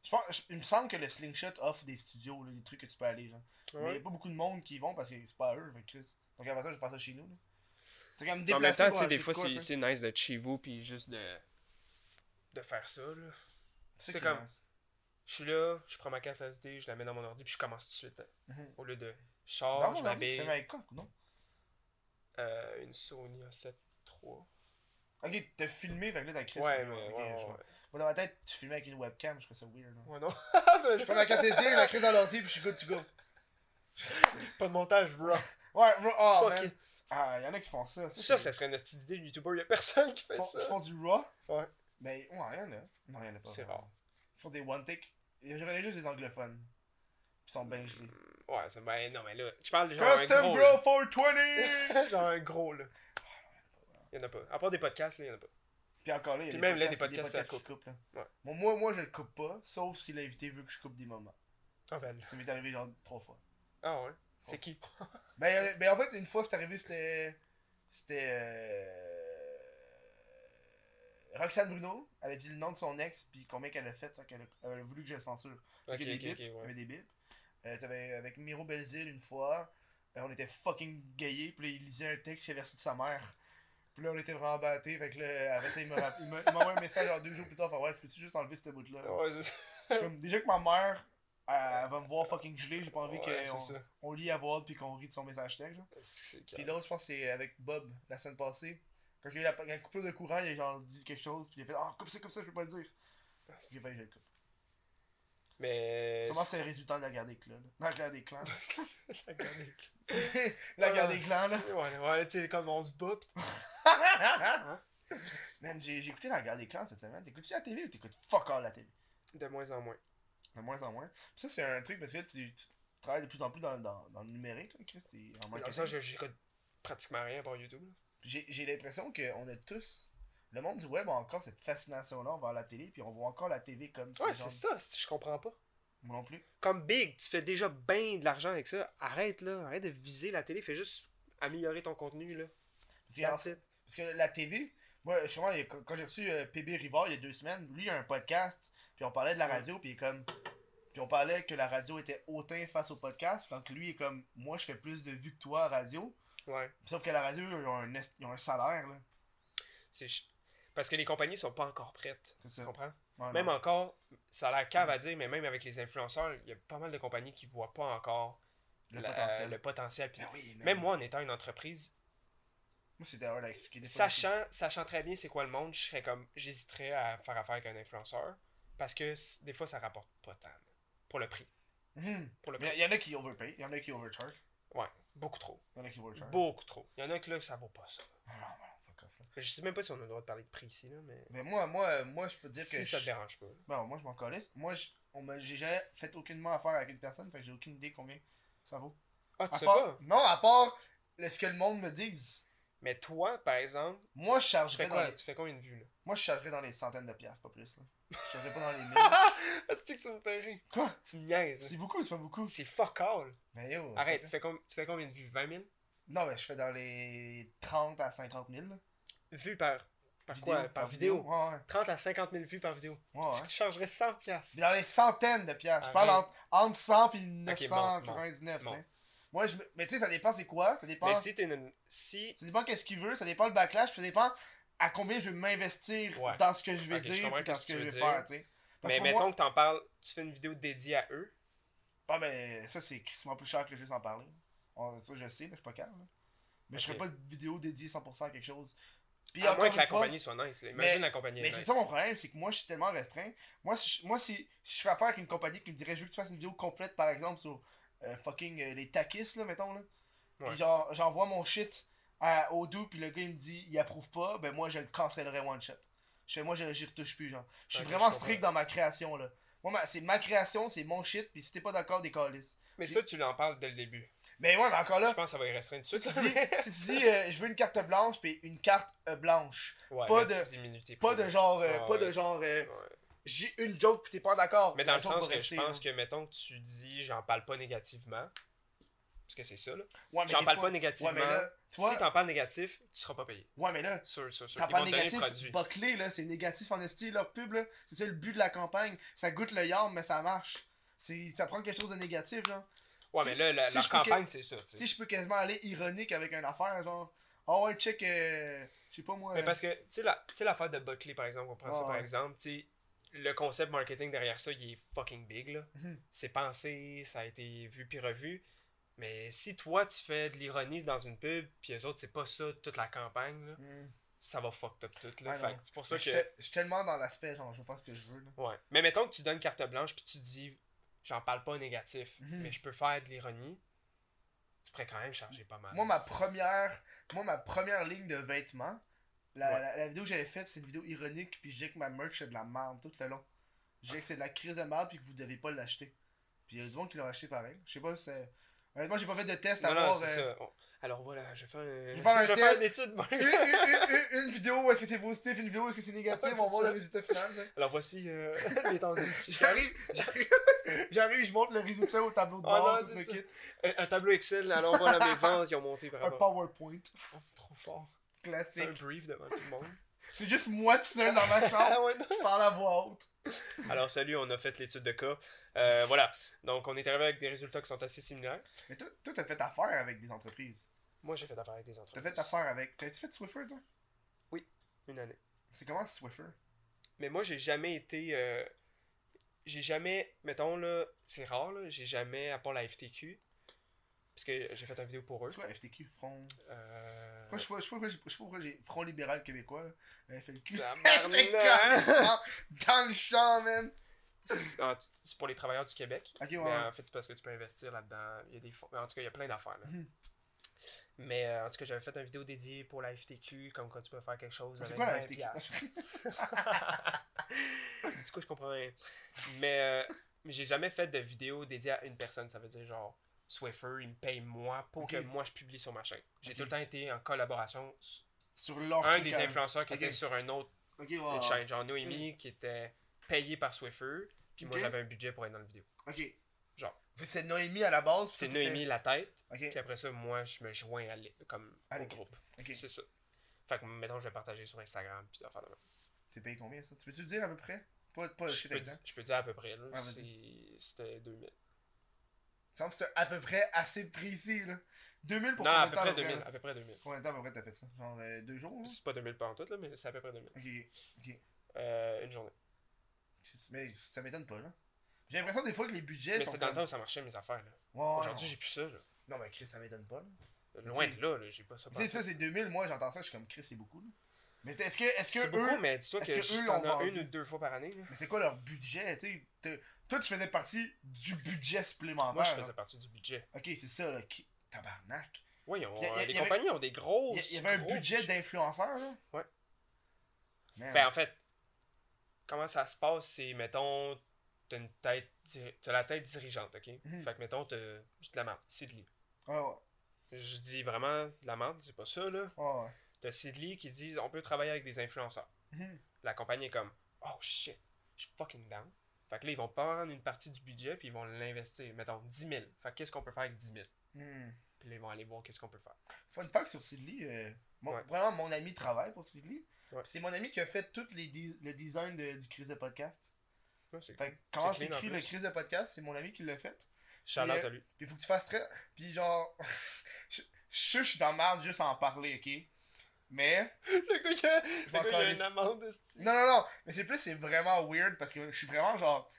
Je pense, je- il me semble que le Slingshot offre des studios, là, des trucs que tu peux aller. Genre. Mais il Ouais. n'y a pas beaucoup de monde qui y vont parce que c'est pas à eux, fait Chris. Donc après ça, je vais faire ça chez nous. Là. C'est comme En même déplacer temps, pour tu sais, acheter des de fois, c'est nice d'être chez vous, puis juste de. de faire ça, là. C'est comme- nice. Je suis là, je prends ma carte SD, je la mets dans mon ordi, puis je commence tout de suite. hein. Mhm. Au lieu de. Sors, mon je ordi, tu m'habille. fais avec quoi, non? Euh, une Sony A7 III. Ok, t'as filmé, fait que là t'as créé Ouais, ouais, je ouais. Moi, dans ma tête, tu filmais avec une webcam, je trouve ça weird. Ouais, non. Je prends ma carte SD, je la crée dans l'ordi, puis je suis good to go. Pas de montage, bro. Ouais, bro, oh, Fuck man. it. Ah, y'en a qui font ça. Ça, ça serait une petite idée de YouTuber. Y'a personne qui fait Ils ça. ils font du raw? Ouais. Mais, ouais, y'en a. Non, y'en a pas. C'est rare. Ils font des one take. Il y en a juste des anglophones. Ils sont bien gelés. Ouais, c'est ben non, mais là, tu parles de genre un Custom gros. Bro 420! là. genre un gros, là. Y'en a pas. À part des podcasts, là, y'en a pas. Puis encore là, il y a Puis des même là, podcasts, des il y a podcasts, qui coupent. Là. Ouais. Bon, moi, moi, je le coupe pas, sauf si l'invité veut que je coupe des moments. Ah, ben. là. Ça m'est arrivé genre trois fois. Ah, ouais? C'est qui? Ben, euh, ben, en fait, une fois, c'est arrivé, c'était. C'était. Euh... Roxane Bruno. Elle a dit le nom de son ex, puis combien qu'elle a fait, ça, qu'elle a, elle a voulu que je le censure. Ok, Il y avait ok, des ok, bips. Il y avait des bips. Euh, T'avais avec Miro Belzile une fois. euh, on était fucking gaillés. Puis là, il lisait un texte qu'il avait reçu de sa mère. Puis là, on était vraiment battés. Fait que là, après ça, il m'a envoyé un message genre deux jours plus tard. Fait ouais, tu peux-tu juste enlever cette bout-là? Ouais, c'est comme, déjà que ma mère, elle, va me voir fucking gelé. J'ai pas envie Ouais, qu'on on lit à voix puis qu'on rit de son message texte. Puis l'autre, je pense que c'est avec Bob la semaine passée. Quand il y a eu la, la coupure de courant, il a genre dit quelque chose. Puis il a fait Ah, coupe ça comme ça, je peux pas le dire. Puis il a fait, je le coupe. Mais. Sûrement c'est le résultat de la guerre des clans. la guerre des clans. La guerre des la guerre des clans, là. Ouais, ouais, tu sais, comme on se bat. pis- Man, j'ai écouté la guerre des clans cette semaine. T'écoutes-tu la TV ou t'écoutes fuck all la TV De moins en moins. De moins en moins. Ça, c'est un truc parce que tu, tu travailles de plus en plus dans, dans, dans le numérique, là, Chris. en Dans ça, j'écoute pratiquement rien par YouTube. J'ai j'ai l'impression qu'on a tous. Le monde du web a encore cette fascination-là envers la télé, puis on voit encore la TV comme Ouais, genre- c'est ça, je comprends pas. Moi non plus. Comme Big, tu fais déjà bien de l'argent avec ça. Arrête là, arrête de viser la télé, fais juste améliorer ton contenu là. Parce que, parce que la TV, moi, il y a- quand j'ai reçu euh, PB Rivard il y a deux semaines, lui, il a un podcast, puis on parlait de la radio, puis il est comme. Puis on parlait que la radio était hautain face au podcast, quand lui, est comme. Moi, je fais plus de vues que toi à radio. Ouais. Sauf que la radio, ils ont un, ils ont un salaire, là. C'est Parce que les compagnies sont pas encore prêtes. C'est Tu ça. comprends? Ouais, Même non. encore, ça a l'air cave à dire, mais même avec les influenceurs, il y a pas mal de compagnies qui voient pas encore le la- potentiel. le potentiel. Puis Ben oui, Même moi, en étant une entreprise, Moi, c'était hard à expliquer. des fois. sachant, sachant très bien c'est quoi le monde, je serais comme j'hésiterais à faire affaire avec un influenceur parce que des fois ça rapporte pas tant pour le prix. Pour le Mais prix. il y en a qui overpay, il y en a qui overcharge. Ouais, beaucoup trop. Il y en a qui overcharge. Beaucoup trop. Il y en a que là ça vaut pas ça. Non, non, Je sais même pas si on a le droit de parler de prix ici là, mais Mais moi, moi, moi, je peux te dire que. si ça je- te dérange pas. Bon, moi, je m'en calisse. Moi, je- on m'a- j'ai jamais fait aucunement affaire avec une personne, fait que j'ai aucune idée combien ça vaut. Ah, tu À sais part- pas? Non, à part ce que le monde me dise. Mais toi, par exemple, Moi, je tu chargerais fais dans les... Tu fais combien de vues là? Moi, je chargerais dans les centaines de piastres, pas plus, là. Je chargerais pas dans les mille. Est-ce que ça me fait rire? Quoi? Tu me niaises. C'est beaucoup, c'est pas beaucoup. C'est fuck all. Mais yo... Arrête, tu fais, com- tu fais combien de vues? 20 000 it. Non, mais je fais dans les 30 à 50 000, là. Vues par, par Vidéo, quoi Par vidéo. Ouais, ouais. 30 à 50 000 vues par vidéo. Ouais. Tu chargerais 100 piastres. Dans les centaines de piastres. Je Arrête. parle entre, entre 100 et Ok, bon, 999, bon. tu sais. Moi, je me... Mais tu sais, ça dépend c'est quoi. Ça dépend... Mais si t'es une. Si. Ça dépend qu'est-ce qu'il veut. Ça dépend le backlash. Ça dépend à combien je veux m'investir Ouais. dans ce que je vais je dire puis dans ce que je vais dire. faire, tu sais. Mais mettons moi... que t'en parles, tu fais une vidéo dédiée à eux. Ah, ben, ça, c'est crissement plus cher que juste en parler. On- ça, je sais, mais je suis pas calme. là. Mais je Ok. ferais pas de vidéo dédiée 100% à quelque chose. Puis à moins que la fois- compagnie soit nice. là. Imagine Mais- la compagnie. Mais c'est nice. ça mon problème, c'est que moi je suis tellement restreint. Moi, si je, moi, si je fais affaire avec une compagnie qui me dirait je veux que tu fasses une vidéo complète par exemple sur euh, fucking euh, les takis là, mettons là. Ouais. Puis genre, j'envoie mon shit à, au do, puis le gars il me dit il approuve pas, ben moi je le cancellerai one shot. Je fais moi je j'y retouche plus, genre. Je suis vraiment je strict dans ma création là. Moi, c'est ma création, c'est mon shit, puis si t'es pas d'accord, des calices. Mais ça, tu l'en parles dès le début. Mais ouais, mais encore Je là, pense que ça va y si de tu suite. dis, si tu dis euh, je veux une carte blanche, puis une carte euh, blanche. Ouais, pas de- tu diminues tes Pas de genre, euh, Ah pas de genre, euh, Ouais. j'ai une joke, puis t'es pas d'accord. Mais dans le sens que rester, je pense là. que, mettons, que tu dis, j'en parle pas négativement. Parce que c'est ça, là. J'en parle fois- pas négativement. Ouais, mais là, tu si t'en parles négatif, tu seras pas payé. ouais, mais là, Sûr, sûr, sûr. t'en parles négatif, bâclé, là, c'est négatif en esti, leur pub, là. C'est ça le but de la campagne. Ça goûte le yam, mais ça marche. Ça prend quelque chose de négatif, genre. Ouais, mais là, la, si leur campagne, c'est ça, tu sais. Si je peux quasiment aller ironique avec une affaire, genre, ah ouais, check, euh, je sais pas moi. Mais parce que, tu sais, la- l'affaire de Buckley, par exemple, on prend ça Ouais, par ouais. exemple, tu sais, le concept marketing derrière ça, il est fucking big, là. Mhm. C'est pensé, ça a été vu puis revu. Mais si toi, tu fais de l'ironie dans une pub, puis les autres, c'est pas ça, toute la campagne, là, Hmm. ça va fuck up tout, là. Fait c'est pour ça Mais que... Je je suis tellement dans l'aspect, genre, je veux faire ce que je veux, là. Ouais. Mais mettons que tu donnes carte blanche, puis tu dis, j'en parle pas négatif, Mhm. mais je peux faire de l'ironie, tu pourrais quand même charger pas mal. Moi, ma première, moi, ma première ligne de vêtements, la, Ouais. la, la vidéo que j'avais faite, c'est une vidéo ironique, puis je disais que ma merch c'est de la merde tout le long. Je disais que c'est de la crise de merde, puis que vous devez pas l'acheter. Puis il y a du monde qui l'ont acheté pareil. Je sais pas, c'est. Honnêtement, j'ai pas fait de test à Non, voir. Alors voilà, je vais faire, un... Je vais faire un je vais faire une étude. une, une- vidéo où est-ce que c'est positif, une vidéo où est-ce que c'est négatif, on va voir le résultat final. Alors voici euh, l'étendue. J'arrive, j'arrive, j'arrive, je montre le résultat au tableau de Ah bord, non, tout c'est le ça. kit. un, un tableau Excel, alors voilà mes ventes qui ont monté par Un rapport. PowerPoint Oh, trop fort. C'est classique. un brief devant tout le monde. C'est juste moi tout seul dans ma chambre, Ah ouais, je parle à voix haute. Alors salut, on a fait l'étude de cas. Euh, voilà. Donc on est arrivé avec des résultats qui sont assez similaires. Mais toi, toi, t'as fait affaire avec des entreprises. Moi j'ai fait affaire avec des T'as entreprises. fait affaire avec. T'as-tu fait Swiffer, toi? Une année. C'est comment Swiffer? Mais moi j'ai jamais été. euh, J'ai jamais. Mettons là, c'est rare là, j'ai jamais, à part la FTQ. Parce que j'ai fait une vidéo pour eux. C'est quoi FTQ Front? Euh... Moi, je sais pas je sais pas pourquoi j'ai- je sais pas pourquoi j'ai Front libéral québécois, là. FLQ. Tabarnak. Dans le champ, man Ah, c'est pour les travailleurs du Québec. Ok, ouais. Mais en fait, c'est parce que tu peux investir là-dedans. Il y a des fonds. En tout cas, il y a plein d'affaires. là. Mhm. Mais euh, en tout cas, j'avais fait une vidéo dédiée pour la FTQ, comme quoi tu peux faire quelque chose. C'est avec quoi la 20 FTQ du coup, je comprends rien. Mais, euh, mais j'ai jamais fait de vidéo dédiée à une personne. Ça veut dire genre, Swiffer, il me paye moi pour que moi je publie sur ma chaîne. J'ai tout le temps été en collaboration. Sur leur Un des influenceurs qui était sur un autre une chaîne, genre Noémie, qui était payé par Swiffer. Puis moi, j'avais un budget pour être dans la vidéo. Ok. Genre. C'est Noémie à la base. C'est Noémie la tête. Puis après ça, moi, je me joins à comme À au groupe. Ok. C'est ça. Fait que, mettons, je vais partager sur Instagram. Puis faire de même. T'es payé combien ça? Tu peux-tu dire à peu près? Pas, pas Je peux, je peux dire à peu près. Là, c'est- C'était 2000. Semble que c'est à peu près assez précis, là. 2000 pour Non, combien à de peu temps, près à peu près, 2000. là? À peu près 2000. Combien de temps à peu près t'as fait ça? Genre euh, deux jours là? C'est pas 2000 pas en tout, là, mais c'est à peu près 2000. Ok. Euh, une journée. Mais ça m'étonne pas, là. J'ai l'impression des fois que les budgets Mais sont c'est dans le temps où ça marchait, mes affaires. Là. Aujourd'hui, non. j'ai plus ça. Là. Non, mais Chris, ça m'étonne pas, là. Loin tu de là, là, j'ai pas ça. Tu sais, ça, c'est 2000. Moi, j'entends ça, je suis comme Chris, c'est beaucoup, là. Mais est-ce que, est-ce que C'est eux. beaucoup, mais dis-toi que, que eux t'en as une ou deux fois par année. Là. Mais c'est quoi leur budget, tu sais? Toi, tu faisais partie du budget supplémentaire. Moi, je faisais partie du budget. Ok, c'est ça, là. Qui... Tabarnak. Oui, ils ont- Y a- y a- les y avait- compagnies ont des grosses. il y avait un budget d'influenceur, là. Ouais. Man. Ben, en fait, comment ça se passe, c'est, mettons, t'as une tête, t'as la tête dirigeante, ok? Mhm. Fait que, mettons, t'as juste de la merde, l'île. Ah ouais. je dis vraiment de la merde, c'est pas ça, là. Ah ouais. T'as Sidley qui dit on peut travailler avec des influenceurs. Mhm. La compagnie est comme oh shit, je suis fucking down. Fait que là, ils vont prendre une partie du budget puis ils vont l'investir. Mettons 10 000. Fait que qu'est-ce qu'on peut faire avec 10 000 Mhm. Puis là, ils vont aller voir qu'est-ce qu'on peut faire. Fun fact sur Sidley, euh, mon- Ouais. vraiment mon ami travaille pour Sidley. Ouais. C'est mon ami qui a fait tout les le design de- du crise de podcast. Ouais, Fait que en s'écrit le crise de podcast, c'est mon ami qui l'a fait. Shout out Puis, à lui. Puis il faut que tu fasses très. Puis genre. je je je suis dans juste à en parler, ok? Mais. Le gars, il a, Je le vais gars, il a encore une amende, esti. Non, non, non. Mais c'est plus, c'est vraiment weird parce que je suis vraiment genre.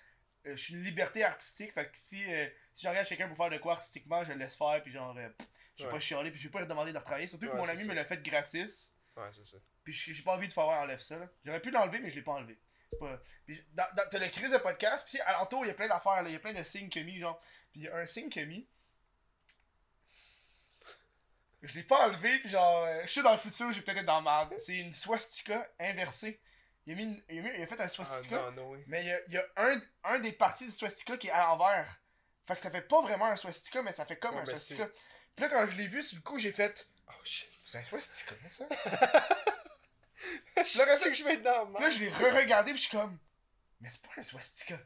euh, je suis une liberté artistique. Fait que si, euh, si j'engage quelqu'un pour faire de quoi artistiquement, je le laisse faire. Puis genre. euh, je vais pas chialer. Puis je vais pas lui demander de retravailler. Surtout que Ouais, mon ami ça. me l'a fait gratis. Ouais, c'est ça. Puis j'ai pas envie de faire enlève ça. J'aurais pu l'enlever, mais je l'ai pas enlevé. C'est pas. Puis dans, dans- t'as le crise de podcast. Puis alentour, il y a plein d'affaires. là. Il y a plein de signes a mis. Genre. Puis il y a un signe a mis. Je l'ai pas enlevé. Puis genre. euh, Je suis dans le futur, j'ai peut-être être dans ma. C'est une swastika inversée. Il a, mis une- il a, mis- il a fait un Ah swastika. non, non, oui. Mais il y a, il y a un, un des parties du swastika qui est à l'envers. Fait que ça fait pas vraiment un swastika, mais ça fait comme Ouais, un swastika. Puis là, quand je l'ai vu, sur le coup, j'ai fait. Oh shit. C'est un swastika, ça? Je Là, sais que je vais être dans Puis là, je l'ai re-regardé, puis je suis comme. Mais c'est pas un swastika.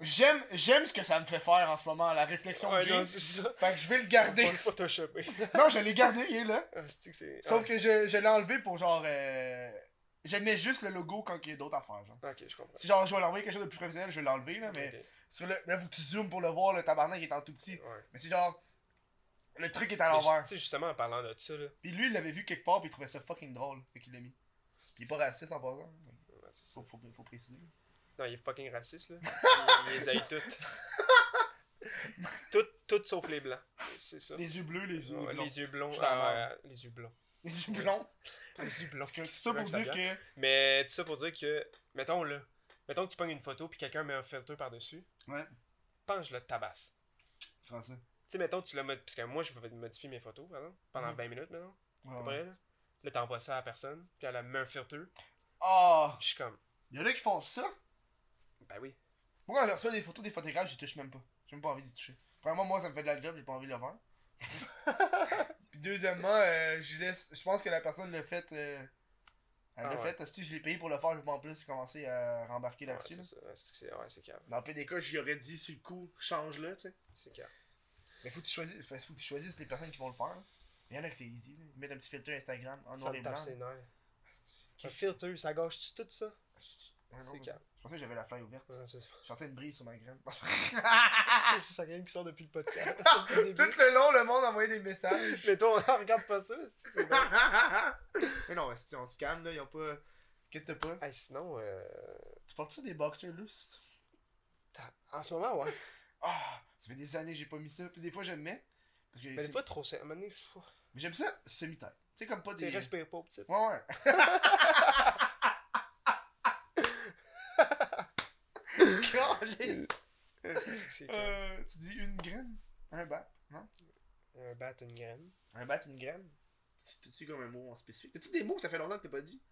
J'aime, j'aime ce que ça me fait faire en ce moment, la réflexion Ouais, que j'ai. Fait que je vais le garder. non, je l'ai gardé, il est là. Ah, que. Sauf que je, je l'ai enlevé pour genre. Euh... Je mets juste le logo quand il y a d'autres affaires, genre. Ok, je comprends. Si genre je vais l'envoyer quelque chose de plus professionnel, je vais l'enlever, là, mais. Sur le... Là, faut que tu zoomes pour le voir, le tabarnak il est en tout petit. Ouais. Mais c'est genre. Le truc est à Mais l'envers. Tu sais, justement, en parlant de ça, là. Puis lui, il l'avait vu quelque part, puis il trouvait ça fucking drôle. Fait qu'il l'a mis. Il est pas raciste en passant. Ouais, ça. Faut, faut, faut préciser. Non, il est fucking raciste, là. il les aille toutes. toutes, toutes sauf les blancs. C'est ça. Les yeux bleus, les yeux blonds. les yeux blonds. Ah, les yeux blonds. Les yeux blonds. Les yeux blonds. Parce que c'est ça pour dire que. Mais tout ça pour dire que, mettons là, mettons que tu pognes une photo puis quelqu'un met un filtre par-dessus, Ouais. pense je le tabasse. Ça? Tu sais, mettons que tu l'as mod- parce que moi je vais modifier mes photos, par exemple, pendant Mhm. 20 minutes maintenant, Ouais, là. Là, t'envoies ça à la personne, puis elle a mis un filtre, Ah! je suis comme, Il y en a qui font ça? Ben oui. Moi, quand je reçois des photos des photographes, j'y touche même pas. J'ai même pas envie d'y toucher. Premièrement, moi, ça me fait de la job, j'ai pas envie de le faire. Puis deuxièmement, euh, je laisse. Je pense que la personne l'a fait. euh, Elle Ah l'a ouais. fait. Si je l'ai payé pour le faire, je vais pas en plus commencer à rembarquer Ouais, là-dessus. c'est là. ça, c'est c'est- ouais, c'est calme. Dans le des cas, j'y aurais dit sur le coup, change-le, tu sais. C'est calme. Mais faut que tu choisisses, faut que tu choisisses les personnes qui vont le faire. là. Il y en a que c'est easy. Là. Ils mettent un petit filtre Instagram en noir et blanc. ses nerfs. Un filtre, ça gâche-tu tout ça? Ouais, C'est calme. Pensais que j'avais la fly ouverte. Ouais, c'est ça. J'entends une brise sur ma graine. C'est sa graine qui sort depuis le podcast. Tout le long, le monde envoyait des messages. Mais toi, on regarde pas ça, c'est mais non, c'est- on se calme là, ils ont pas. T'as pas? Hey, sinon, euh... Tu portes ça des boxers loose? t'as- en ce moment, ouais. Ah, ça fait des années que j'ai pas mis ça. Puis des fois, je le mets. Parce que Mais des c'est- fois, trop, c'est. à un moment donné, pff, Mais j'aime ça semi-tête. Tu sais, comme pas Tu des. respires pas, petit. Ouais, ouais. Caliste. C'est calme. Euh, tu dis une graine? Un bat? Non? Un bat, une graine. Un bat, une graine? Tu- T'as-tu comme un mot en spécifique? T'as-tu des mots que ça fait longtemps que t'as pas dit?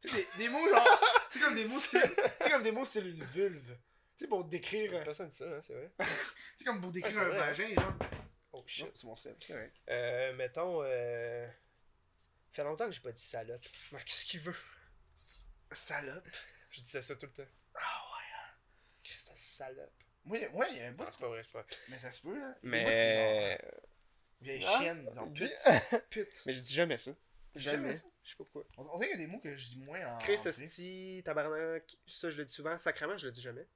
Tu des, des mots genre. Tu comme des mots style. Tu comme des mots style une vulve. Tu sais, pour décrire. euh, Personne dit ça, hein, c'est vrai. Tu sais, comme pour décrire Ouais, un vrai. vagin, genre. Oh shit. c'est mon sel, c'est correct. Euh, mettons, euh. fait longtemps que j'ai pas dit salope. Mais qu'est-ce qu'il veut? Salope? Je disais ça tout le temps. Christ, salope. Oui, ouais, il y a un bout. Non, c'est pas vrai, c'est pas vrai. Mais ça se peut, là. Mais. genre, Vieille Ah. chienne, genre pute. Pute. Mais je dis jamais ça. Jamais. Jamais. Je sais pas pourquoi. On, dirait qu'il y a des mots que je dis moins en. Chris, tabarnak, ça je le dis souvent. Sacrement, je le dis jamais.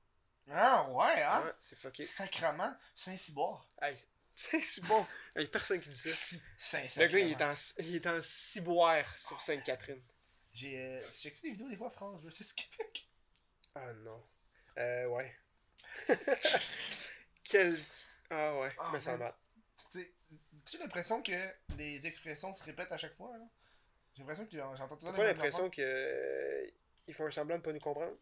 Ah, ouais, hein? Ouais, c'est fucké. Sacrement, Saint-Cyboire. Hey, bon. Il y a personne qui dit ça. Saint Le gars, il est en, il est en ciboire sur Sainte-Catherine. J'ai euh, j'ai checké des vidéos des fois France versus Québec? Ah non. Euh, ouais. Quel. Ah ouais, Ah, sens man. mal. Tu as l'impression que les expressions se répètent à chaque fois, là? J'ai l'impression que j'entends tout pas l'impression que. euh, Ils font un semblant de pas nous comprendre?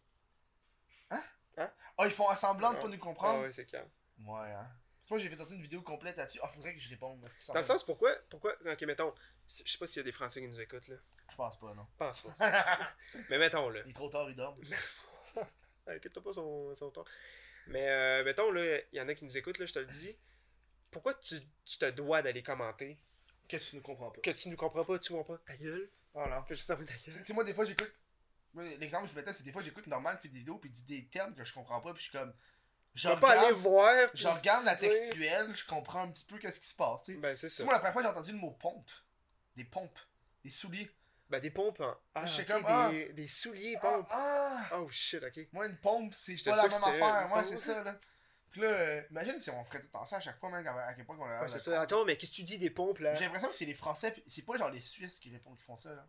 Ah, ils font semblant de pas Ah. nous Ah comprendre? ouais, c'est clair. Ouais, hein. Moi j'ai fait sortir une vidéo complète là-dessus. Ah, faudrait que je réponde. Que ça Dans le sens, pourquoi. Pourquoi. Ok, mettons. Je sais pas s'il y a des Français qui nous écoutent, là. Je pense pas, non. Pense pas. Mais mettons, là. il est trop tard, il dort. Inquiète-toi pas son, son ton. Mais euh, mettons, il y en a qui nous écoutent, là, je te le dis. pourquoi tu, tu te dois d'aller commenter? Que tu ne comprends pas? que tu nous comprends pas, tu comprends pas ta gueule Voilà. Fais juste ta Tu gueule. sais, moi, des fois, j'écoute. L'exemple que je mettais, c'est des fois, j'écoute Norman fait des vidéos, puis dit des termes que je comprends pas, puis je suis comme. Je Tu vas pas aller voir. je regarde la tu textuelle, je comprends un petit peu qu'est-ce qui se passe, tu. Ben, c'est Tu ça. moi, la première fois, j'ai entendu le mot pompe. Des pompes. Des souliers. Ben, des pompes en. Ah, Je sais ok, comme, des, des souliers Ah, pompes. ah! Oh shit, ok. Moi, une pompe, c'est pas la même affaire. Ouais, pompe. c'est ça, là. Puis là, euh, imagine si on ferait tout le temps ça à chaque fois, même, à quel point on a. Ouais, c'est ça. Attends, mais qu'est-ce que tu dis des pompes là? J'ai l'impression que c'est les Français, puis c'est pas genre les Suisses qui répondent, qui font ça, là.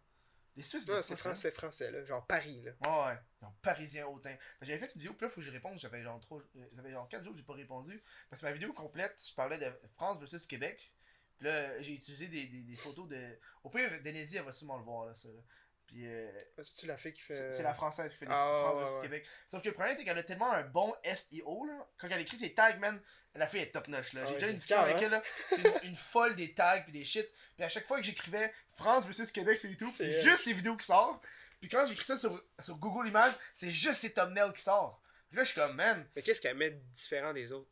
Les Suisses, Non, c'est français, français là. Genre Paris là. Ouais, ouais. Parisien hautain. J'avais fait une vidéo, puis là, faut que je réponde. J'avais genre trop. Ça fait genre 4 jours que j'ai pas répondu. Parce que ma vidéo complète, je parlais de France versus Québec. Puis là, j'ai utilisé des, des, des photos de. Au pire, Denezi, elle va sûrement le voir, là, ça. là. Puis euh, C'est-tu la fille qui fait. c'est c'est la française qui fait des Ah, France ouais, ouais. Québec. Sauf que le problème, c'est qu'elle a tellement un bon SEO, là. Quand elle écrit ses tags, man, la fille est top notch, là. Ah J'ai déjà c'est une discussion avec cœur, elle, là. C'est une, une folle des tags puis des shit. Puis à chaque fois que j'écrivais France versus Québec sur YouTube, C'est c'est elle. juste les vidéos qui sortent. Puis quand j'écris ça sur, sur Google Images, c'est juste les thumbnails qui sortent. Puis là, je suis comme, man, Mais qu'est-ce qu'elle met de différent des autres?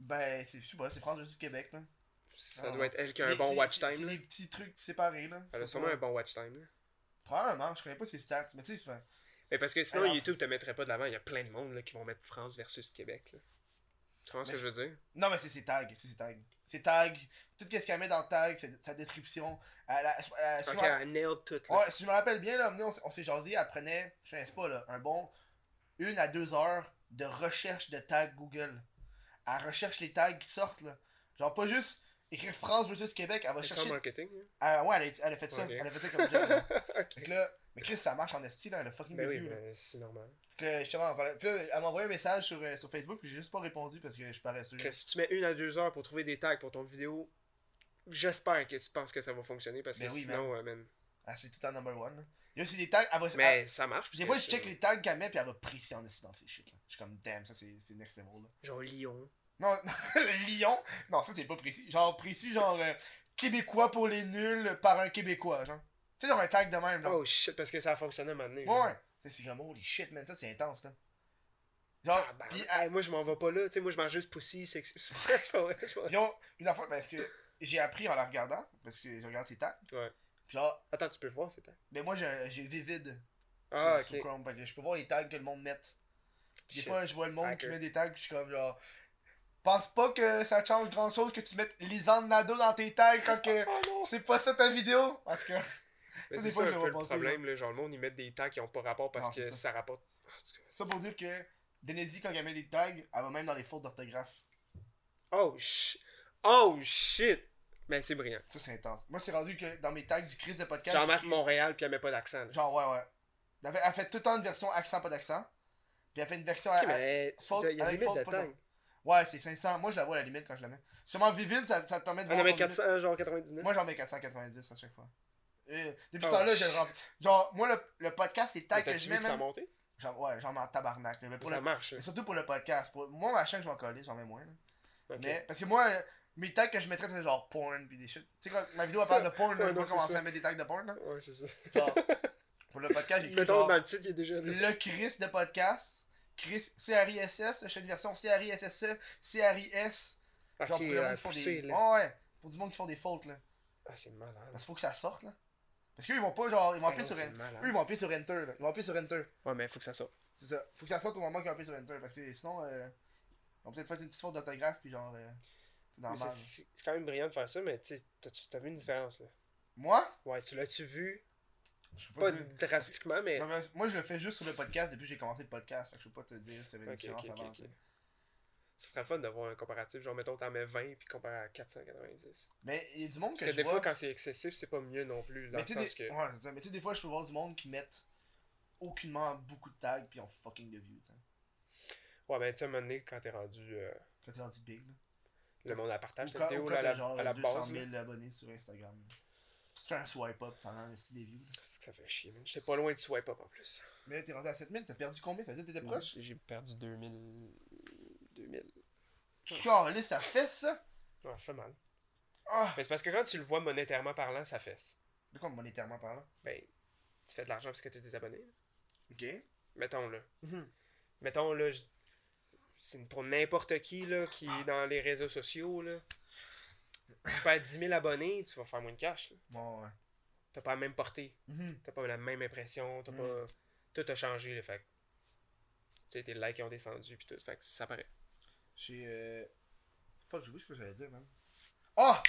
Ben, c'est, je sais pas, c'est France versus Québec, là. Ça Ah. doit être elle qui a un bon watch time des petits trucs séparés, là. Elle a sûrement un bon watch time là. Probablement, je connais pas ses stats, mais tu sais, c'est. Mais parce que sinon YouTube te mettrait pas de l'avant. Il y a plein de monde là, qui vont mettre France versus Québec là. Tu comprends ce que je veux dire? Non, mais c'est ses tags, c'est ses tags. Ses tags, tout ce qu'elle met dans le tag, c'est sa description. Elle a- elle Ok, nailed tout là. Ouais, si je me rappelle bien, là, on s'est jasé, elle prenait, je sais pas, là, un bon une à deux heures de recherche de tags Google. Elle recherche les tags qui sortent, là. Genre, pas juste écrire France versus Québec, elle va chercher. marketing là. Ah, ouais, elle a, elle a fait ça. Elle a fait ça comme job. que là, mais Chris, ça marche en esti, là, elle a fucking Ben oui, mais c'est normal. Là, justement, puis là, elle m'a envoyé un message sur, euh, sur Facebook, puis j'ai juste pas répondu parce que je suis paresseux. Chris, si tu mets une à deux heures pour trouver des tags pour ton vidéo, j'espère que tu penses que ça va fonctionner parce que Ben oui, sinon, euh, man. Ah, c'est tout en number one. Il y a aussi des tags, elle va. Mais ça marche. des fois, je check c'est- les tags qu'elle met, puis elle va préciser en esti dans ces shit, là. Je suis comme, damn, ça c'est c'est next level, là. Genre Lyon. Non, le lion. Non, ça c'est pas précis. Genre précis, genre euh, québécois pour les nuls par un québécois, genre. Tu sais, genre un tag de même, genre. Oh shit, parce que ça a fonctionné maintenant. ouais, C'est comme, holy shit, man, ça c'est intense, là. Genre, Ah, ben, pis, hey, moi je m'en vais pas là, tu sais, moi je mange juste pussy, c'est ont une affaire, parce que j'ai appris en la regardant, parce que je regarde ses tags. Ouais. Genre, Attends, tu peux le voir, c'est ça? mais moi j'ai Vivid Ah, sur, sur ok. Chrome, que je peux voir les tags que le monde met. Des Shit. fois, je vois le monde qui met des tags, je suis comme genre. Pense pas que ça change grand chose que tu mettes Lisande Nado dans tes tags quand que Oh non! c'est pas ça ta vidéo? En tout cas, Ça, c'est ça fois, un peu le penser, problème, là, genre le monde ils mettent des tags qui ont pas rapport parce Non, que ça. ça. rapporte. Ça pour dire que Denezi, quand elle met des tags, elle va même dans les fautes d'orthographe. Oh shit! Oh shit! Mais c'est brillant. Ça, c'est intense. Moi, c'est rendu que dans mes tags du Chris de podcast. Genre Marc j'écris- Montréal puis elle met pas d'accent. Genre, ouais, ouais. Elle fait, elle fait tout le temps une version accent, pas d'accent. Puis elle fait une version. Ok, à- mais faute- il y a une limite de tag. Ouais, c'est 500. Moi, je la vois à la limite quand je la mets. Sûrement Vivid, ça, ça te permet de On voir. en met ton limite. 400, genre 99. Moi, j'en mets 490 à chaque fois. Et depuis Oh, ce temps-là, je le. Genre, moi, le, le podcast, les tags que je mets, ça a même. monté? Genre, ouais, j'en mets en tabarnak. Mais pour Ça le... marche. mais surtout pour le podcast. Pour... Moi, ma chaîne, je vais en coller, j'en mets moins. là. Mais, parce que moi, mes tags que je mettrais, c'est genre porn pis des shit. Tu sais, quand ma vidéo elle parle de porn, Ouais, je vais commencer ça. à mettre des tags de porn. Là. Ouais, c'est ça. Genre, pour le podcast, j'ai Mettons genre, dans le titre, il est déjà là. le Chris de podcast. Chris, C-R-I-S-S, je fais une version C-R-I-S-S-E, C-R-I-S. Ok, Genre pour le euh, monde qui font poussé, des. là. Ouais, pour du monde qui font des fautes, là. Ah, c'est malade. Parce qu'il faut que ça sorte, là. Parce qu'eux, ils vont pas, genre, ils vont Ah appuyer non, sur Enter. Eux, ils vont appuyer sur Enter, là. Ils vont appuyer sur Enter. Ouais, mais faut que ça sorte. C'est ça. Faut que ça sorte au moment qu'ils vont appuyer sur Enter. Parce que sinon, euh, ils vont peut-être faire une petite faute d'orthographe, puis genre, euh, c'est quand même brillant de faire ça, mais tu sais, t'as-tu- t'as vu une différence là? Moi, Ouais, tu l'as-tu vu? Je peux Pas drastiquement, mais. Non, mais moi, je le fais juste sur le podcast depuis que j'ai commencé le podcast. Fait que je peux pas te dire si ça avait une Ok, différence avant. Ce serait le fun d'avoir un comparatif. Genre, mettons, t'en mets 20 puis comparé à 490. Mais il y a du monde Parce que, que, je des vois. fois, quand c'est excessif, c'est pas mieux non plus. Dans Mais tu sais, des... que. ouais. Mais tu sais, des fois, je peux voir du monde qui mettent aucunement beaucoup de tags, puis ont fucking de views. sais. Ouais, ben, tu sais, à un moment donné, quand t'es rendu. euh, Quand t'es rendu big, là. le monde la partage, quand, vidéo là, à la, genre à la 200 base. là. 000 abonnés sur Instagram. Tu fais un swipe up, t'en as aussi des views. C'est que ça fait chier, man. J'étais pas loin de swipe up en plus. Mais là, t'es rendu à 7000, t'as perdu combien? Ça veut dire que t'étais proche? J'ai perdu 2000. 2000. Calé, ça fait ça? Ouais, ça fait mal. Ah Mais c'est parce que quand tu le vois monétairement parlant, ça fesse. De quoi monétairement parlant? Ben, tu fais de l'argent parce que tu as des abonnés. là. Ok. Mettons là. Mhm. Mettons là, je- c'est pour n'importe qui là, qui est dans les réseaux sociaux. Là. Tu perds 10 000 abonnés, tu vas faire moins de cash. là. Bon, ouais. T'as pas la même portée, Mhm. t'as pas la même impression, t'as Mm. pas. Tout a changé, là, fait. Tu sais, tes likes ont descendu, puis tout, fait que ça paraît. J'ai. Euh... Fuck, j'ai oublié ce que j'allais dire, man. Ah!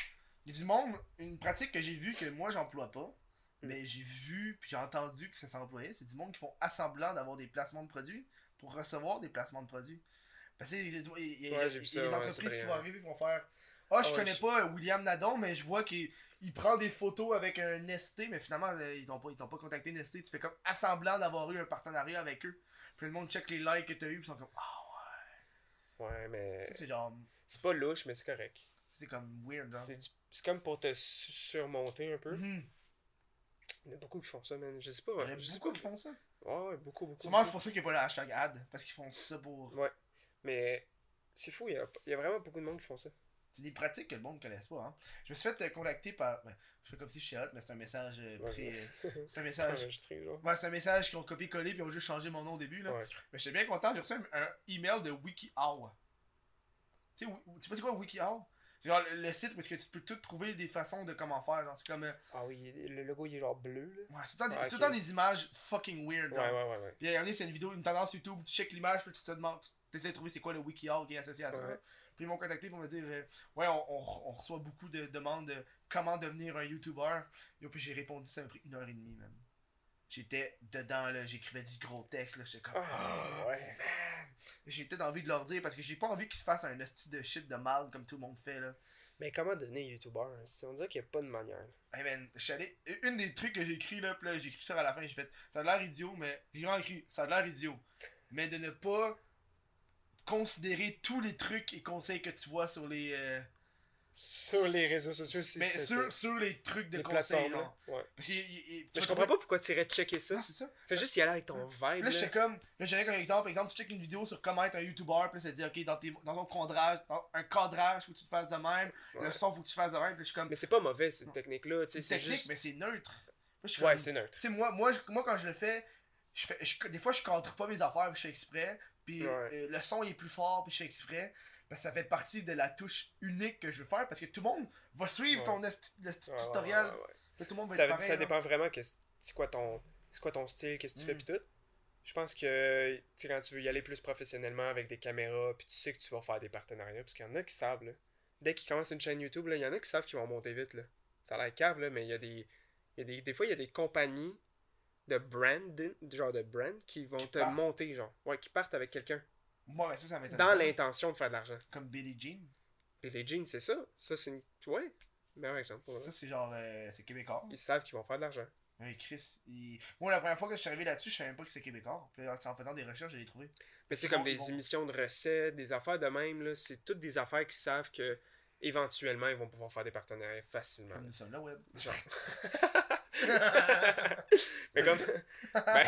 Il y a du monde, une pratique que j'ai vue que moi j'emploie pas, mais j'ai vu puis j'ai entendu que ça s'employait, c'est du monde qui font assemblant d'avoir des placements de produits pour recevoir des placements de produits. Parce que il y a, y y ça, des ouais, entreprises qui vont arriver qui vont faire Ah, je Ah ouais, connais pas William Nadon, mais je vois qu'il il prend des photos avec un Nesté, mais finalement euh, ils t'ont pas, ils pas contacté Nesté, tu fais comme assemblant d'avoir eu un partenariat avec eux. Puis le monde check les likes que t'as eu, puis ils sont comme Ah, Ouais, mais. ça, c'est genre. C'est pas louche, mais c'est correct. C'est comme weird, genre. C'est du- comme pour te su- surmonter un peu. Mhm. Il y en a beaucoup qui font ça, man. Je sais pas. Il y en a beaucoup qui font ça. Ouais, ouais, beaucoup, beaucoup. Sûrement, c'est pour ça qu'il n'y a pas le hashtag ad. Parce qu'ils font ça pour. Ouais. Mais c'est fou, il y a, il y a vraiment beaucoup de monde qui font ça. C'est des pratiques que le monde ne connaisse pas. Hein. Je me suis fait euh, contacter par. ben, je fais comme si je suis hot, mais c'est un message euh, Ouais, pré- c'est- euh, C'est un message. Ouais, c'est un message qu'ils ont copié-collé puis ils ont juste changé mon nom au début. Là. Ouais. Mais j'étais bien content. J'ai reçu un, un email de WikiHow. Tu sais, wi- tu sais pas c'est quoi WikiHow? C'est genre le, site où est-ce que tu peux tout trouver des façons de comment faire. genre, C'est comme. Ah oui, le logo il est genre bleu, là. ouais, c'est tout le temps des- Ah, des images fucking weird. Ouais, genre. ouais, ouais, ouais. Puis un moment donné, c'est une vidéo, une tendance YouTube où tu check l'image, puis tu te demandes, tu essaies de trouver c'est quoi le WikiHow qui est associé à ça. Ouais. Puis ils m'ont contacté pour me dire, euh, ouais, on, on- on reçoit beaucoup de demandes de comment devenir un YouTuber. Et puis j'ai répondu, ça m'a pris une heure et demie, man. J'étais dedans, là, j'écrivais du gros texte, là, j'étais comme, Ah, ouais. man. J'ai peut-être envie de leur dire parce que j'ai pas envie qu'ils se fassent un hostie de shit de mal comme tout le monde fait, là. Mais comment devenir youtubeur hein? C'est- On dirait qu'il n'y a pas de manière. Hey man, je suis allé. Une des trucs que j'ai écrit là, puis là, j'ai écrit ça à la fin, j'ai fait. Ça a l'air idiot, mais. J'ai vraiment écrit. Ça a l'air idiot. Mais de ne pas considérer tous les trucs et conseils que tu vois sur les. euh, Sur les réseaux sociaux, mais sur, sur les trucs de les conseils, là. genre. Ouais. Mais je comprends pas pourquoi tu irais checker ça. C'est ça. Fais juste y aller avec ton vibe. là, j'étais Là. comme. Là, j'avais comme exemple. Par exemple, tu check une vidéo sur comment être un YouTuber. Puis là, ça dit, ok, dans, tes, dans ton cadrage, dans un cadrage, faut que tu te fasses de même. Ouais. Le son, faut que tu te fasses de même. Puis je suis comme. Mais c'est pas mauvais cette technique-là. C'est technique, juste. mais c'est neutre. Là, je Ouais, c'est neutre. Tu sais, moi, moi, je- moi, quand je le fais, je fais je- des fois, je cadre pas mes affaires, je fais exprès. Puis Ouais. euh, le son il est plus fort, puis je fais exprès. Parce que ça fait partie de la touche unique que je veux faire. Parce que tout le monde va suivre Ouais. ton le tutoriel. Puis Tout le monde va Ça, être pareil. ça dépend vraiment que c'est quoi ton c'est quoi ton style, qu'est-ce que tu fais Mm. pis tout. Je pense que quand tu veux y aller plus professionnellement avec des caméras puis tu sais que tu vas faire des partenariats parce qu'il y en a qui savent là. Dès qu'ils commencent une chaîne YouTube il y en a qui savent qu'ils vont monter vite là. Ça a l'air câble là, mais il y a des y a des des fois il y a des compagnies de brand genre de brand qui vont Qui te partent. monter genre ouais qui partent avec quelqu'un Moi, mais ça, ça m'étonne. dans pas. l'intention de faire de l'argent. Comme Billie Jean. Puis les jeans, c'est ça. Ça c'est une ouais. Meilleur exemple pour eux. Ça, c'est genre. euh, c'est québécois. Ils savent qu'ils vont faire de l'argent. Oui, Chris. il- Moi, la première fois que je suis arrivé là-dessus, je savais même pas que c'était québécois. Puis c'est en faisant des recherches, je l'ai trouvé. Mais c'est comme des vont- émissions de recettes, des affaires de même, là. C'est toutes des affaires qui savent que éventuellement ils vont pouvoir faire des partenariats facilement. Comme nous sommes là, web. Genre. Mais comme. Ben,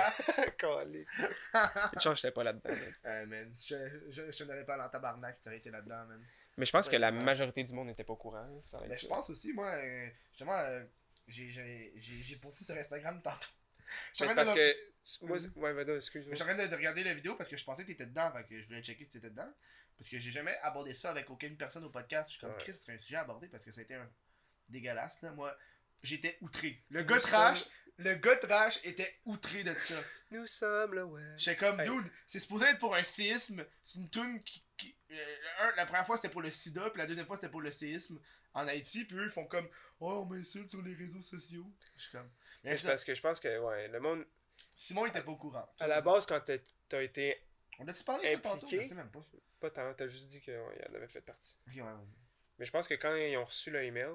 chance, j'étais pas là-dedans. là. Euh, man, je, je, je n'avais pas dans tabarnak, tu aurais été là-dedans, man. Mais je pense que la ouais. majorité du monde n'était pas au courant. là. Ça Mais je pense aussi, moi, euh, justement, euh, j'ai- posté sur Instagram tantôt. C'est parce de- que. Moi, ouais, Vada, excuse-moi. je suis en train de, de regarder la vidéo parce que je pensais que t'étais dedans, fait que je voulais checker si t'étais dedans. Parce que j'ai jamais abordé ça avec aucune personne au podcast. Je suis comme. Chris, c'est un sujet à aborder parce que ça a été un dégueulasse, là. Moi, j'étais outré. Le gars trash, sommes- le gars trash était outré de ça. Nous sommes le web. J'étais comme, Hey. dude, c'est supposé être pour un séisme. C'est une tune qui. qui- euh, un, la première fois c'était pour le sida, puis la deuxième fois c'était pour le séisme en Haïti, puis eux ils font comme, oh, on m'insulte sur les réseaux sociaux. Je suis comme. Mais c'est parce que je pense que, ouais, le monde. Simon il était pas au courant. À la base, quand t'as- été. On a-tu parlé de ça tantôt? Impliqué? Je sais même pas. Pas tant, t'as juste dit qu'il en avait fait partie. Ok, ouais, ouais. Mais je pense que quand ils ont reçu le email,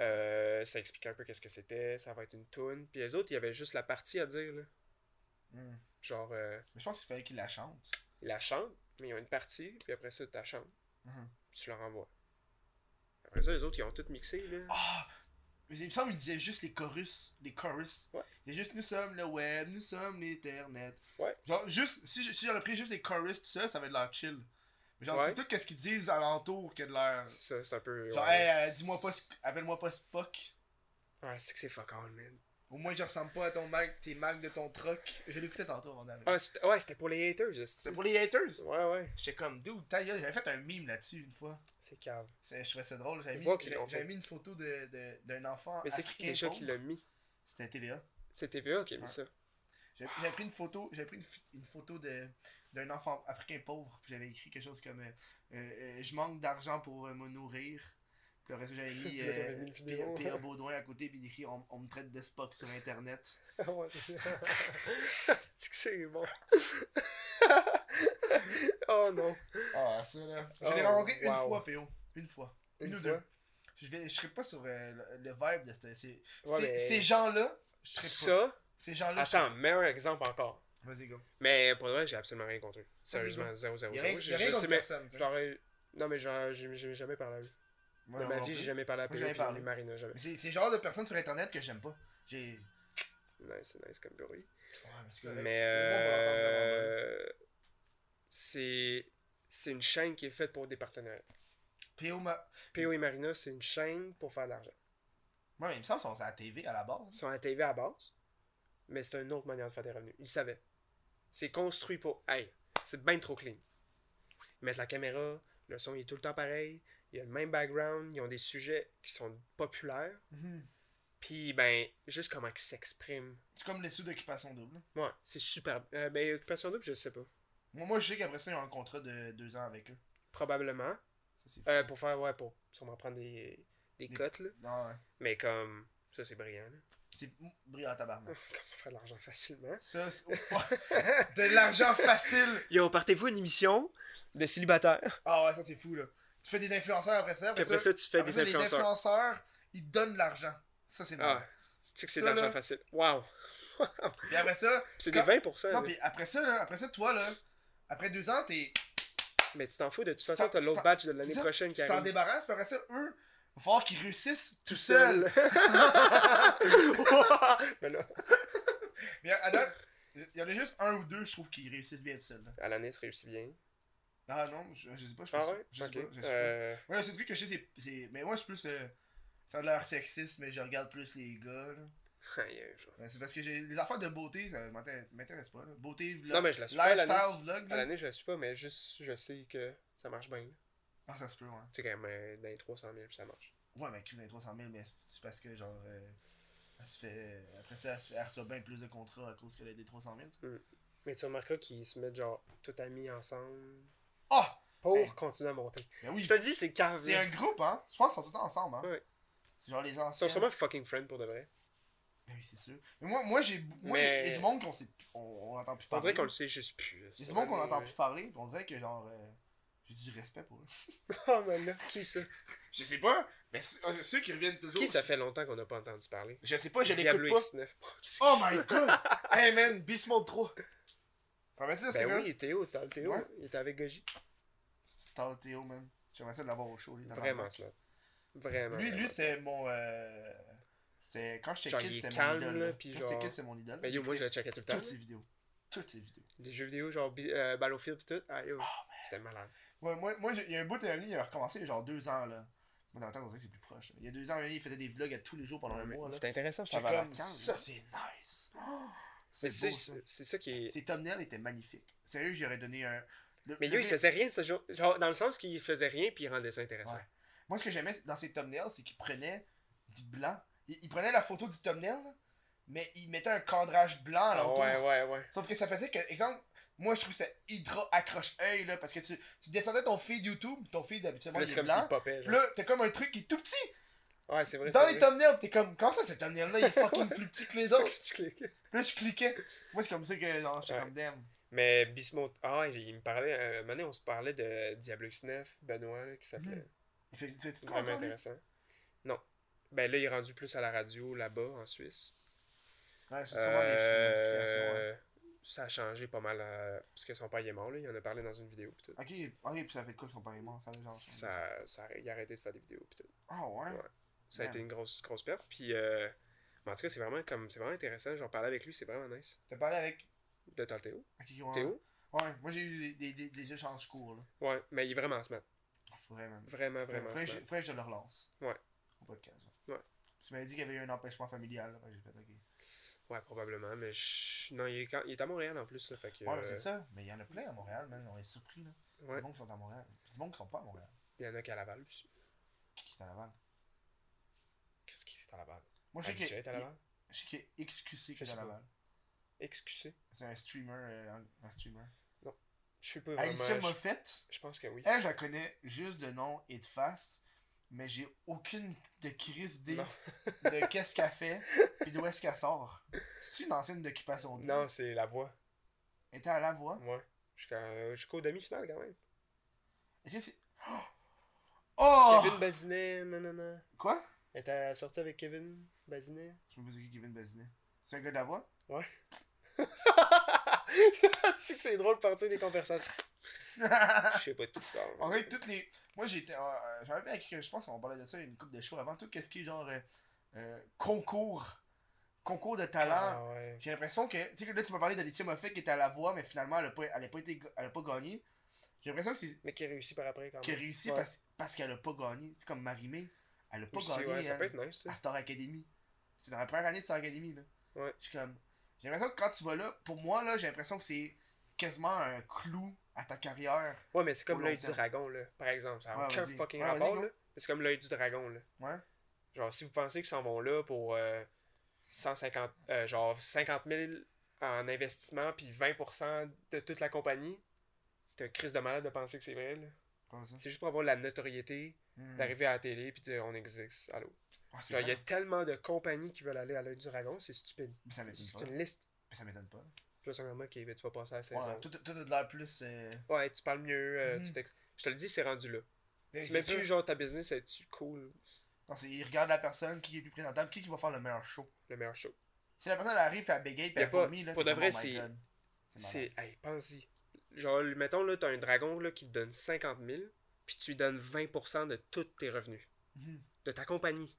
euh, ça expliquait un peu qu'est-ce que c'était, ça va être une toune. Puis les autres, il y avait juste la partie à dire, là. Hmm. Genre, euh, Mais je pense qu'il fallait qu'il la chante. ils la chantent, mais ils ont une partie, puis après ça, tu la chantes. Tu leur envoies. Après ça, les autres, ils ont tout mixé, là. Ah! Mais il me semble qu'il disait juste les chorus. Les chorus. Ouais. Il disait juste nous sommes le web, nous sommes l'internet. Ouais. Genre, juste, si, j'aurais pris juste les chorus, tout ça, ça va être l'air chill. Genre, Ouais. tout qu'est-ce qu'ils disent alentour que de l'air. C'est ça, c'est un peu. Genre, ouais, hey, euh, dis-moi pas, appelle-moi pas Spock. Ouais, c'est que c'est fuck all, man. Au moins, je ressemble pas à ton mag, tes mags de ton truck. Je l'écoutais tantôt avant d'arriver. Ah, c'était- ouais, c'était pour les haters. C'est pour les haters? Ouais, ouais. J'étais comme, dude, ta gueule, j'avais fait un meme là-dessus une fois. C'est calme. C'est- Je trouvais ça drôle. J'avais mis, j'avais- mis une photo de- de- d'un enfant. Mais c'est qui déjà qui l'a mis? C'était TVA. C'est TVA qui a mis Ouais. ça. J'avais j'avais pris une photo, j'avais pris une, une photo de d'un enfant africain pauvre, puis j'avais écrit quelque chose comme euh, euh, je manque d'argent pour euh, me nourrir. Puis le reste j'avais mis euh. Pierre Baudouin à côté puis il écrit on, on me traite de Spock sur internet. Ah ouais, c'est bon? oh non. Ah ça là. Je l'ai Oh, rencontré une fois PO, une fois, une, Une ou fois? deux. Je vais je serais pas sur euh, le, vibe de ces Ouais, ces- gens-là, je serais pas. Ça, Ces gens-là, je attends, meilleur exemple encore. Vas-y go. Mais pour le vrai, j'ai absolument rien contre eux. Sérieusement. 0 0 Y a rien, 0. y a rien Je contre personne. j'aurais. Non, mais genre, j'ai j'ai jamais parlé à eux. Moi, De ma vie, j'ai jamais parlé à parlé. Marina, jamais. C'est le genre de personnes sur internet que j'aime pas. J'ai. Nice, nice comme bruit. Ouais, mais c'est correct. Mais euh, c'est c'est une chaîne qui est faite pour des partenaires. PO ma... PO et Marina, c'est une chaîne pour faire de l'argent. Ouais, mais il me semble qu'ils sont à la TV à la Ils base. sont à la TV à base, mais c'est une autre manière de faire des revenus. Ils savaient. C'est construit pour. Hey, c'est bien trop clean. Ils mettent la caméra, le son il est tout le temps pareil, il y a le même background, ils ont des sujets qui sont populaires, puis ben, juste comment ils s'expriment. C'est comme les sous d'occupation double. Ouais, c'est super. Euh, ben, Occupation Double, je sais pas. Moi, moi, je sais qu'après ça, ils ont un contrat de deux ans avec eux. Probablement. Ça. Euh, pour faire, ouais, pour sûrement prendre des, des Des- cotes, là. Non, ouais. Mais comme, ça c'est brillant, là. C'est brillant à tabarnak. Comment faire de l'argent facilement. Ça, c'est- Ouais. de l'argent facile. Yo, partez-vous une émission de célibataire. Ah ouais, ça, c'est fou, là. Tu fais des influenceurs après ça. Puis après ça, tu fais après des ça, les influenceurs. influenceurs, ils te donnent de l'argent. Ça, c'est Ah, normal. c'est que c'est de Ça, l'argent là. facile. Wow. Puis après ça, c'est Quand- des 20%. non, puis après ça, là, après ça, toi, là, après deux ans, t'es. Mais tu t'en fous, de toute Tu façon, t'as tu l'autre batch de l'année ça, prochaine qui Tu t'en arrive. débarrasses, puis après ça, eux, va falloir qu'ils réussissent tout seuls. seul. Mais là, Mais à date, il y en a juste un ou deux, je trouve, qui réussissent bien tout seuls. là. Alanis réussit bien. Ah non, je, je sais pas, je Ah pense ouais? Je sais pas, je sais Euh, pas. Ouais, le seul truc que je sais, c'est- c'est. Mais moi, je suis plus. Euh, ça a l'air sexiste, mais je regarde plus les gars, là. C'est parce que j'ai les affaires de beauté, ça m'intéresse pas, là. Beauté, vlog. Non, mais je la suis pas, Lifestyle vlog, là. Alanis, je la suis pas, mais juste, je sais que ça marche bien. là. Ah, ça se peut, ouais. Tu sais, quand même, euh, dans les 300 000, ça marche. Ouais, mais dans les 300 000, mais c'est parce que, genre. euh, elle se fait. Après ça, elle, se fait, elle reçoit bien plus de contrats à cause qu'elle a des 300 000. tu sais. Mais tu remarqueras qu'ils se mettent genre tout amis ensemble Ah! pour Hey. continuer à monter. Ben oui! Je te le dis, c'est carré. C'est un groupe, hein? Je pense qu'ils sont tout le temps ensemble, hein? Ouais. C'est genre les Ils sont anciens. sûrement fucking friends pour de vrai. Ben oui, c'est sûr. Mais moi, moi j'ai. Moi, il y a- il y a Mais- du monde qu'on sait. On, on entend plus On parler. dirait qu'on le sait juste plus. Il y a du monde qu'on entend plus parler, on dirait que, genre. euh, j'ai du respect pour eux. Oh man, là, qui ça? Je sais pas, mais euh, ceux qui reviennent toujours. Qui ça fait longtemps qu'on n'a pas entendu parler? Je sais pas, je l'écoute pas. X9. Oh my god! hey man, Beast Mode 3. T'en remets ça, c'est Ben oui, Théo, t'as le Théo. Ouais. Il était avec Goji. C'est Tao Théo, man. J'aimerais ça de l'avoir au show. lui, Vraiment marque. smart. Vraiment. Lui, lui c'était mon. Euh... C'est quand j'étais kid, il c'était mon idole. là, là. puis Quand genre- j'étais kid, c'est mon idole. Ben yo, moi je le checkais tout le temps. Toutes ses vidéos. Toutes ses vidéos. Les jeux vidéo, genre euh, Battlefield pis tout. Ah yo, c'était malade. Ouais, moi, moi il y a un bout de il a recommencé il y a genre deux ans, là. Moi, dans le temps, on dirait que c'est plus proche. là. Il y a deux ans, il faisait des vlogs à tous les jours pendant un mois, là. C'était intéressant, je comme, ça, c'est nice. Oh, c'est ça. qui est. Ses thumbnails étaient magnifiques. Sérieux, j'aurais donné un. le- Mais le yo, il faisait rien de ce genre. Genre, dans le sens qu'il faisait rien puis il rendait ça intéressant. Ouais. Moi, ce que j'aimais dans ses thumbnails, c'est qu'il prenait du blanc. Il, il prenait la photo du thumbnail, mais il mettait un cadrage blanc à Ah, l'entour. ouais, ouais, ouais. Sauf que ça faisait que, exemple, moi je trouve ça hydra accroche-œil, là, parce que tu, tu descendais ton feed YouTube, ton feed habituellement Là, est comme blanc. popait. Là, t'as comme un truc qui est tout petit. Ouais, c'est vrai. Dans les vrai. thumbnails, t'es comme, comment ça, ce thumbnail-là, il est fucking plus petit que les autres? Tu cliques. Puis là, je cliquais. Moi, c'est comme ça que, genre, j'étais Ouais. comme, damn. Mais Bismuth, ah, il il me parlait, euh, un moment donné, on se parlait de Diablo X9, Benoît, là, qui s'appelait. Mhm. Il fait, tout Vraiment intéressant. Non. Ben là, il est rendu plus à la radio là-bas, en Suisse. Ouais, c'est sûrement des des modifications. ouais. Ça a changé pas mal, euh, parce que son père est mort, là. Il en a parlé dans une vidéo, pis tout. Ok, ok, puis ça fait de quoi que son père est mort? Ça, genre, Ça, ça, il a arrêté de faire des vidéos, pis tout. Ah ouais? Ouais. Ça a été une grosse, grosse perte, puis... Euh, mais en tout cas, c'est vraiment comme c'est vraiment intéressant. J'en parlais avec lui, c'est vraiment nice. T'as parlé avec? De toi, Théo. Ok, ouais. Théo? Ouais, moi j'ai eu des, des, des, échanges courts, là. Ouais, mais il est vraiment smart. Faudrait, man. Vraiment, vraiment faudrait, que je- faudrait que je le relance. Ouais. Au podcast. Ouais. Tu m'avais dit qu'il y avait eu un empêchement familial, J'ai fait, ok. Ouais, probablement, mais je... non, il est, quand- il est à Montréal en plus, là, fait que... Ouais, euh, c'est ça. Mais il y en a plein à Montréal, man. On est surpris, là. Ouais. des gens qui sont à Montréal. Puis des gens qui sont pas à Montréal. Il y en a qui à Laval aussi. Qui est à Laval? Qu'est-ce qui est à Laval? Moi, je sais qu'il est à Laval? je sais qu'il a XQC qui est à. Laval. Excusez. C'est un streamer. euh, un- streamer. Je suis pas vraiment... Alicia Moffett? Je pense que oui. Elle, je la connais juste de nom et de face. Mais j'ai aucune de crise idée de qu'est-ce qu'elle fait et d'où est-ce qu'elle sort. C'est une ancienne d'occupation double. Non, c'est la voix. Elle était à la voix? Ouais. Jusqu'à- Jusqu'au demi-finale, quand même. Est-ce que c'est. Oh! Kevin Bazinet, nanana. Quoi? Elle était sortie avec Kevin Bazinet. Je me qui Kevin Bazinet. C'est un gars de la voix? c'est que c'est drôle de partir des conversations. Je sais pas de qui tu parles. En fait, toutes les. Moi, j'étais. Euh, J'en avais avec. Je pense qu'on parlait de ça une couple de shows avant. Tout ce qui est genre. euh, euh, concours. Concours de talent. Ah ouais. J'ai l'impression que. Tu sais, que là, tu m'as parlé d'Alicia Moffett qui était à la voix, mais finalement, elle a pas, elle a pas, été, elle a pas gagné. J'ai l'impression que c'est. Mais qui réussit par après, quand même. Qui a réussi Ouais. parce, parce qu'elle a pas gagné. C'est comme Marie-Mé. Elle a pas Aussi, gagné. ouais, ça elle, peut être nice, à Star Academy. C'est dans la première année de Star Academy, là. Ouais. Je suis comme. J'ai l'impression que quand tu vas là, pour moi, là, j'ai l'impression que c'est quasiment un clou à ta carrière. Ouais, mais c'est comme l'œil du dragon, là, par exemple. Ça n'a Ouais, aucun fucking Ouais, rapport, là. C'est comme l'œil du dragon, là. Ouais. Genre, si vous pensez qu'ils s'en vont là pour euh, 150, euh, genre 50 000 en investissement, puis 20% de toute la compagnie, c'est un crise de malade de penser que c'est vrai, là. C'est juste pour avoir la notoriété, Hmm. d'arriver à la télé, puis dire on existe. Allô. Ah, Genre, il y a tellement de compagnies qui veulent aller à l'œil du dragon, c'est stupide. Mais ça m'étonne C'est une liste. Mais ça m'étonne pas. Plus un moment qui tu vas passer à la saison. Ouais, tout, tout a de l'air plus. euh, Ouais, tu parles mieux, euh, tu t'ex- Je te le dis, c'est rendu là. C'est même plus genre ta business, est-tu cool, Non, c'est- il regarde la personne qui est plus présentable, qui, qui va faire le meilleur show. le meilleur show. Si la personne elle arrive, elle bégaye, Y puis elle pas- vomit, là. pour de vrai, my c'est- God. C'est C'est. Hey, pense-y. Genre, mettons là, t'as un dragon là, qui te donne 50 000, puis tu lui donnes 20% de tous tes revenus. Mhm. De ta compagnie.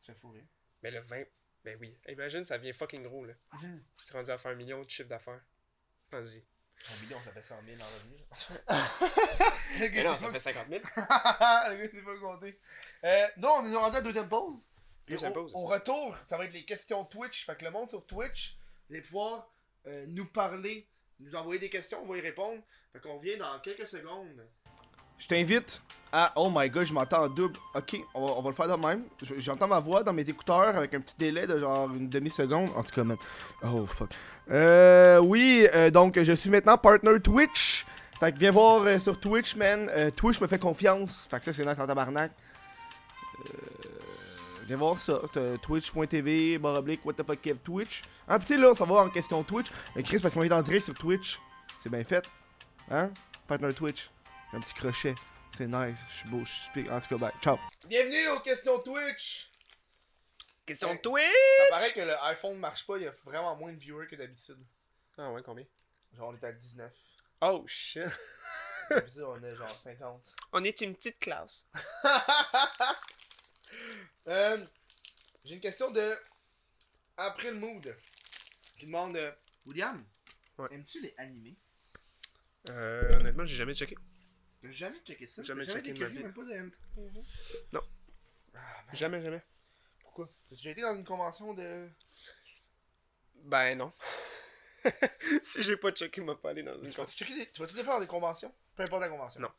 Tu fais fourrer. Mais le 20. Ben oui. Imagine, ça vient fucking gros là. Tu es rendu à faire un million de chiffre d'affaires. Pense-y. Un million, ça fait 100 000 en revenus. le gars, non, ça pas... fait 50 000. le gars, c'est pas compté. Euh, non, on est rendu à la deuxième pause. Deuxième au, pause, au retour, ça va être les questions Twitch. Fait que le monde sur Twitch, vous allez pouvoir euh, nous parler, nous envoyer des questions, on va y répondre. Fait qu'on vient dans quelques secondes. Je t'invite à. Oh my god, je m'entends en double. Ok, on va, le faire de même. Je- J'entends ma voix dans mes écouteurs avec un petit délai de genre une demi-seconde. En tout cas, man. Oh fuck. Euh, oui, euh, donc je suis maintenant partner Twitch. Fait que viens voir euh, sur Twitch, man. Euh, Twitch me fait confiance. Fait que ça, c'est nice en tabarnak. Viens voir ça. Twitch.tv, barre oblique, what the fuck, Kev Twitch. Ah, pis tu sais, là, ça va en question Twitch. Mais Chris, parce qu'on est en direct sur Twitch. C'est bien fait. Hein? Partner Twitch. Un petit crochet. C'est nice. Je suis beau, je suis speak. En tout cas, bye. Ciao. Bienvenue aux questions Twitch. Question Hey. Twitch! Ça paraît que le iPhone marche pas. Il y a vraiment moins de viewers que d'habitude. Ah ouais, combien? Genre, on est à 19. Oh shit. D'habitude, on est genre 50. On est une petite classe. Euh, J'ai une question de Après le Mood qui demande euh, William, Ouais. aimes-tu les animés? Euh, honnêtement, j'ai jamais checké. Jamais checké ça. Jamais checké ma vie. même pas de Non. Ah, Jamais, jamais. pourquoi? T'as déjà été dans une convention de. Ben non. si j'ai pas checké, m'a pas allé dans une Tu vas-tu checker des... tu vas-tu des faire dans des conventions? Peu importe la convention. Non.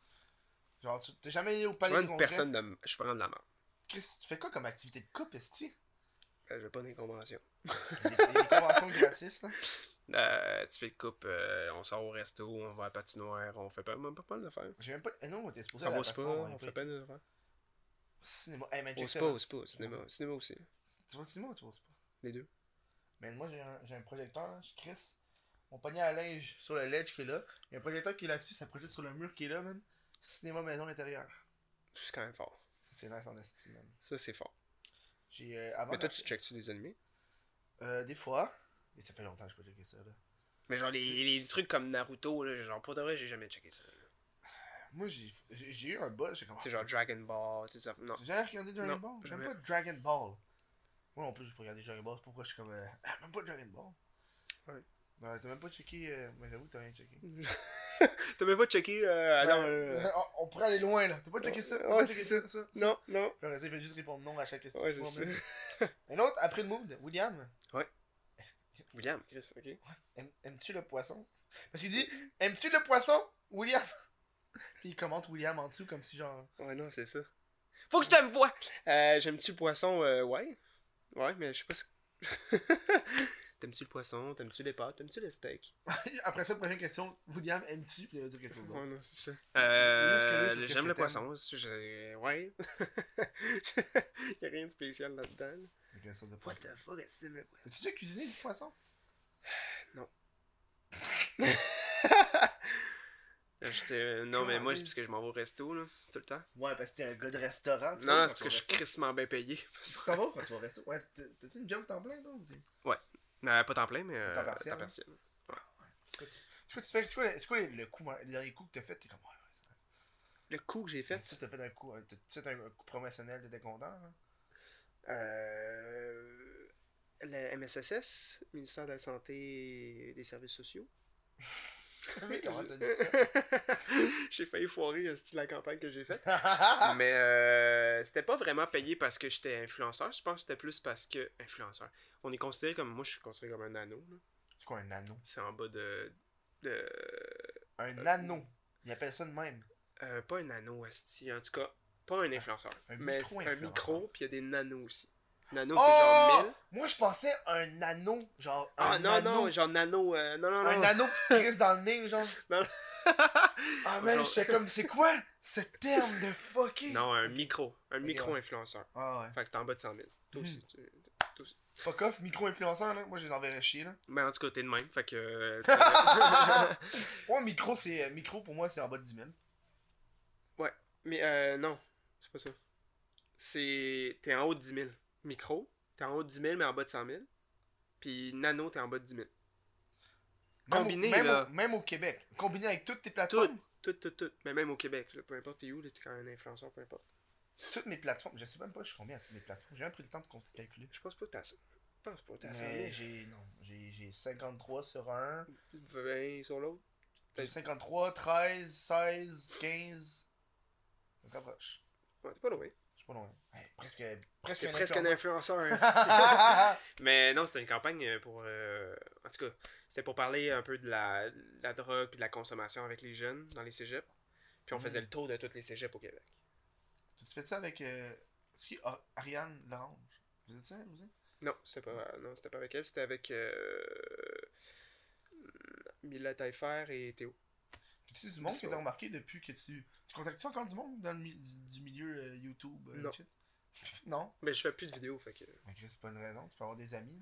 Genre, tu t'es jamais allé au Je palais vraiment des une personne de. Je suis vraiment de la merde. Chris, tu fais quoi comme activité de couple, esti Euh, Je vais pas dans les conventions. Des- des conventions gratis, là. Euh, tu fais de coupe, euh, on sort au resto, on va à la patinoire, on fait pas, même pas mal de faire. J'ai même pas. Eh non, t'es supposé Ça à la passoire, on fait pas pas de faire. Cinéma. Hey, man, Au spa, au spa, cinéma, cinéma aussi. Tu vas au cinéma ou tu vas au spa? Les deux. Mais moi, j'ai un, j'ai un projecteur, là, je crisse. Mon panier à linge sur le ledge qui est là. Il y a un projecteur qui est là-dessus, ça projette sur le mur qui est là, man. Cinéma maison intérieur. C'est quand même fort. C'est nice en estime, man. Ça, c'est fort. J'ai. Euh, Mais toi, tu checkes-tu des animés? Euh, des fois. Et ça fait longtemps que je peux checker ça, là. Mais genre, les, les trucs comme Naruto, là, genre, pour de vrai, j'ai jamais checké ça. là. Moi, j'ai j'ai j'ai eu un buzz, j'ai comme. Sais, genre Dragon Ball, tout ça. Non. J'ai jamais regardé Dragon Non, Ball. J'aime jamais. pas Dragon Ball. Moi non plus, je peux regarder Dragon Ball. C'est pourquoi je suis comme. euh, Ah, même pas Dragon Ball. Ouais. Non, t'as même pas checké. Euh... Mais j'avoue que t'as rien checké. T'as même pas checké. Euh, Ben, non, euh, euh, on- on pourrait aller loin là. T'as pas checké ça? T'as Ouais, pas checké c'est ça? ça? non, non. Après ça, il fait juste répondre non à chaque question. Ouais, c'est ça. Un autre, après le mood, William, William, Chris, ok. aim- aimes-tu le poisson? Parce qu'il dit, aimes-tu le poisson, William? Puis il commente William en dessous comme si genre. Ouais, non, c'est ça. Faut que je te me vois! Euh, J'aime-tu le poisson? Euh, ouais. Ouais, mais je sais pas si. T'aimes-tu le poisson? T'aimes-tu les pâtes? T'aimes-tu le steak? Après ça, prochaine question, William, aimes-tu? Puis il va dire quelque chose d'autre. Ouais, non, c'est ça. Euh, J'aime le poisson. si j'ai- Ouais. Y'a rien de spécial là-dedans. là. What poisson. the fuck, est-ce que c'est le poisson? As-tu déjà cuisiné du poisson? J'étais- Non, mais moi, c'est parce que je m'en vais au resto, là, tout le temps. Ouais, parce que t'es un gars de restaurant. tu Non, non, c'est parce que je suis crissement bien payé. Tu t'en vas quand tu vas au resto? Ouais, t'as- t'as-tu une job temps plein, toi? ou t'es- Euh, pas temps plein, mais euh, Temps partiel, temps hein? partiel. C'est quoi tu- c'est quoi tu fais? C'est quoi, le- quoi le, le coup, le dernier coup que t'as fait? T'es comme, ouais, ouais. Le coup que j'ai fait, Tu t'as fait un coup, un- t'as un coup promotionnel, t'étais content, là? euh, le MSSS, Ministère de la Santé et des Services sociaux. Mais comment t'as dit ça? j'ai failli foirer esti, la campagne que j'ai faite? Ah! Mais euh, c'était pas vraiment payé parce que j'étais influenceur. Je pense que c'était plus parce que. Influenceur. On est considéré comme. Moi, je suis considéré comme un anneau. C'est quoi un anneau? C'est en bas de. de Un Euh, anneau. Ils appellent ça de même. euh, pas un anneau, esti. En tout cas, pas un influenceur. un mais c'est un micro, puis il y a des nanos aussi. Nano, Oh! c'est genre 1000. Moi, je pensais un anneau, genre Ah un non, anneau. non, genre nano. euh, non, non, non. Un anneau qui te crisse dans le nez, genre. Non. Ah, man, Genre- j'étais comme, c'est quoi ce terme de fucké? Non, un micro. Un micro-influenceur. Ah ouais. Fait que t'es en bas de 100 000. Toi Mhm. aussi. tu- toi aussi. Fuck off, micro-influenceur, là. Moi, je les enverrais chier, là. Mais en tout cas, t'es de même. Fait que. euh, Ouais, micro, c'est. euh, Micro, pour moi, c'est en bas de 10 000. Mais euh, non, c'est pas ça. C'est. T'es en haut de 10 000. Micro, t'es en haut de 10 000, mais en bas de 100 000. Puis nano, t'es en bas de 10 000. Même Combiné, au, même, là. Au, même au Québec. Combiné avec toutes tes plateformes. Tout, tout, tout. Mais même au Québec, là, peu importe t'es où, t'es quand même un influenceur, peu importe. Toutes mes plateformes. Je sais même pas, je suis combien à toutes mes plateformes. J'ai même pris le temps de calculer. Je pense pas que t'as ça. Je pense pas que t'as ça. Mais j'ai. Non, j'ai j'ai 53 sur un. 20 sur l'autre. J'ai 53, 13, 16, 15. On se rapproche. Ouais, t'es pas loin. Pas loin. Ouais, presque. Presque un presque un influenceur. influenceur. esti. Mais non, c'était une campagne euh, pour. euh, En tout cas, c'était pour parler un peu de la, de la drogue puis de la consommation avec les jeunes dans les cégeps. Puis on Mhm. faisait le tour de tous les cégeps au Québec. Tu fais ça avec. Euh... Qui Ar- Ariane Lorange Vous êtes ça, aussi Non, c'était pas, non, c'était pas avec elle, c'était avec euh, Mila Taillefer et Théo. Tu sais, du monde C'est qui pas- t'a remarqué depuis que tu. Tu contactes-tu encore du monde dans le mi- du, milieu euh, YouTube euh, Non. shit? Non? Mais je fais plus de vidéos, fait que Ok, c'est pas une raison. Tu peux avoir des amis.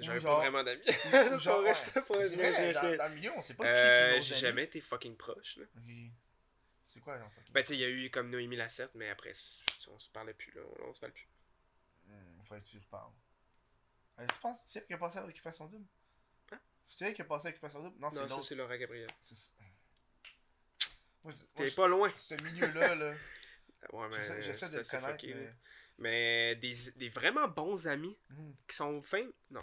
j'avais genre- pas vraiment d'amis. là. C'est pas Genre, vrai, ouais. j'étais pas C'est vrai, dans, le milieu, on sait pas qui, qui Euh, nos J'ai jamais été fucking proche. Là. C'est quoi, genre, fucking- Ben, tu sais, il y a eu comme Noémie Lassette, mais après, c- on se parlait plus, là. On, on se parle plus. Hmm, faudrait que tu reparles. Euh, tu penses, c'est elle qui a passé à Occupation Double? Hein? C'est elle qui a passé à Occupation Double? Non, c'est Non, ça, l'autre. c'est Laura Gabriel. C'est- T'es pas loin. Ce milieu-là, là. Ouais, mais J'essaie de assez connaître, mais. Mais des, des vraiment bons amis Hmm, qui sont fins, non.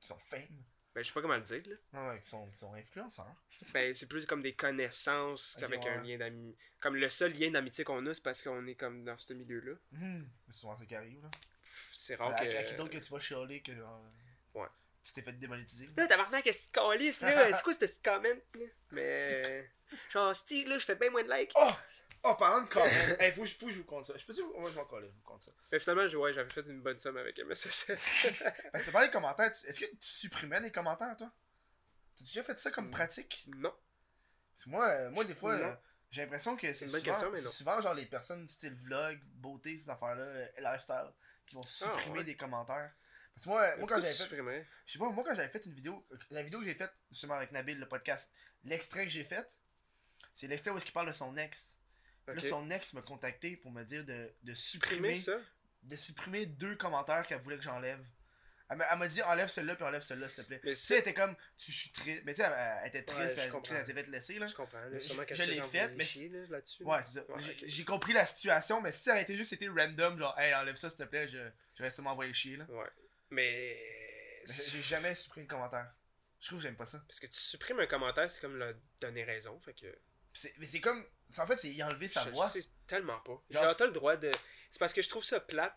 Qui sont fame? Ben, je sais pas comment le dire, là. Non, ouais, qui sont, qui sont influenceurs. Ben, c'est plus comme des connaissances ouais. un lien d'amitié. Comme le seul lien d'amitié qu'on a, c'est parce qu'on est comme dans ce milieu-là. Hmm, C'est souvent ça qui arrive, là. C'est rare À, que. à qui d'autre que tu vas chialer que. Ouais. Tu t'es fait démonétiser. Là, tabarnak, qu'est-ce que tu calisses, là? C'est quoi ce petit comment, là? Mais. Genre, style, là, je fais bien moins de likes. Oh! Oh, parlant de comment. hey, faut, que je- faut que je vous compte ça. Je peux dire, moi je m'en colle, je vous compte ça. Mais finalement, ouais, j'avais fait une bonne somme avec MSS. Parce que parlé de commentaires, tu- est-ce que tu supprimais des commentaires, toi? T'as déjà fait ça comme C'est- pratique? non. Moi, euh, moi des fois, euh, j'ai l'impression que c'est souvent, question, genre les personnes style vlog, beauté, ces affaires-là, euh, lifestyle, qui vont supprimer Ah, ouais. des commentaires. Parce que moi, moi quand j'avais fait, je sais pas, moi quand j'avais fait une vidéo, la vidéo que j'ai faite justement avec Nabil, le podcast, l'extrait que j'ai fait, c'est l'extrait où est-ce qu'il parle de son ex. Là, son ex m'a contacté pour me dire de, de Supprimer ça? de supprimer deux commentaires qu'elle voulait que j'enlève. Elle m'a dit enlève celui-là puis enlève celui-là s'il te plaît. Mais Tu sais, ça, elle était comme, tu- je suis triste. Mais tu sais, elle, elle était triste, Ouais, elle, elle s'est fait laisser là. je comprends. là, je- l'ai fait, mais là. Ouais, c'est ça. Ouais, J'ai- compris la situation, mais si ça aurait été juste été random, genre, hey, enlève ça s'il te plaît, je, j'aurais sûrement envoyé chier là. Ouais. Mais. Mais J'ai j'ai jamais supprimé de commentaire. Je trouve que j'aime pas ça. Parce que tu supprimes un commentaire, c'est comme le donner raison. Fait que. Mais c'est comme. En fait, c'est y enlever sa je le voix. sais tellement pas. Genre, t'as le droit de. C'est parce que je trouve ça plate.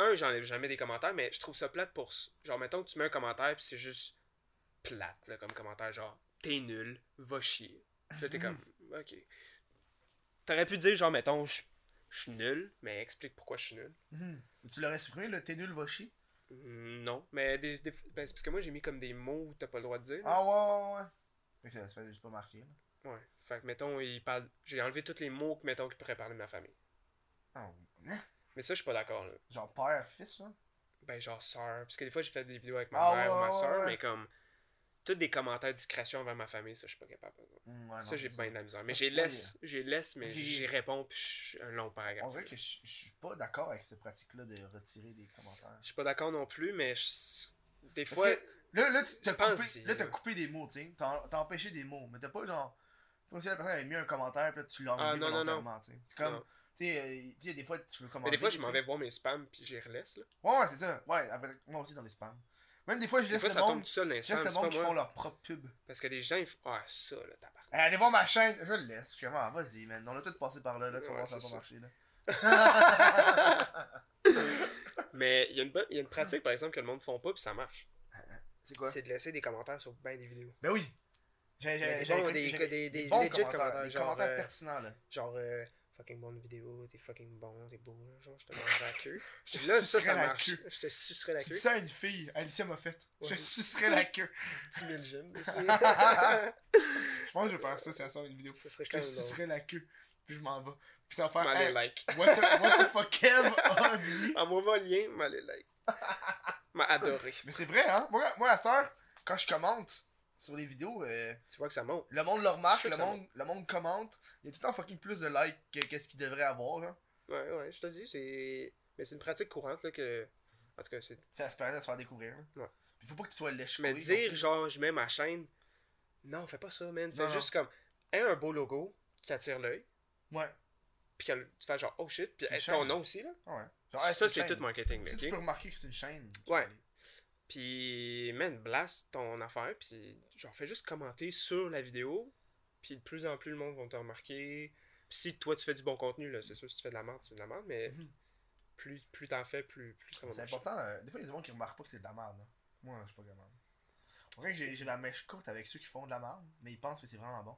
Un, j'enlève jamais des commentaires, mais je trouve ça plate pour. Genre, mettons que tu mets un commentaire, puis c'est juste plate, là, comme commentaire, genre, t'es nul, va chier. Là, t'es comme, ok. T'aurais pu dire, genre, mettons, je je suis nul, mais explique pourquoi je suis nul. Mhm. Tu l'aurais supprimé, le t'es nul, va chier. Non, mais des, des- ben, c'est parce que moi j'ai mis comme des mots où t'as pas le droit de dire. Ah ouais, ouais, ouais. Fait que ça, ça fait juste pas marqué. Là. Ouais. Fait que mettons, il parle. J'ai enlevé tous les mots que mettons qui pourraient parler de ma famille. Ah, hein? Mais ça, je suis pas d'accord là. Genre père, fils, là? Ben genre sœur. Parce que des fois j'ai fait des vidéos avec ma Ah, mère ou ma sœur, ouais. mais comme. Tous des commentaires de discrétion envers ma famille, ça je suis pas capable. Ouais, ça j'ai bien de la misère. Mais j'ai laisse, j'ai laisse, mais j'y réponds puis je suis un long paragraphe. On dirait que je suis pas d'accord avec cette pratique-là de retirer des commentaires. Je suis pas d'accord non plus, mais des Parce fois. que là, là, tu t'as coupé, là, t'as là. coupé des mots, tu sais. T'as empêché des mots. Mais t'as pas genre. Comme si la personne avait mis un commentaire, puis là, tu l'as enlevé Ah, non, non, non. volontairement, tu sais. C'est comme. Non. Tu sais, euh, tu sais, des fois, tu veux commenter. Mais des fois je m'en vais voir mes spams puis j'y relaisse là. Ouais, ouais, c'est ça. Ouais, après, moi aussi dans les spams. Même des fois, je Des laisse fois le ça monde. tombe tout seul Je laisse le monde qui font leur propre pub. Parce que les gens ils font. Ah ça là, tabarnak. Hey, allez voir ma chaîne, je le laisse. Je ah, vas-y, man. On a tous passé par là, là, tu vas voir, ça va marcher, là. Mais il y, a une bonne- il y a une pratique par exemple que le monde font pas puis ça marche. C'est quoi? C'est de laisser des commentaires sur ben des vidéos. Ben oui. J'ai des des- j'ai- des- des bons commentaires, des genre, commentaires euh, pertinents, là. Genre euh, fucking bonne vidéo, t'es fucking bon, t'es beau, genre je te mange la queue. Je te là ça sucerais ça marche. queue. Je te sucerai la queue. dis ça une fille, Alicia m'a fait. Je Ouais. sucerais la queue. 10 000 j'aime dessus. Je pense que je vais faire ça si elle sort une vidéo. Ça serait Je te sucerais la queue. Puis je m'en vais. Puis ça va faire. Hey, like. what, the, what the fuck Kev a dit? Envoie-moi le lien, m'aller like. M'a adoré. Mais c'est vrai, hein? Moi, moi, à cette heure, quand je commente sur les vidéos, euh, Tu vois que ça monte. le monde le remarque, le monde, le monde commente. Il y a tout le temps fucking plus de likes que qu'est-ce qu'il devrait avoir, là. Ouais, ouais, je te dis, c'est. Mais c'est une pratique courante là que. En tout cas, c'est. Ça se permet de se faire découvrir, là. Ouais. Puis faut pas que tu sois lèche Mais dire genre je mets ma chaîne. Non, fais pas ça, man. Fais Non, juste comme. Aie un beau logo qui attire l'œil. Ouais. Puis tu fais genre oh shit. Puis hey, ton nom aussi là. Ouais. Genre, hey, ça, c'est tout marketing, Si ok? tu peux remarquer que c'est une chaîne. Ouais. Puis, man, blast ton affaire, puis genre, fais juste commenter sur la vidéo, puis de plus en plus le monde va te remarquer. Puis si toi tu fais du bon contenu, là, c'est sûr, si tu fais de la merde, c'est de la merde, mais Mhm. plus, plus t'en fais, plus, plus ça va C'est important. euh, des fois, il y a des gens qui remarquent pas que c'est de la merde. là. Moi, je suis pas dirait que j'ai j'ai la mèche courte avec ceux qui font de la merde, mais ils pensent que c'est vraiment bon.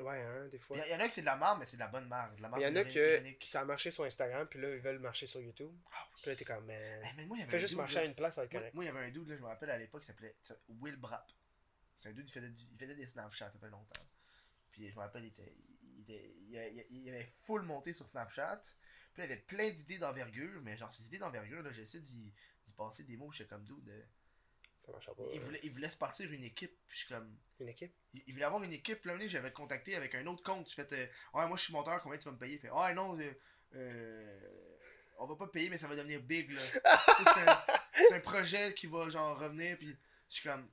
Ouais, hein, des fois. Il y, y en a qui c'est de la merde, mais c'est de la bonne merde. de la Il y en a que qui ça a marché sur Instagram, puis là, ils veulent marcher sur YouTube. Ah oui. Puis là, t'es comme, man, Eh, moi, y avait fais un juste dude, marcher là. à une place, Moi, correct. moi, il y avait un dude, là, je me rappelle à l'époque, il s'appelait il s'appelait Will Brap. C'est un dude, il faisait, il faisait des Snapchat, ça fait longtemps. Puis je me rappelle, il, était, il, était- il, il avait full monté sur Snapchat. Puis il avait plein d'idées d'envergure, mais genre, ces idées d'envergure, là, j'ai essayé d'y passer des mots, j'étais comme dude. Ça marchera pas. il, euh, voulait, il voulait se partir une équipe, puis je suis comme. Une équipe? Il, il voulait avoir une équipe, là, j'avais contacté avec un autre compte. Je fais, euh, ouais, moi je suis monteur, combien tu vas me payer? Il fait, ouais, non, euh, euh, on va pas payer, mais ça va devenir big, là. C'est un, projet qui va, genre, revenir, puis je suis comme.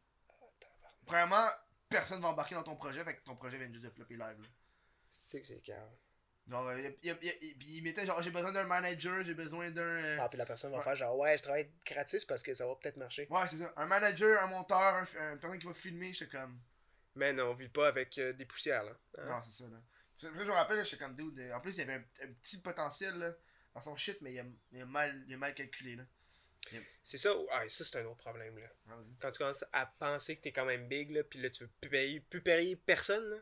Premièrement, personne va embarquer dans ton projet, fait que ton projet vient juste de flopper live, là. C'est que c'est calme. Genre, il, il- il- il- puis il mettait, genre, j'ai besoin d'un manager, j'ai besoin d'un. euh, Ah, puis la personne va Ouais. faire genre, ouais, je travaille gratis parce que ça va peut-être marcher. Ouais, c'est ça. Un manager, un monteur, un, un personne qui va filmer, j'étais comme. Mais non, on vit pas avec euh, des poussières, là. Hein? Non, c'est ça, là. C'est vrai, je me rappelle, j'étais comme dude. euh, En plus, il y avait un, un petit potentiel, là, dans son shit, mais il a, il a mal, il a mal calculé, là. C'est ça, ah, ça c'est un autre problème, là. Ah. Quand tu commences à penser que t'es quand même big, là, pis là, tu veux plus payer, plus payer personne, là.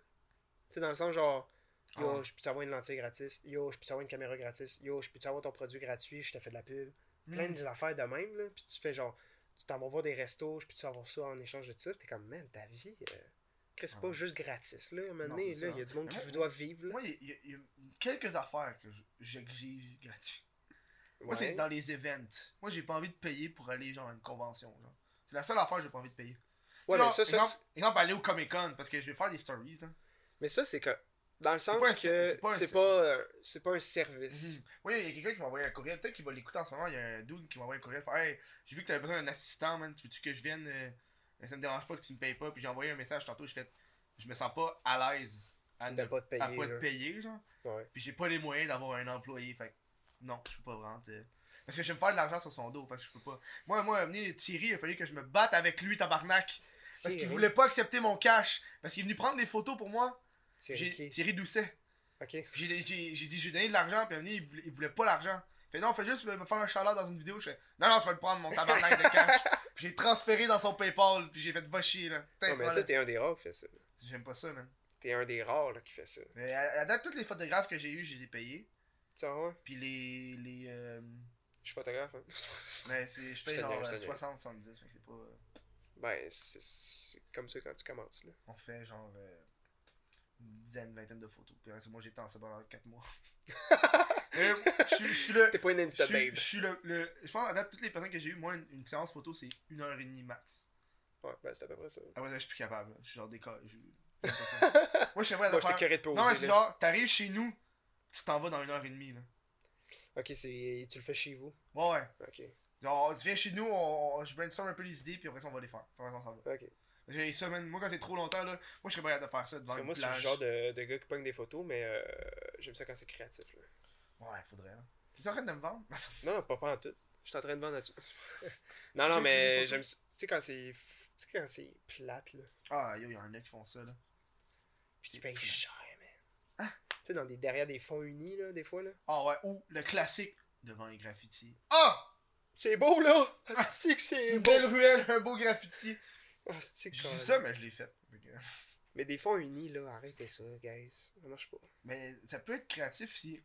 Tu sais, dans le sens genre, yo, Ah. je peux t'avoir une lentille gratis, yo, je peux t'avoir une caméra gratis, yo, je peux t'avoir ton produit gratuit, je te fais de la pub. Plein Mm. d'affaires de même, là, pis tu fais genre, tu t'en vas voir des restos, je peux avoir ça en échange de ça, t'es comme, man, ta vie, euh, c'est Ah pas ouais. juste gratis, là. À un moment donné, il y a du monde qui doit vivre, là. Moi, il y, a- y quelques affaires que je- j'exige gratuit. Moi, c'est dans les events. Moi, j'ai pas envie de payer pour aller, genre, à une convention, genre. C'est la seule affaire que j'ai pas envie de payer. Ouais, Genre, mais ça, ça, exemple, exemple, aller au Comic Con, parce que je vais faire des stories, là. Mais ça, c'est que. Dans le sens que c'est pas c'est pas, un service. Mhm. Oui, il y a quelqu'un qui m'a envoyé un courriel. Peut-être qu'il va l'écouter en ce moment. Il y a un dude qui m'a envoyé un courriel. Hey, j'ai vu que t'avais besoin d'un assistant, man. Tu veux-tu que je vienne euh, Ça me dérange pas que tu me payes pas. Puis j'ai envoyé un message tantôt. Je fais, je me sens pas à l'aise à, ne- pas te payer. à pas te payer, genre. Puis j'ai pas les moyens d'avoir un employé. Fait non, je peux pas vraiment. Parce que je vais me faire de l'argent sur son dos. Fait que je peux pas. Moi, moi, venir Thierry, il a fallu que je me batte avec lui, tabarnak. Parce qu'il voulait pas accepter mon cash. Parce qu'il est venu prendre des photos pour moi. Thierry J'ai qui? Thierry Doucet. Ok. J'ai j'ai- j'ai dit, j'ai donné de l'argent, puis il est venu, il voulait, il voulait pas l'argent. Il fait non, fais juste me faire un shout dans une vidéo. Je fais non, non, tu vas le prendre, mon tabarnak de cash. J'ai transféré dans son PayPal, puis j'ai fait va chier, là. Mais toi, t'es un des rares qui fait ça. J'aime pas ça, man. T'es un des rares là, qui fait ça. Mais à, à date, tous les photographes que j'ai eu, je les ai payés. Tu sais, ouais? Puis les. les euh, Je suis photographe. Hein. mais c'est, je paye Je genre niaise, je euh, te niaise. 60, 70. Fait que c'est pas. euh, ben, c'est- c'est comme ça quand tu commences. Là. on fait genre. euh, une dizaine, vingtaine de photos. Puis après, moi, j'étais en ça pendant 4 mois. Euh, je suis- le. T'es pas une Insta babe. je suis le, le- Je pense à date, toutes les personnes que j'ai eues, moi, une, une séance photo, c'est une heure et demie max. Ouais, ben c'est à peu près ça. Après, ça, je suis plus capable. là. Je suis genre des cas. je-. Moi, je suis vrai Moi, curé de. Non, mais c'est là. genre, t'arrives chez nous, tu t'en vas dans une heure et demie. Là. Ok, c'est... tu le fais chez vous? Ouais, ouais. Ok. Genre, tu viens chez nous, on, je brainstorm un peu les idées, puis après ça, on va les faire. Après ça, on s'en va. Ok. J'ai ça, man. Moi, quand c'est trop longtemps, là, moi, je serais pas capable de faire ça devant Parce que une moi, c'est le plage. genre de, de gars qui pogne des photos, mais euh, j'aime ça quand c'est créatif. Là. Ouais, faudrait. Hein. T'es en train de me vendre? Non, non, pas, pas en tout. Je suis en train de vendre là-dessus. non, non, mais j'aime ça. Tu sais, quand c'est. Tu sais, quand c'est plate, là. ah, yo, y'en a qui font ça, là. Puis qui payent cher, man. Tu sais, dans des, derrière des fonds unis, là, des fois, là. Ah, ouais. Ou le classique devant les graffitis. Ah! C'est beau, là! C'est que c'est Une beau! belle ruelle, un beau graffiti. Ah, c'est Je dis ça, mais je l'ai fait. Mais des fonds unis, là, arrêtez ça, guys. Ça marche pas. Mais ça peut être créatif si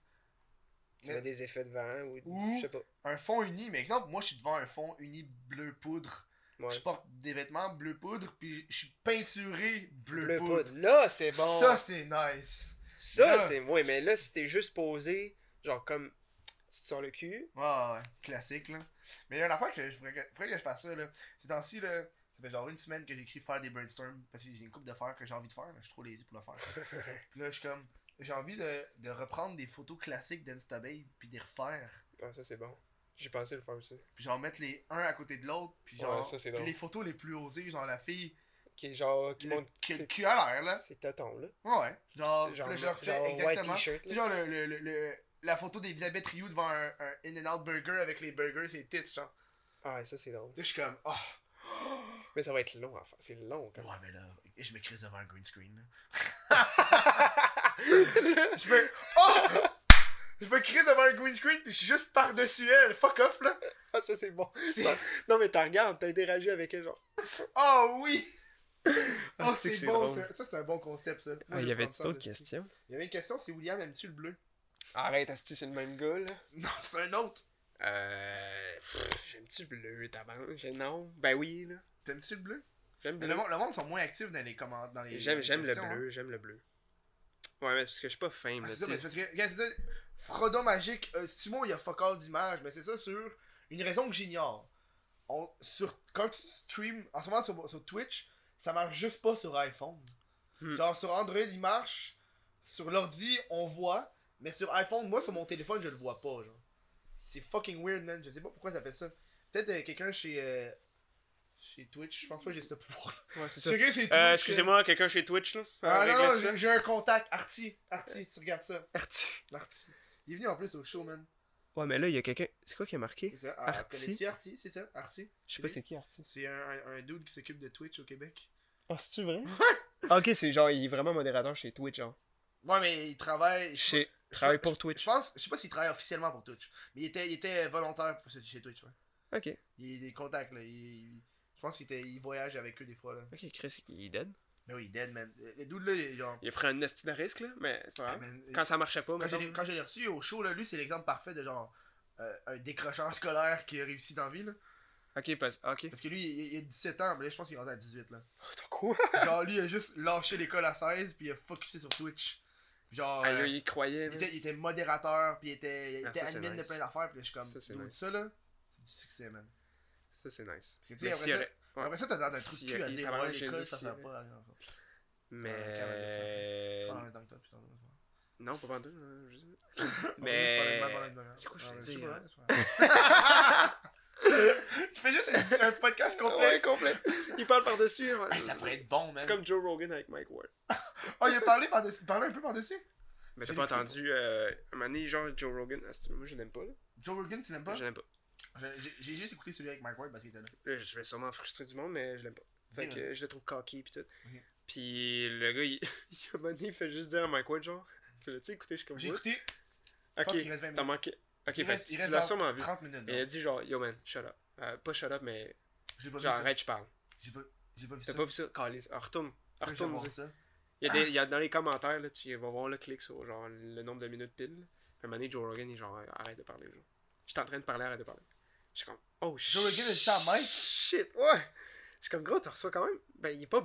Tu Mais- mets des effets de vent ou. Ou- Je sais pas. un fond uni, mais exemple, moi je suis devant un fond uni bleu poudre. Ouais. Je porte des vêtements bleu poudre, puis je suis peinturé bleu, Le poudre. poudre. Là, c'est bon. Ça c'est nice. Ça, c'est. Ouais, mais là, si t'es juste posé, genre comme. Tu te sors le cul. Ouais, classique là. Mais il y a une affaire que je voudrais que, je fasse ça là. Ces temps-ci là, ça fait genre une semaine que j'ai écrit faire des brainstorms parce que j'ai une coupe de faire que j'ai envie de faire, là. je suis trop lazy pour le faire. puis là, je suis comme, j'ai envie de, de reprendre des photos classiques d'Instababe puis de les refaire. Ah, ça, c'est bon. J'ai pensé le faire aussi. Puis genre mettre les un à côté de l'autre, puis Ouais, genre ça, c'est puis drôle. les photos les plus osées, genre la fille Qui est genre. Qui le, monte. qui le c'est- cul à l'air là. C'est tonton, là. Ouais, ouais. Genre, C'est genre- là, je leur fais genre exactement. là. genre le, le, le, la photo d'Elisabeth Rioux devant un, un In-N-Out Burger avec les burgers, c'est tits, genre. Ah, ça, c'est drôle. Là, je suis comme, oh. Mais ça va être long faire. C'est long, quand Ouais, mais là, je me crise devant un green screen. là. je me. Oh! Je me crise devant un green screen, puis je suis juste par-dessus elle. Fuck off, là. Ah, ça, c'est bon. Ça- Non, mais t'as regardes, t'as interagi avec elle, genre. Oh oui! Ah, Oh, c'est bon, drôle. ça. Ça, c'est un bon concept, ça. Moi, Ah, y ça d'autres questions? Il y avait une question, c'est William, aimes-tu le bleu? Arrête, Asti, c'est le même gars, là. Non, c'est un autre. Euh. J'aime-tu le bleu? J'ai- Non. Ben oui, là. T'aimes-tu le bleu? J'aime le le, monde, le monde sont moins actifs dans les commentaires. Dans les, J'aime, le questions, hein. bleu, j'aime le bleu. Ouais, mais c'est parce que je suis pas fame, Ah, c'est ça, mais parce que, regarde, c'est ça, Frodon Magique, euh, il y a fuck all d'images, mais c'est ça sur une raison que j'ignore. On, sur, quand tu streams, en ce moment sur, sur Twitch, ça marche juste pas sur iPhone. Hmm. Genre sur Android, il marche, sur l'ordi, on voit, mais sur iPhone, moi sur mon téléphone, je le vois pas, genre. C'est fucking weird, man, je sais pas pourquoi ça fait ça. Peut-être euh, quelqu'un chez, euh, chez Twitch, je pense pas que j'ai ce pouvoir. Ouais, c'est C'est chez Twitch. Euh, excusez-moi, quelqu'un chez Twitch, là? Ah Euh, non, non, ça. j'ai- un contact, Artie, Artie, tu regardes ça. Arti. Artie. Il est venu en plus au show, man. Ouais, mais là, il y a quelqu'un. C'est quoi qui a marqué? C'est ça. Ah, Artie? Artie, c'est ça? Artie. Je sais pas c'est qui Arti. C'est un, un, un dude qui s'occupe de Twitch au Québec. Ah, c'est-tu vrai? ok, c'est genre, il est vraiment modérateur chez Twitch, genre. Ouais, mais il travaille. je- Chez. je- Travaille je- pour Je Twitch. pense, je sais pas s'il travaille officiellement pour Twitch, mais il était, il était volontaire pour, chez Twitch, ouais. Ok. Il a des contacts, là. Il, il- je pense qu'il était, il voyage avec eux des fois, là. Ok, Chris, il est dead. Mais oui, il est dead, man. Le dude, là, genre. Il a pris un esti de risque, là, mais c'est pas grave. man, Quand ça marchait pas, quand je l'ai- quand je l'ai reçu au show, là, lui, c'est l'exemple parfait de genre. euh, un décrocheur scolaire qui a réussi dans la vie, là. Ok, parce... ok. Parce que lui, il, il a 17 ans, mais là, je pense qu'il est rendu à 18, là. T'as quoi? Genre, lui, il a juste lâché l'école à 16, puis il a focusé sur Twitch. Genre, Ah, euh, il croyait. il, était, il était modérateur, puis il était, il Ah, était ça, admin nice. de plein d'affaires, puis là, je suis comme, Ça, ça, là, c'est du succès, man. Ça, c'est nice. Sais, Mais après s'il y ça- aurait- ouais. Après ça, t'as l'air d'un trou de Si, cul à dire, ouais, j'ai l'école, dit ça si, sert pas à rien. Mais. Je parle en même temps que toi, putain. Non, pas vendu. hein, je sais. Mais... C'est quoi je sais pas, hein? c'est pas. Tu fais juste un- un podcast Ouais, complet. complet. Il parle par-dessus. hein. Hey, ça pourrait être bon, man. C'est comme Joe Rogan avec Mike Ward. Oh, il a parlé par-dessus. Il parlait un peu par-dessus? Mais J'ai pas entendu. Euh, un moment donné, genre Joe Rogan. asti, Moi, je l'aime pas, là. Joe Rogan, tu l'aimes pas? Je l'aime pas. Je- J'ai juste écouté celui avec Mike Ward parce qu'il était là. Là, je vais sûrement frustrer du monde, mais je l'aime pas. Fait que je le trouve cocky pis tout. Ok. Puis le gars, il, il, donné, il fait juste dire à Mike Ward, genre, tu l'as-tu écouté? Je suis comme, J'ai écouté. Ok, pense qu'il reste 20 t'as manqué. Ok, Il fait reste, il tu l'as sûrement vu. 30 minutes. Et il a dit genre, yo man, shut up. Euh, pas shut up, mais pas genre, arrête, je parle. J'ai pas, j'ai pas vu T'as ça. pas vu ça? Retourne. Je retourne. ça. Il y, a des, il y a dans les commentaires, là, tu vas voir le clic sur genre le nombre de minutes pile. Puis à un moment donné, Joe Rogan, il genre, arrête de parler. Genre. J'étais en train de parler, arrête de parler. Je suis comme, oh shit. Joe Rogan a dit ça à Mike? Shit, ouais. Je suis comme, gros, tu reçois quand même. Ben, il est pas.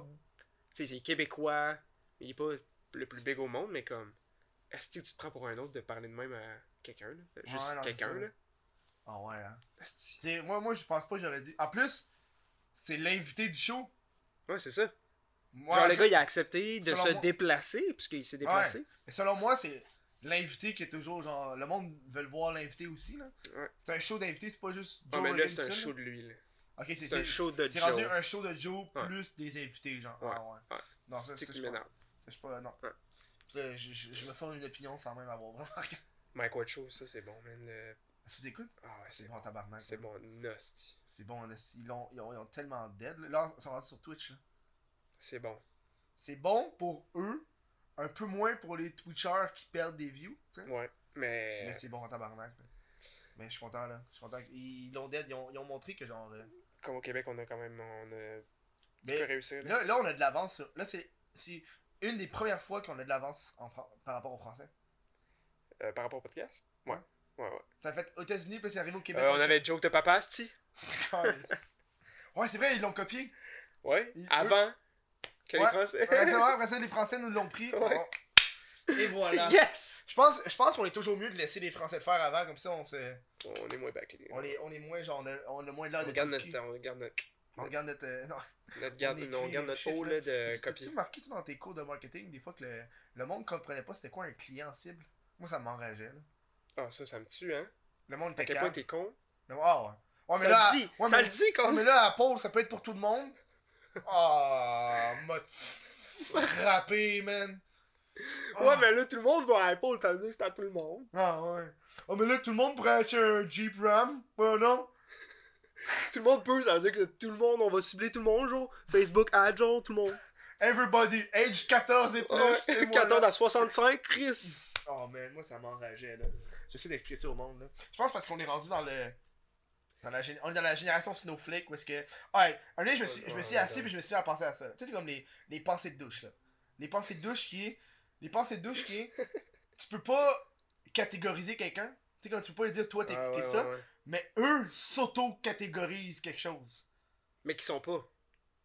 Tu sais, c'est québécois. Il est pas le plus big au monde, mais comme. Est-ce que tu te prends pour un autre de parler de même à quelqu'un, là? Juste Ouais, quelqu'un, là? Ah ouais, hein. T'sais, moi, moi, je pense pas que j'aurais dit. En plus, c'est l'invité du show. Ouais, c'est ça. Moi, genre, le gars, il a accepté de se moi- déplacer, puisqu'il s'est déplacé. Mais selon moi, c'est l'invité qui est toujours genre. Le monde veut le voir l'invité aussi, là. Ouais. C'est un show d'invité, c'est pas juste Ouais, Joe mais là, c'est un show de lui, là. Ok, c'est C'est un show de C'est Joe. rendu un show de Joe Ouais. plus des invités, genre. Ouais, Ah ouais. ouais. Non, ça, C'est ça, je pas. Ça, je pas, non. Ouais. Je, je, je me forme une opinion sans même avoir vraiment. Mike Ward Show, ça, c'est bon, man. Le... Tu écoutes, Ah ouais, c'est c'est bon en tabarnak. C'est là. bon, nosti. C'est bon, ils, ont, ils ont tellement dead. Là, Là, ils sont rendus sur Twitch. là. C'est bon. C'est bon pour eux, un peu moins pour les Twitchers qui perdent des views. tu sais. Ouais, mais. Mais c'est bon en tabarnak. Mais je suis content là. Je suis content. Ils l'ont. Ils ont, ils ont montré que genre. euh, Comme au Québec, on a quand même. On a. Tu Mais peux réussir, là. là, là, on a de l'avance. Là, c'est une des premières fois qu'on a de l'avance en Fran- par rapport aux Français. Euh, par rapport au podcast? Ouais. Ouais, ouais. Ça a fait aux États-Unis, puis c'est arrivé au Québec. Euh, on avait Joke de Papa, ouais, c'est vrai, ils l'ont copié. Ouais. Ils- Avant que les Ouais. Français. Ouais, c'est vrai, après ça, les Français nous l'ont pris. Ouais. Bon. Et voilà. yes Je pense, je pense qu'on est toujours mieux de laisser les Français le faire avant, comme ça on se. On est moins bâclés. On est, on est moins genre, on a, on a moins On l'air de. garde notre. On garde notre. On regarde notre. euh, non. Notre garde, On on garde as notre shit, peau là. de T'as-tu- copier. T'as-tu remarqué toi, dans tes cours de marketing des fois que le, le monde comprenait pas c'était quoi un client cible? Moi ça m'enrageait là. Ah, ça, ça me tue, hein. Le monde À était quel point t'es con? Le- Ah ouais. Ouais, mais ça là, le dit. ouais, ça mais- le dit, Ouais, quand mais là, à Paul, ça peut être pour tout le monde. Ah, m'a frappé, man. Ah. Ouais, mais là, tout le monde va à Apple, ça veut dire que c'est à tout le monde. Ah, ouais. Oh, mais là, tout le monde pourrait acheter un Jeep Ram. Ouais, non? Tout le monde peut, ça veut dire que tout le monde, on va cibler tout le monde, genre. Facebook ad, genre, tout le monde. Everybody, age 14 et plus. et Ouais, voilà. 14 à 65, Chris. Oh, man, moi, ça m'enrageait, là. J'essaie d'expliquer ça au monde, là. Je pense parce qu'on est rendu dans le. Dans la, on est dans la génération Snowflake où est-ce que. Ah, un jour, je me suis, je me suis Ouais, assis ouais. puis je me suis mis à penser à ça. Tu sais, c'est comme les, les pensées de douche, là. Les pensées de douche qui est. Les pensées de douche qui est. tu peux pas catégoriser quelqu'un. Tu sais, comme tu peux pas lui dire, toi, t'es Ah, ouais, ça. ouais, ouais. Mais eux s'auto-catégorisent quelque chose. Mais qui sont pas.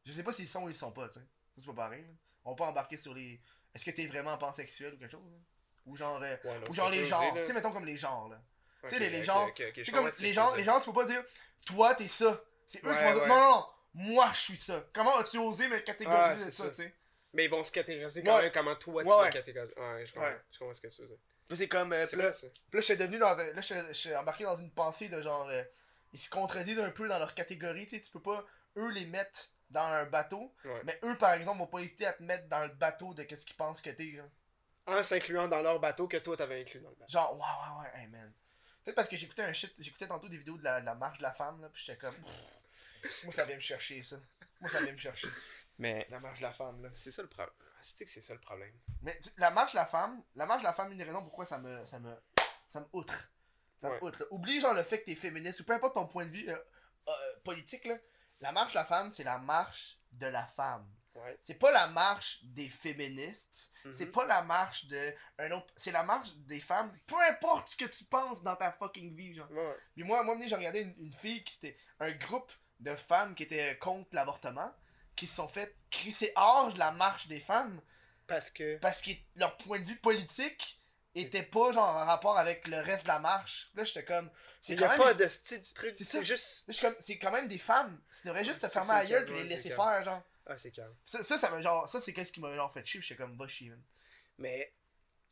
Je sais pas s'ils sont ou ils sont pas, tu sais. C'est pas pareil, là. On va pas embarquer sur les. Est-ce que t'es vraiment pansexuel ou quelque chose, là? Ou genre. euh, Ouais, ou genre les genres. Tu sais, mettons comme les genres, là. Tu sais, les- les gens- C'est comme les tu gens, les gens, tu peux pas dire, toi, t'es ça. C'est eux qui vont dire, non, non, non, moi, je suis ça. Comment as-tu osé me catégoriser ça, tu sais? Mais ils vont se catégoriser quand même comment toi tu vas catégoriser. Ouais, je comprends. Ouais. Je comprends ce que tu veux dire. Là, c'est comme. euh, là, là, je suis devenu dans. Là, je suis embarqué dans une pensée de genre. euh, ils se contredisent un peu dans leur catégorie, tu sais. Tu peux pas, eux, les mettre dans un bateau. Ouais. Mais eux, par exemple, vont pas hésiter à te mettre dans le bateau de qu'est-ce qu'ils pensent que t'es, genre. En s'incluant dans leur bateau que toi t'avais inclus dans le bateau. Genre, ouais, ouais, ouais, hey man. Tu sais, parce que j'écoutais un shit, j'écoutais tantôt des vidéos de la, de la marche de la femme, là, pis j'étais comme. Moi, ça vient me chercher, ça. Moi, ça vient me chercher. Mais La marche de la femme, là. c'est ça le problème. C'est que c'est ça le problème? Mais la marche de la femme, la marche de la femme, une des raisons pourquoi ça me. ça me. ça me outre. Ça Ouais. me outre. Oublie genre le fait que t'es féministe ou peu importe ton point de vue euh, euh, politique, là. La marche de la femme, c'est la marche de la femme. Ouais. C'est pas la marche des féministes. C'est pas la marche de un autre. C'est la marche des femmes. Peu importe ce que tu penses dans ta fucking vie, genre. Ouais. Puis moi, moi, j'ai regardé une, une fille qui était un groupe de femmes qui étaient contre l'avortement, qui se sont fait crisser hors de la marche des femmes Parce que. parce que leur point de vue politique était pas genre en rapport avec le reste de la marche. Là, j'étais comme. Il y quand a même. pas de style truc. C'est juste. C'est quand même des femmes. Tu devrais juste te fermer la gueule et les laisser faire, genre. Ah, c'est calme. Ça, ça, genre. Ça, c'est qu'est-ce qui m'a genre fait chier. puis J'étais comme, va chier, man. Mais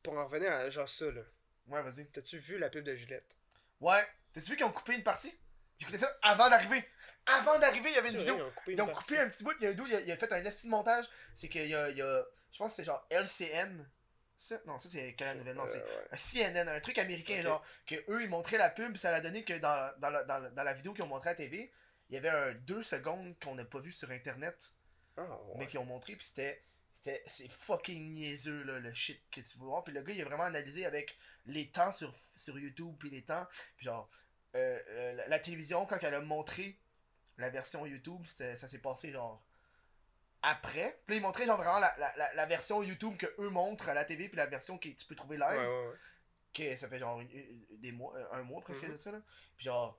pour en revenir à genre ça, là. Ouais, vas-y. T'as-tu vu la pub de Juliette? Ouais. T'as-tu vu qu'ils ont coupé une partie? J'écoutais ça avant d'arriver. Avant d'arriver, il y avait une vidéo. vrai, Ils ont coupé Ils une ont partie. coupé un petit bout, il y a un dude, il a, il a fait un de montage. C'est qu'il y a, il y a. Je pense que c'est genre LCN. Ça, non, ça c'est quelle nouvelle Non, c'est ouais. CNN, un truc américain, genre, que eux ils montraient la pub, ça a donné que dans, dans, la- dans, la- dans la vidéo qu'ils ont montré à la TV, il y avait un 2 secondes qu'on n'a pas vu sur internet Ah, ouais. mais qui ont montré, puis c'était. c'était c'est fucking niaiseux, là, le shit que tu veux voir. Puis le gars, il a vraiment analysé avec les temps sur, sur YouTube, puis les temps. Puis genre, euh, euh, la, la télévision, quand elle a montré la version YouTube, ça s'est passé genre. Après. Puis là, il montrait genre vraiment la, la, la, la version YouTube que eux montrent à la TV, puis la version que tu peux trouver live. Ouais, ouais, ouais. que ça fait genre une- une- des mois, euh, un mois presque Mhm. de ça là. Puis genre,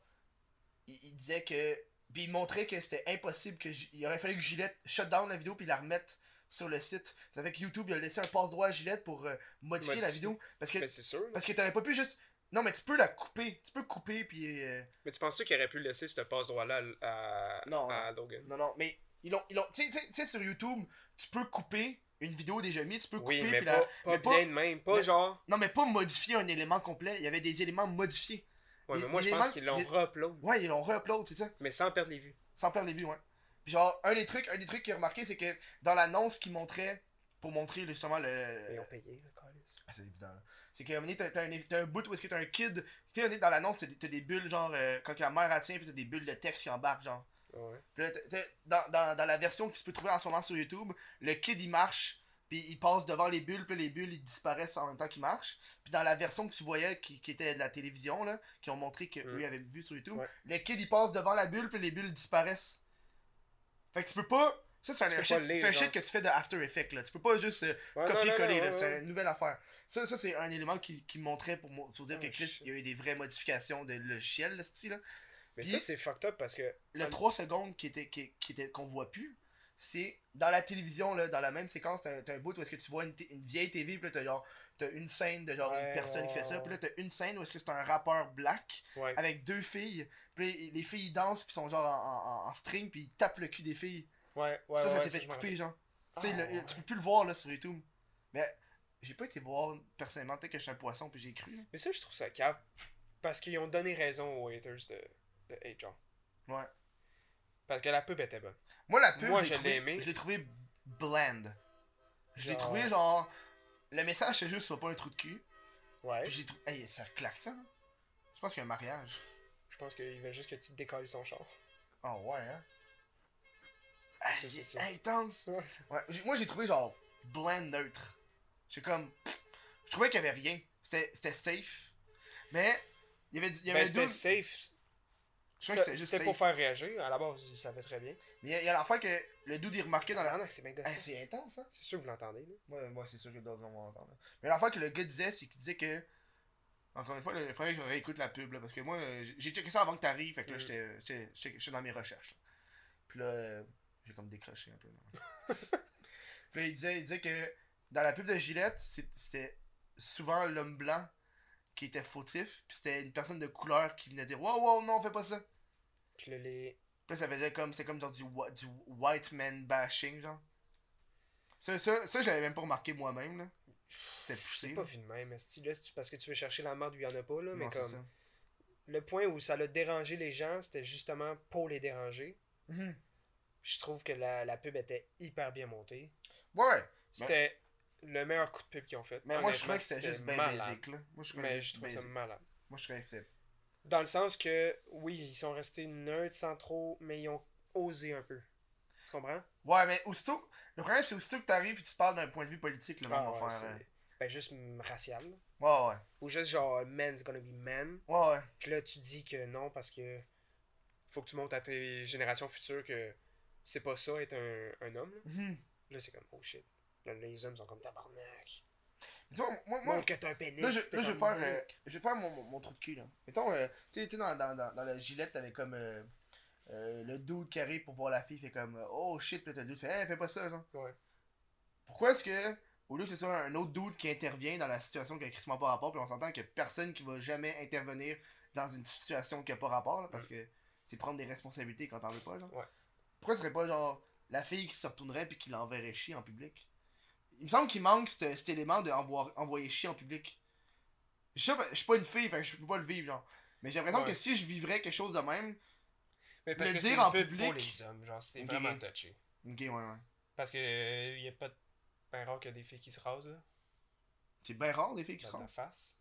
il, il disait que, puis il montrait que c'était impossible que il aurait fallu que Gillette shut down la vidéo puis la remette sur le site. Ça fait que YouTube il a laissé un passe droit à Gillette pour euh, modifier la vidéo parce que Ben, sûr. parce que t'aurais pas pu juste non mais tu peux la couper, tu peux couper puis euh, Mais tu penses-tu qu'il aurait pu laisser ce passe-droit-là à, à, Non, Logan? Non non mais ils l'ont ils l'ont tu sais- sur YouTube tu peux couper une vidéo déjà mise, tu peux couper Oui, mais puis pas, la pas mais bien de même. Pas mais- genre. non mais pas modifier un élément complet, il y avait des éléments modifiés. Ouais, mais moi, je pense qu'ils l'ont re-upload. Ouais, ils l'ont re-upload, c'est ça. Mais sans perdre les vues. Sans perdre les vues, ouais. Puis genre, un des trucs, un des trucs qu'il a remarqué, c'est que dans l'annonce qu'il montrait, pour montrer justement le. Ils ont payé, le calice. Ah, c'est évident, là. C'est qu'à un moment donné, t'as un, t'as un bout où est-ce que t'as un kid. Tu sais, dans l'annonce, t'as des, bulles, genre, euh, quand la mère elle tient, puis t'as des bulles de texte qui embarquent, genre. Ouais. Puis là, t'as- t'as- dans, dans, dans la version qui se peut trouver en ce moment sur YouTube, le kid il marche, puis il passe devant les bulles, puis les bulles ils disparaissent en même temps qu'il marche. Puis dans la version que tu voyais, qui, qui était de la télévision, là, qui ont montré qu'eux Mm. avaient vu sur YouTube, Ouais. le kid il passe devant la bulle, puis les bulles disparaissent. Fait que tu peux pas. Ça, c'est un, shit, lire, un shit genre. que tu fais de After Effects, là. Tu peux pas juste euh, Ouais, copier-coller, ouais, C'est une nouvelle affaire. Ça, ça c'est un élément qui, qui montrait pour, pour dire Oh, que Chris, il y a eu des vraies modifications de logiciel, là, ce style, là. Mais Puis- ça, c'est fucked up parce que. Le Ah, 3 secondes qui était qui, qui était qu'on voit plus, c'est dans la télévision là, dans la même séquence, t'as un bout où est-ce que tu vois une, vieille TV, puis là t'as genre t'as une scène de genre Ouais, une personne qui fait ça, puis là t'as une scène où est-ce que c'est un rappeur black Ouais. avec deux filles, puis les, les filles dansent puis sont genre en, en- en string puis ils tapent le cul des filles. Ouais, ouais. ça ça s'est fait couper genre. Ah, tu le- peux plus le voir là sur YouTube. Mais j'ai pas été voir personnellement peut-être que je suis un poisson puis j'ai cru. Mais ça, je trouve ça cave. Parce qu'ils ont donné raison aux haters de, de HR. Ouais. Parce que la pub était bonne. Moi la pub Moi, je l'ai aimé. je l'ai trouvé bland. Je l'ai Genre- trouvé genre le message c'est juste sois pas un trou de cul. Ouais. Puis j'ai trouvé. Hey, ça claque ça, non? Je pense qu'il y a un mariage. Je pense qu'il veut juste que tu te décolles son char. Oh ouais, hein? Hey, ça. intense! Ouais, moi j'ai trouvé genre bland neutre. J'ai comme. Je trouvais qu'il y avait rien. C'était safe. Mais il y avait, il y avait deux. c'était safe. Je crois que Ça- c'était pour faire réagir. À la base, il savait très bien. Mais il y a, a l'affaire que le dude il remarquait dans la. Ah c'est bien c'est intense, hein? C'est sûr que vous l'entendez. Moi, moi c'est sûr que d'autres vont entendre. Mais l'affaire que le gars disait, c'est qu'il disait que. Encore une fois, il faudrait que je réécoute la pub, là, parce que moi, euh, j'ai- checké ça avant que t'arrives, fait que là, Mm. j'étais- dans mes recherches. là. Puis là, euh, j'ai comme décroché un peu. là. Puis là, il disait, il disait que dans la pub de Gillette, c'était souvent l'homme blanc qui était fautif, puis c'était une personne de couleur qui venait dire Wow, wow, non, fais pas ça. Là, les. Là, ça faisait comme, c'est comme genre du, du white man bashing, genre. Ça, ça, ça j'avais même pas remarqué moi-même, là. C'était poussé. C'est pas vu de même, esti, là, parce que tu veux chercher la merde où il y en a pas, là. mais Non, comme. ça. Le point où ça l'a dérangé les gens, c'était justement pour les déranger. Mhm. Je trouve que la, la pub était hyper bien montée. Ouais, C'était le meilleur coup de pub qu'ils ont fait. mais moi je trouvais que c'était juste bien malade. basic, là. Moi je trouvais Mais je c'était ça malade. Moi je trouvais que c'est. Dans le sens que, oui, ils sont restés neutres sans trop, mais ils ont osé un peu. Tu comprends? Ouais, mais aussitôt. Le problème, c'est aussitôt que t'arrives et tu parles d'un point de vue politique, le Ah, ouais, hein. Ben, juste racial. Ouais, ouais. Ou juste genre, man's gonna be man. Ouais, ouais. Puis là, tu dis que non parce que faut que tu montres à tes générations futures que c'est pas ça être un, un homme. Là, Mhm. Là, c'est comme, oh shit. Là, les hommes sont comme tabarnak. Tu vois, moi, moi, Montre que t'as un pénis. Là, je, t'es là, je vais faire, euh, je vais faire mon, mon, mon trou de cul, là. Mettons, euh, tu sais, tu sais, dans, dans, dans, dans la gilette, t'avais comme euh, euh, le dude qui arrive pour voir la fille, fait comme, oh shit, puis t'as le dude fait, hey, fais pas ça, genre. Ouais. Pourquoi est-ce que, au lieu que ce soit un autre dude qui intervient dans la situation qui a crissement pas rapport, puis on s'entend a personne qui va jamais intervenir dans une situation qui a pas rapport, là, parce que c'est prendre des responsabilités quand t'en veux pas, genre. Ouais. Pourquoi ce serait pas, genre, la fille qui se retournerait puis qui l'enverrait chier en public? Il me semble qu'il manque ce- cet élément de envoyer chier en public. Je je suis pas une fille, je peux pas le vivre, genre. Mais j'ai l'impression Ouais. que si je vivrais quelque chose de même. Mais parce le que dire en pub public- pour les hommes. Genre, c'est vraiment touché. Ok, ouais, ouais. Parce que euh, y a pas de. Ben rare qu'il y a des filles qui se rasent, là. C'est bien rare des filles qui se Dans la face.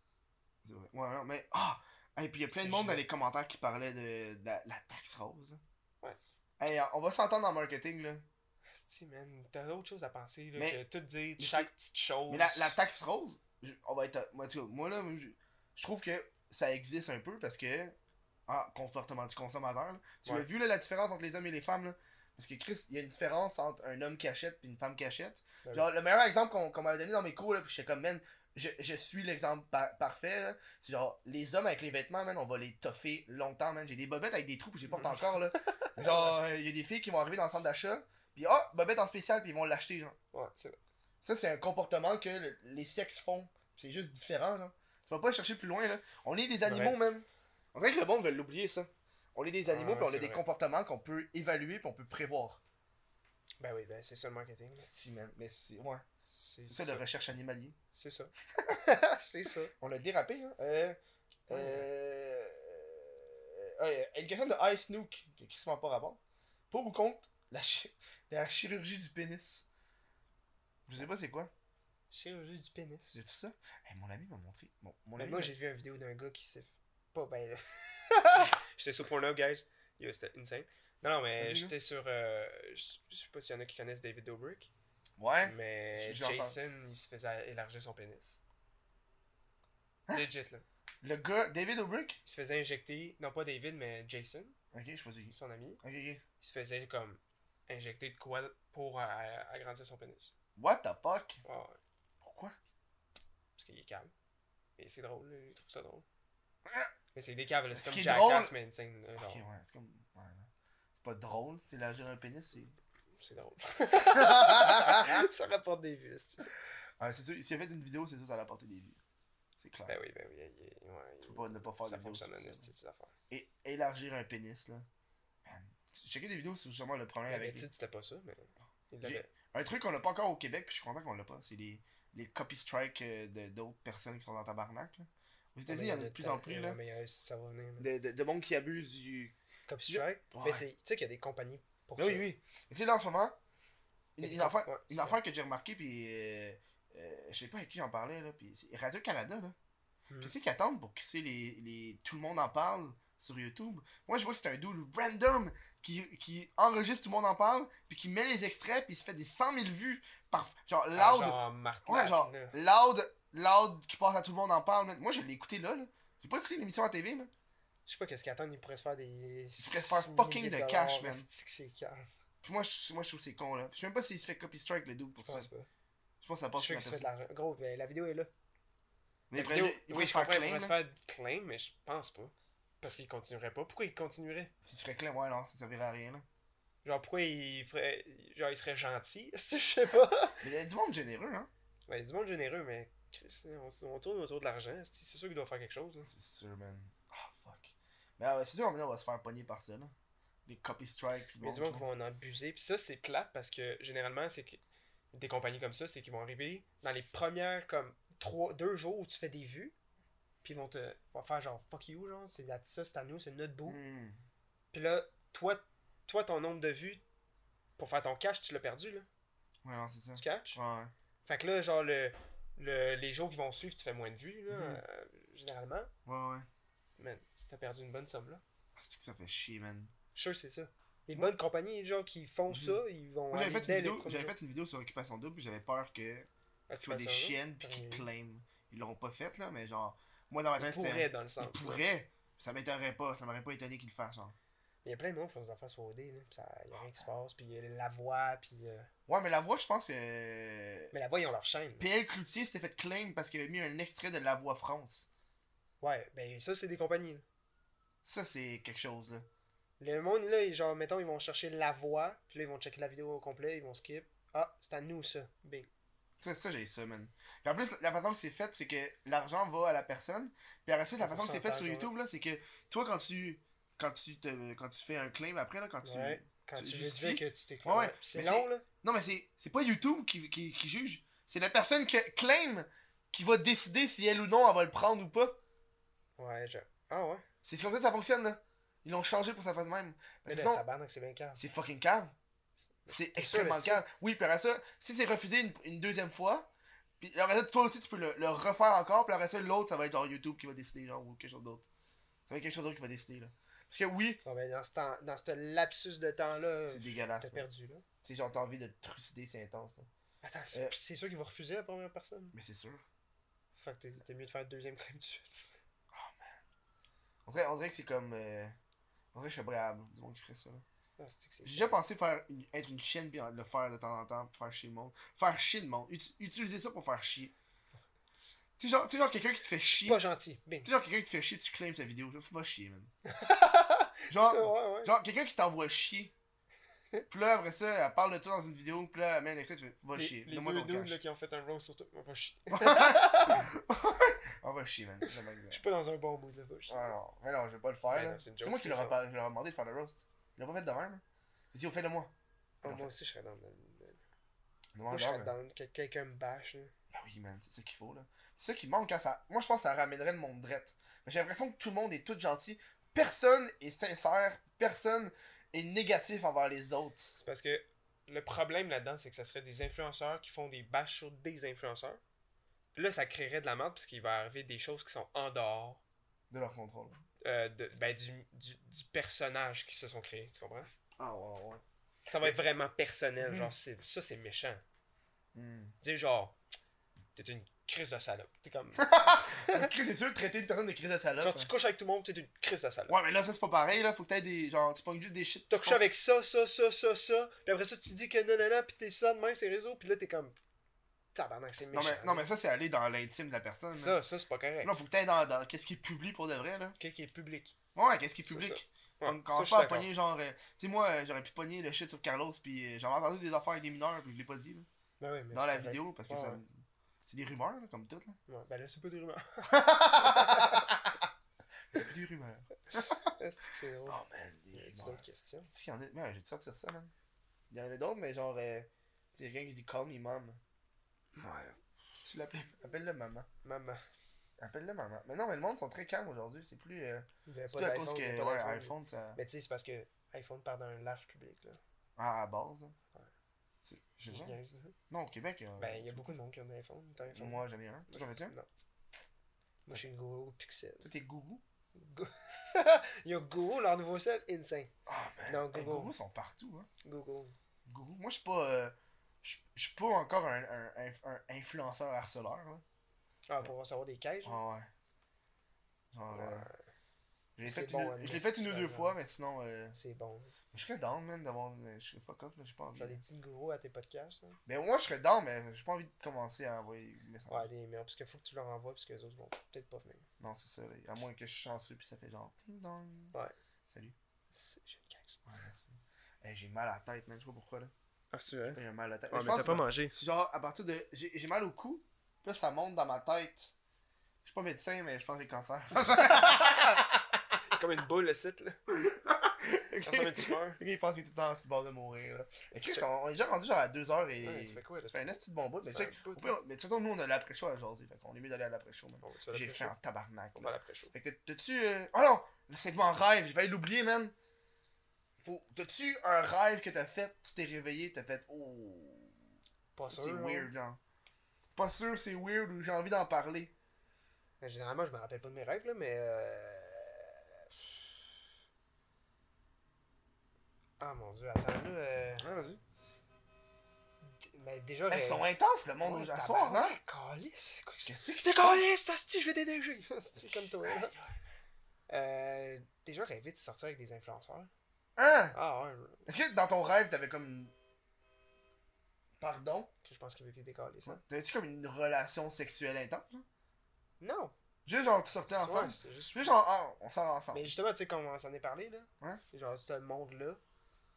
C'est vrai. Ouais, non, mais. Ah! Et puis il y a plein de monde dans les commentaires qui parlaient de, de la, la taxe rose. Ouais. Hey, on va s'entendre en marketing, là. Si, man, t'as autre chose à penser, là, Mais- que tout dire, chaque petite chose. Mais la, la taxe rose, je- on va être. Moi, moi là, je, je trouve que ça existe un peu parce que. Ah, comportement du consommateur. là. Tu Ouais. l'as vu là, la différence entre les hommes et les femmes là? Parce que Chris, il y a une différence entre un homme qui achète et une femme qui achète. Ben Genre, le meilleur exemple qu'on m'avait donné dans mes cours, là, puis j'étais comme, man, je, je suis l'exemple par- parfait. C'est genre, les hommes avec les vêtements, man, on va les toffer longtemps, man. J'ai des bobettes avec des trous, je les porte encore, là. genre, il y a des filles qui vont arriver dans le centre d'achat, puis oh, bobette en spécial, puis ils vont l'acheter, genre. Ouais, c'est vrai. Ça, c'est un comportement que le- les sexes font. C'est juste différent, genre. Tu vas pas chercher plus loin, là. On est des animaux, vrai. même. On dirait que le monde veut l'oublier, ça. On est des animaux, Ouais, puis on a des vrai. comportements qu'on peut évaluer, puis on peut prévoir. Ben oui, ben c'est ça le marketing. là. Si, man. Mais c'est. Ouais. C'est ça, de recherche animalier. C'est ça. c'est ça. On a dérapé, hein. Euh. Euh. euh, une question de Ice Snook, qui est pas rapport. Pour ou contre la, la chirurgie du pénis Je sais pas c'est quoi. Chirurgie du pénis. C'est ça? Eh, Mon ami m'a montré. Mon, mon Ben, ami moi, m'a- j'ai vu une vidéo d'un gars qui s'est. Pas ben là. j'étais sur Pornhub, guys. Yo, C'était insane. Non, non, mais Vas-y, j'étais sur. euh, je je sais pas s'il y en a qui connaissent David Dobrik. Ouais. Mais J'ai- j'ai entendu. Jason, il se faisait élargir son pénis. Legit, là. Le gars, David O'Brick Il se faisait injecter. Non, pas David, mais Jason, Ok, je choisis. son ami. Ok, ok. Il se faisait comme injecter de quoi pour euh, agrandir son pénis. What the fuck? Ah ouais. Pourquoi? Parce qu'il est calme. Et c'est drôle, là, il trouve ça drôle. Ah! Mais c'est des caves, c'est comme Jackass, mais insane. là, genre. Ok, ouais, c'est comme. Ouais, là. C'est pas drôle, c'est élargir un pénis, c'est. C'est drôle. ça rapporte des vues, c'est Ouais, c'est sûr, s'il a fait une vidéo, c'est sûr, ça va apporter des vues. C'est clair. Ben oui, ben oui. il- ouais, Tu peux pas ne pas faire ça de vidéos ça. esti, ces affaires. Et élargir un pénis, là. Checké des vidéos sur justement le problème avec. titre, c'était pas ça, mais. Un truc qu'on n'a pas encore au Québec, puis je suis content qu'on l'a pas, c'est les, les copy strikes euh, d'autres personnes qui sont dans tabarnak. Là. Aux États-Unis, il y en a de plus en plus, là. Euh. De, de, de monde qui abuse du. Copy strike. Mais c'est- tu sais qu'il y a des compagnies pour ça. oui, oui. Mais tu sais, là, en ce moment, une, affaire, que j'ai remarqué, puis euh, je sais pas avec qui j'en parlais, là, puis c'est Radio-Canada, là. Hmm. Qu'est-ce qu'ils attendent pour crisser les, les. Tout le monde en parle sur YouTube? Moi, je vois que c'est un dude random qui, qui enregistre Tout le monde en parle, puis qui met les extraits, puis il se fait des 100 000 vues par. Genre, loud. Ah, Genre ouais, genre, loud, loud, qui passe à Tout le monde en parle. Moi, je l'ai écouté là, là. J'ai pas écouté l'émission à TV, là. Je sais pas qu'est-ce qu'ils attendent, ils pourraient se faire des. Ils pourraient se faire fucking de cash, man. C'est. Puis moi, je, moi, je trouve c'est con, là. Je sais même pas s'il se fait copy strike, le dude, pour Je ça. Je pense que ça passe sur fait de la l'argent. Gros, ben, la vidéo est là. Mais La il pourrait- vidéo- oui, se je faire comprends, claim, pourrait se faire claim, mais je pense pas. Parce qu'il continuerait pas. Pourquoi il continuerait? S'il se ferait claim, ouais, non, ça servirait à rien, là. Genre, pourquoi il ferait. Genre, il serait gentil? Je sais pas. Mais il y a du monde généreux, hein. Ben, il y a du monde généreux, mais. On, on tourne autour de l'argent. C'est sûr qu'il doit faire quelque chose. là. C'est sûr, man. Ah, fuck. Mais ah, ouais, c'est sûr, on va se faire pogner par ça, là. Les copy strikes, puis Il y a du monde qui vont en abuser. Puis ça, c'est plate parce que généralement, c'est que des compagnies comme ça, c'est qu'ils vont arriver dans les premières, comme, trois, deux jours où tu fais des vues. Puis ils vont te vont faire genre fuck you, genre, c'est ça, c'est à nous, c'est notre bout. Hmm. Puis là, toi, toi, ton nombre de vues pour faire ton cash, tu l'as perdu, là. Ouais, non, c'est ça. Tu catch? Ouais. Fait que là, genre, le, le- les jours qui vont suivre, tu fais moins de vues, là, Mhm. euh, généralement. Ouais, ouais. Man, t'as perdu une bonne somme, là. Ah, c'est que ça fait chier, man? Que c'est ça. Les bonnes compagnies, genre, qui font Mhm. ça, ils vont. J'avais fait, une vidéo, fait une sur Occupation Double, puis j'avais peur que Ah, ce soit des là? chiennes, puis qu'ils claiment. Ils l'auront pas fait, là, mais genre, moi, dans ma tête, c'était. dans le sens. Ils pourraient. Ça m'étonnerait pas, ça m'aurait pas étonné qu'ils le fassent, genre. Il y a plein de monde qui font des affaires sur OD, là, pis ça, y a rien qui se passe, pis y a la voix, pis... euh, Ouais, mais la voix, je pense que. Mais la voix, ils ont leur chaîne. PL Cloutier s'était fait claim parce qu'il avait mis un extrait de La Voix France. Ouais, ben ça, c'est des compagnies, là. Ça, c'est quelque chose, là. Le monde, là, ils- genre, mettons, ils vont chercher la voix, puis là, ils vont checker la vidéo au complet, ils vont skip. Ah, c'est à nous, ça. Big. Ça, ça j'ai ça, man. Puis en plus, la façon que c'est fait, c'est que l'argent va à la personne. Puis après ça, la façon que c'est fait sur YouTube, là, c'est que toi, quand tu. Quand tu, te, quand tu fais un claim après, là, quand tu. Ouais. Quand tu tu, justifies. que tu t'es Ouais, ouais. C'est long, là. Non, mais c'est, c'est pas YouTube qui, qui, qui juge. C'est la personne qui claim qui va décider si elle ou non elle va le prendre ou pas. Ouais, je... Ah ouais. C'est comme ça que ça fonctionne, là. Ils l'ont changé pour ça fasse même. Mais sinon, tabarnak, c'est bien calme. c'est fucking calme. C'est extrêmement calme. Oui, puis après ça, si c'est refusé une, une deuxième fois, puis après ça, toi aussi, tu peux le, le refaire encore, puis après ça, l'autre, ça va être genre YouTube qui va décider, genre, ou quelque chose d'autre. Ça va être quelque chose d'autre qui va décider, là. Parce que oui, Bon, ben, dans ce, temps, dans ce lapsus de temps-là, c'est dégueulasse. t'as man. perdu, là. Tu sais, genre, t'as envie de te trucider, c'est intense. là. Attends, c'est Euh. c'est sûr qu'il va refuser la première personne. Mais c'est sûr. Fait que t'es- mieux de faire le deuxième claim dessus. On dirait, on dirait que c'est comme. euh, On dirait que je suis brave, du monde qui ferait ça. là. Ah, J'ai déjà pensé faire une- être une chienne puis le faire de temps en temps pour faire chier le monde. Faire chier le monde. Uti- utiliser ça pour faire chier. Tu sais, genre, genre quelqu'un qui te fait chier. Pas gentil. Sais, genre quelqu'un qui te fait chier, tu claims sa vidéo. Genre, va chier, man. Genre, ouais, ouais. genre quelqu'un qui t'envoie chier. Puis là, après ça, elle parle de toi dans une vidéo. Puis là, elle met un extrait, tu fais, va Les, chier. les deux dudes là, qui ont fait un roast sur toi, on va chier. Ah, va chier, man. Je suis pas dans un bon mood là, va chier. Ah non, mais non, je vais pas le faire. C'est moi qui leur ai demandé de faire le roast. Il l'a pas fait de même? Vas-y, fais-le moi. Ah, en moi fait. aussi, je serais dans le. le- Demande Moi, je serais dans que quelqu'un me bâche. là. Ben oui, man, c'est ça qu'il faut, là. C'est ça qui manque quand ça. Moi, je pense que ça ramènerait le monde drette. J'ai l'impression que tout le monde est tout gentil. Personne est sincère. Personne est négatif envers les autres. C'est parce que le problème là-dedans, c'est que ça serait des influenceurs qui font des bâches sur des influenceurs. Puis là, ça créerait de la merde parce qu'il va arriver des choses qui sont en dehors De leur contrôle. Euh, de, ben, du, du, du personnage qui se sont créés. Tu comprends? Ah, ouais, ouais. Ça va être vraiment personnel. Mhm. Genre, c'est- ça, c'est méchant. Hmm. Dire genre, t'es une crise de salope. T'es comme. C'est sûr, traiter une personne de crise de salope. genre, tu couches avec tout le monde, t'es une crise de salope. Ouais, mais là, ça, c'est pas pareil, là. Faut que t'aies des. Genre, tu pognes juste des shit. T'as couché avec ça, ça, ça, ça, ça. Puis après ça, tu dis que non, non, non, pis t'es ça de même, ces réseaux. Puis là, t'es comme. Tabarnak, c'est Non méchant. mais, non, mais ça, c'est aller dans l'intime de la personne. Ça, ça, c'est pas correct. Non, faut que t'ailles dans, dans qu'est-ce qui est public pour de vrai, là. Quelqu'un qui est public? Ouais, qu'est-ce qui est public? Ouais, quand ça, je d'accord. pogner, genre. euh, tu sais, moi, euh, j'aurais pu pogner le shit sur Carlos, puis euh, j'avais entendu des affaires avec des mineurs, puis je l'ai pas dit, là. Ben ouais, mais Dans la correct. vidéo, parce que Ouais, ça. ouais. C'est des rumeurs, là, comme tout, là. Ouais, ben là, c'est pas des rumeurs. C'est plus des rumeurs. Est-ce que c'est drôle? Oh, man, des rumeurs. d'autres questions? C'est qu'il y en a. Ouais, j'ai dû sortir ça, man. Il y en a d'autres, mais genre. Euh, c'est quelqu'un qui dit Call me mom. Ouais. Tu l'appelles. Appelle-le maman. Maman. Appelle-le maman. Mais non, mais le monde sont très calmes aujourd'hui. C'est plus. Euh, c'est à cause que. Ouais, iPhone, ça. Mais tu sais, c'est parce que iPhone part d'un large public, là. Ah, à base, là. Ouais. C'est- Je. Non, au Québec. euh, Ben, il y a beaucoup de monde qui ont un iPhone. T'as un iPhone? Moi, j'en ai un. Toi, j'en as un? Non. Moi, je suis une gourou Pixel. Toi, t'es gourou? Go- y a Google, leur nouveau sel, Insane. Ah, ben. Non, Google. gourous sont partout, hein. Google. Gourou. Moi, je suis pas. euh, Je suis pas encore un, un, un, un influenceur harceleur, là. Ah, pour recevoir des cages. Ah, ouais. Genre. Ouais. euh, Je l'ai fait, bon, une, un je l'ai fait une ou deux fois, hein. mais sinon. euh, C'est bon. Je serais down, man, d'avoir. Je serais fuck off, là. J'ai pas envie. Genre des petits gourous à tes podcasts. là. Mais moi, je serais down, mais j'ai pas envie de commencer à envoyer des messages. Ouais, des emails. Parce qu'il faut que tu leur envoies, parce que les autres vont peut-être pas venir. Non, c'est ça, là. À moins que je suis chanceux, puis ça fait genre. Ding dong. Ouais. Salut. J'ai une cage. Ouais, merci. Hey, j'ai mal à la tête, man. Je sais pas pourquoi, là. Ah, c'est vrai? J'ai mal à la tête. Ouais, mais t'as pas mangé. C'est genre, à partir de. J'ai mal au cou, puis là, ça monte dans ma tête. Je suis pas médecin, mais je pense que j'ai cancer. Comme une boule, le site, là. Ok. Ça ressemble à une tumeur. Ok, il pense qu'il est tout le temps sur le bord de mourir. Là. Et Chris, on, on est déjà rendu genre à 2h et. Ouais, ça fait quoi, là? Ça fait un esti de bon bout. Mais, un au pire, mais de toute façon, nous, on a l'après-show à jaser. Fait qu'on est mieux d'aller à l'après-show, man. Bon, tu vas J'ai fait en tabarnak. On va l'après chaud. Fait que t'as- t'as-tu. Euh... Oh non! Le segment rêve, je vais l'oublier, man. Faut... T'as-tu un rêve que t'as fait, tu t'es réveillé, t'as fait. Oh. Pas sûr. C'est weird, genre. Pas sûr, c'est weird ou j'ai envie d'en parler. Mais Généralement, je me rappelle pas de mes rêves, là, mais. Euh... Ah mon dieu, attends, là. euh, Ouais, vas-y. Mais déjà. Elles sont intenses, le monde Ouais, au à soir, hein? calice, quoi que c'est? T'es c'est? calice, asti, je vais déneiger! C'est comme toi, là. Euh, déjà rêvé de sortir avec des influenceurs. Hein? Ah ouais, Est-ce que dans ton rêve, t'avais comme une. Pardon? je pense qu'il veut qu'il décaler ça. T'avais-tu comme une relation sexuelle intense? Non! Juste genre, tu sortais ensemble? Ouais, c'est juste. Juste genre, ah, on sort ensemble. Mais justement, tu sais, comme on s'en est parlé, là. Ouais. Genre, ce monde-là.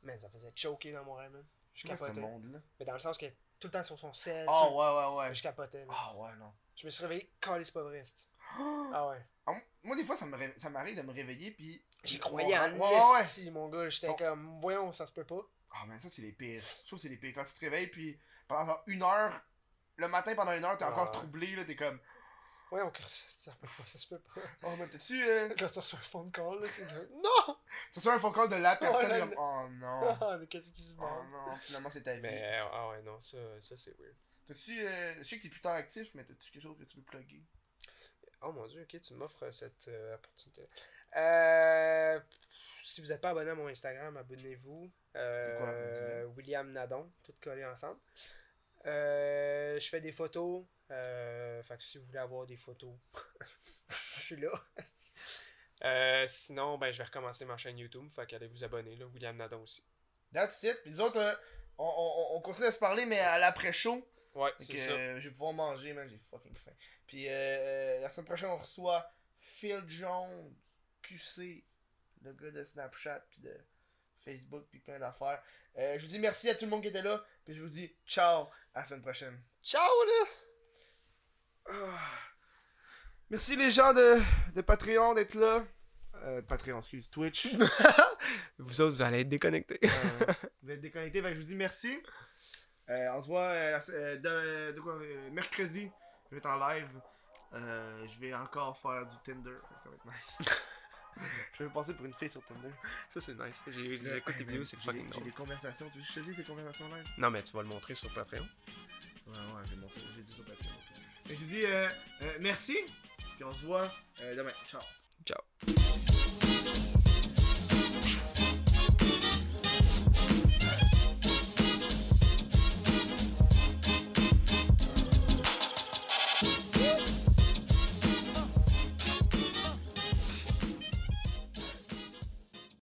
Man, ça faisait choquer dans mon rêve, man. Je C'est quoi ce capotais. monde-là? Mais dans le sens que tout le temps sur son sel. Ah tout- ouais, ouais, ouais. Je capotais. Ah ouais, non. Je me suis réveillé, calice pas vrai. Ah ouais. Ah, moi, des fois, ça m'arrive de me réveiller, puis. J'y croyais en Ouais, ouais, ouais. mon gars. J'étais Ton- comme, voyons, ça se peut pas. Ah, mais ça, c'est les pires. Je trouve que c'est les pires. Quand tu te réveilles, puis pendant genre une heure, le matin, pendant une heure, t'es Ah. encore troublé, là, t'es comme. Chris, esti, ça peut pas, ça se peut pas. Oh, mais t'as-tu. Euh... Quand tu reçois un phone call, là, c'est non! Tu reçois un phone call de la personne, Ouais, comme. Oh non. Ah, mais qu'est-ce qui se Oh passe? non, finalement, c'est ta vie. Mais, ah ouais, non, ça, ça c'est weird. T'as-tu. Euh... Je sais que t'es plus tard actif, mais t'as-tu quelque chose que tu veux plugger? Oh mon dieu, ok, tu m'offres cette euh, opportunité. Euh. si vous n'êtes pas abonné à mon Instagram, abonnez-vous. Euh. William Nadon, tout collé ensemble. Euh, je fais des photos. Euh, fait que si vous voulez avoir des photos, je suis là. Sinon, ben, je vais recommencer ma chaîne YouTube. Fait qu'allez vous abonner, là. William Nadon aussi. That's it. Puis nous autres, on, on, on continue à se parler, mais à l'après-show. Ouais, c'est ça. je vais pouvoir manger, man, j'ai fucking faim. Puis euh, la semaine prochaine, on reçoit Phil Jones, QC, le gars de Snapchat, puis de Facebook, puis plein d'affaires. Euh, je vous dis merci à tout le monde qui était là, puis je vous dis ciao, à la semaine prochaine. Ciao, là! Ah. Merci les gens de, de Patreon d'être là. Euh, Patreon, excuse, Twitch. Vous autres, vous allez être déconnectés. Euh, vous êtes déconnectés, fait que je vous dis merci. Euh, on se voit euh, la- de, de quoi, mercredi. Je vais être en live. Je vais encore faire du Tinder. Ça va être nice. je vais passer pour une fille sur Tinder. Ça, c'est nice. J'ai- J'écoute tes vidéos, c'est fucking J'ai des conversations. Tu veux que je te dise des conversations live? Non, mais tu vas le montrer sur Patreon. Ouais, ouais, j'ai montré. J'ai dit sur Patreon. Et je dis euh, euh, merci. Puis on se voit euh, demain. Ciao. Ciao.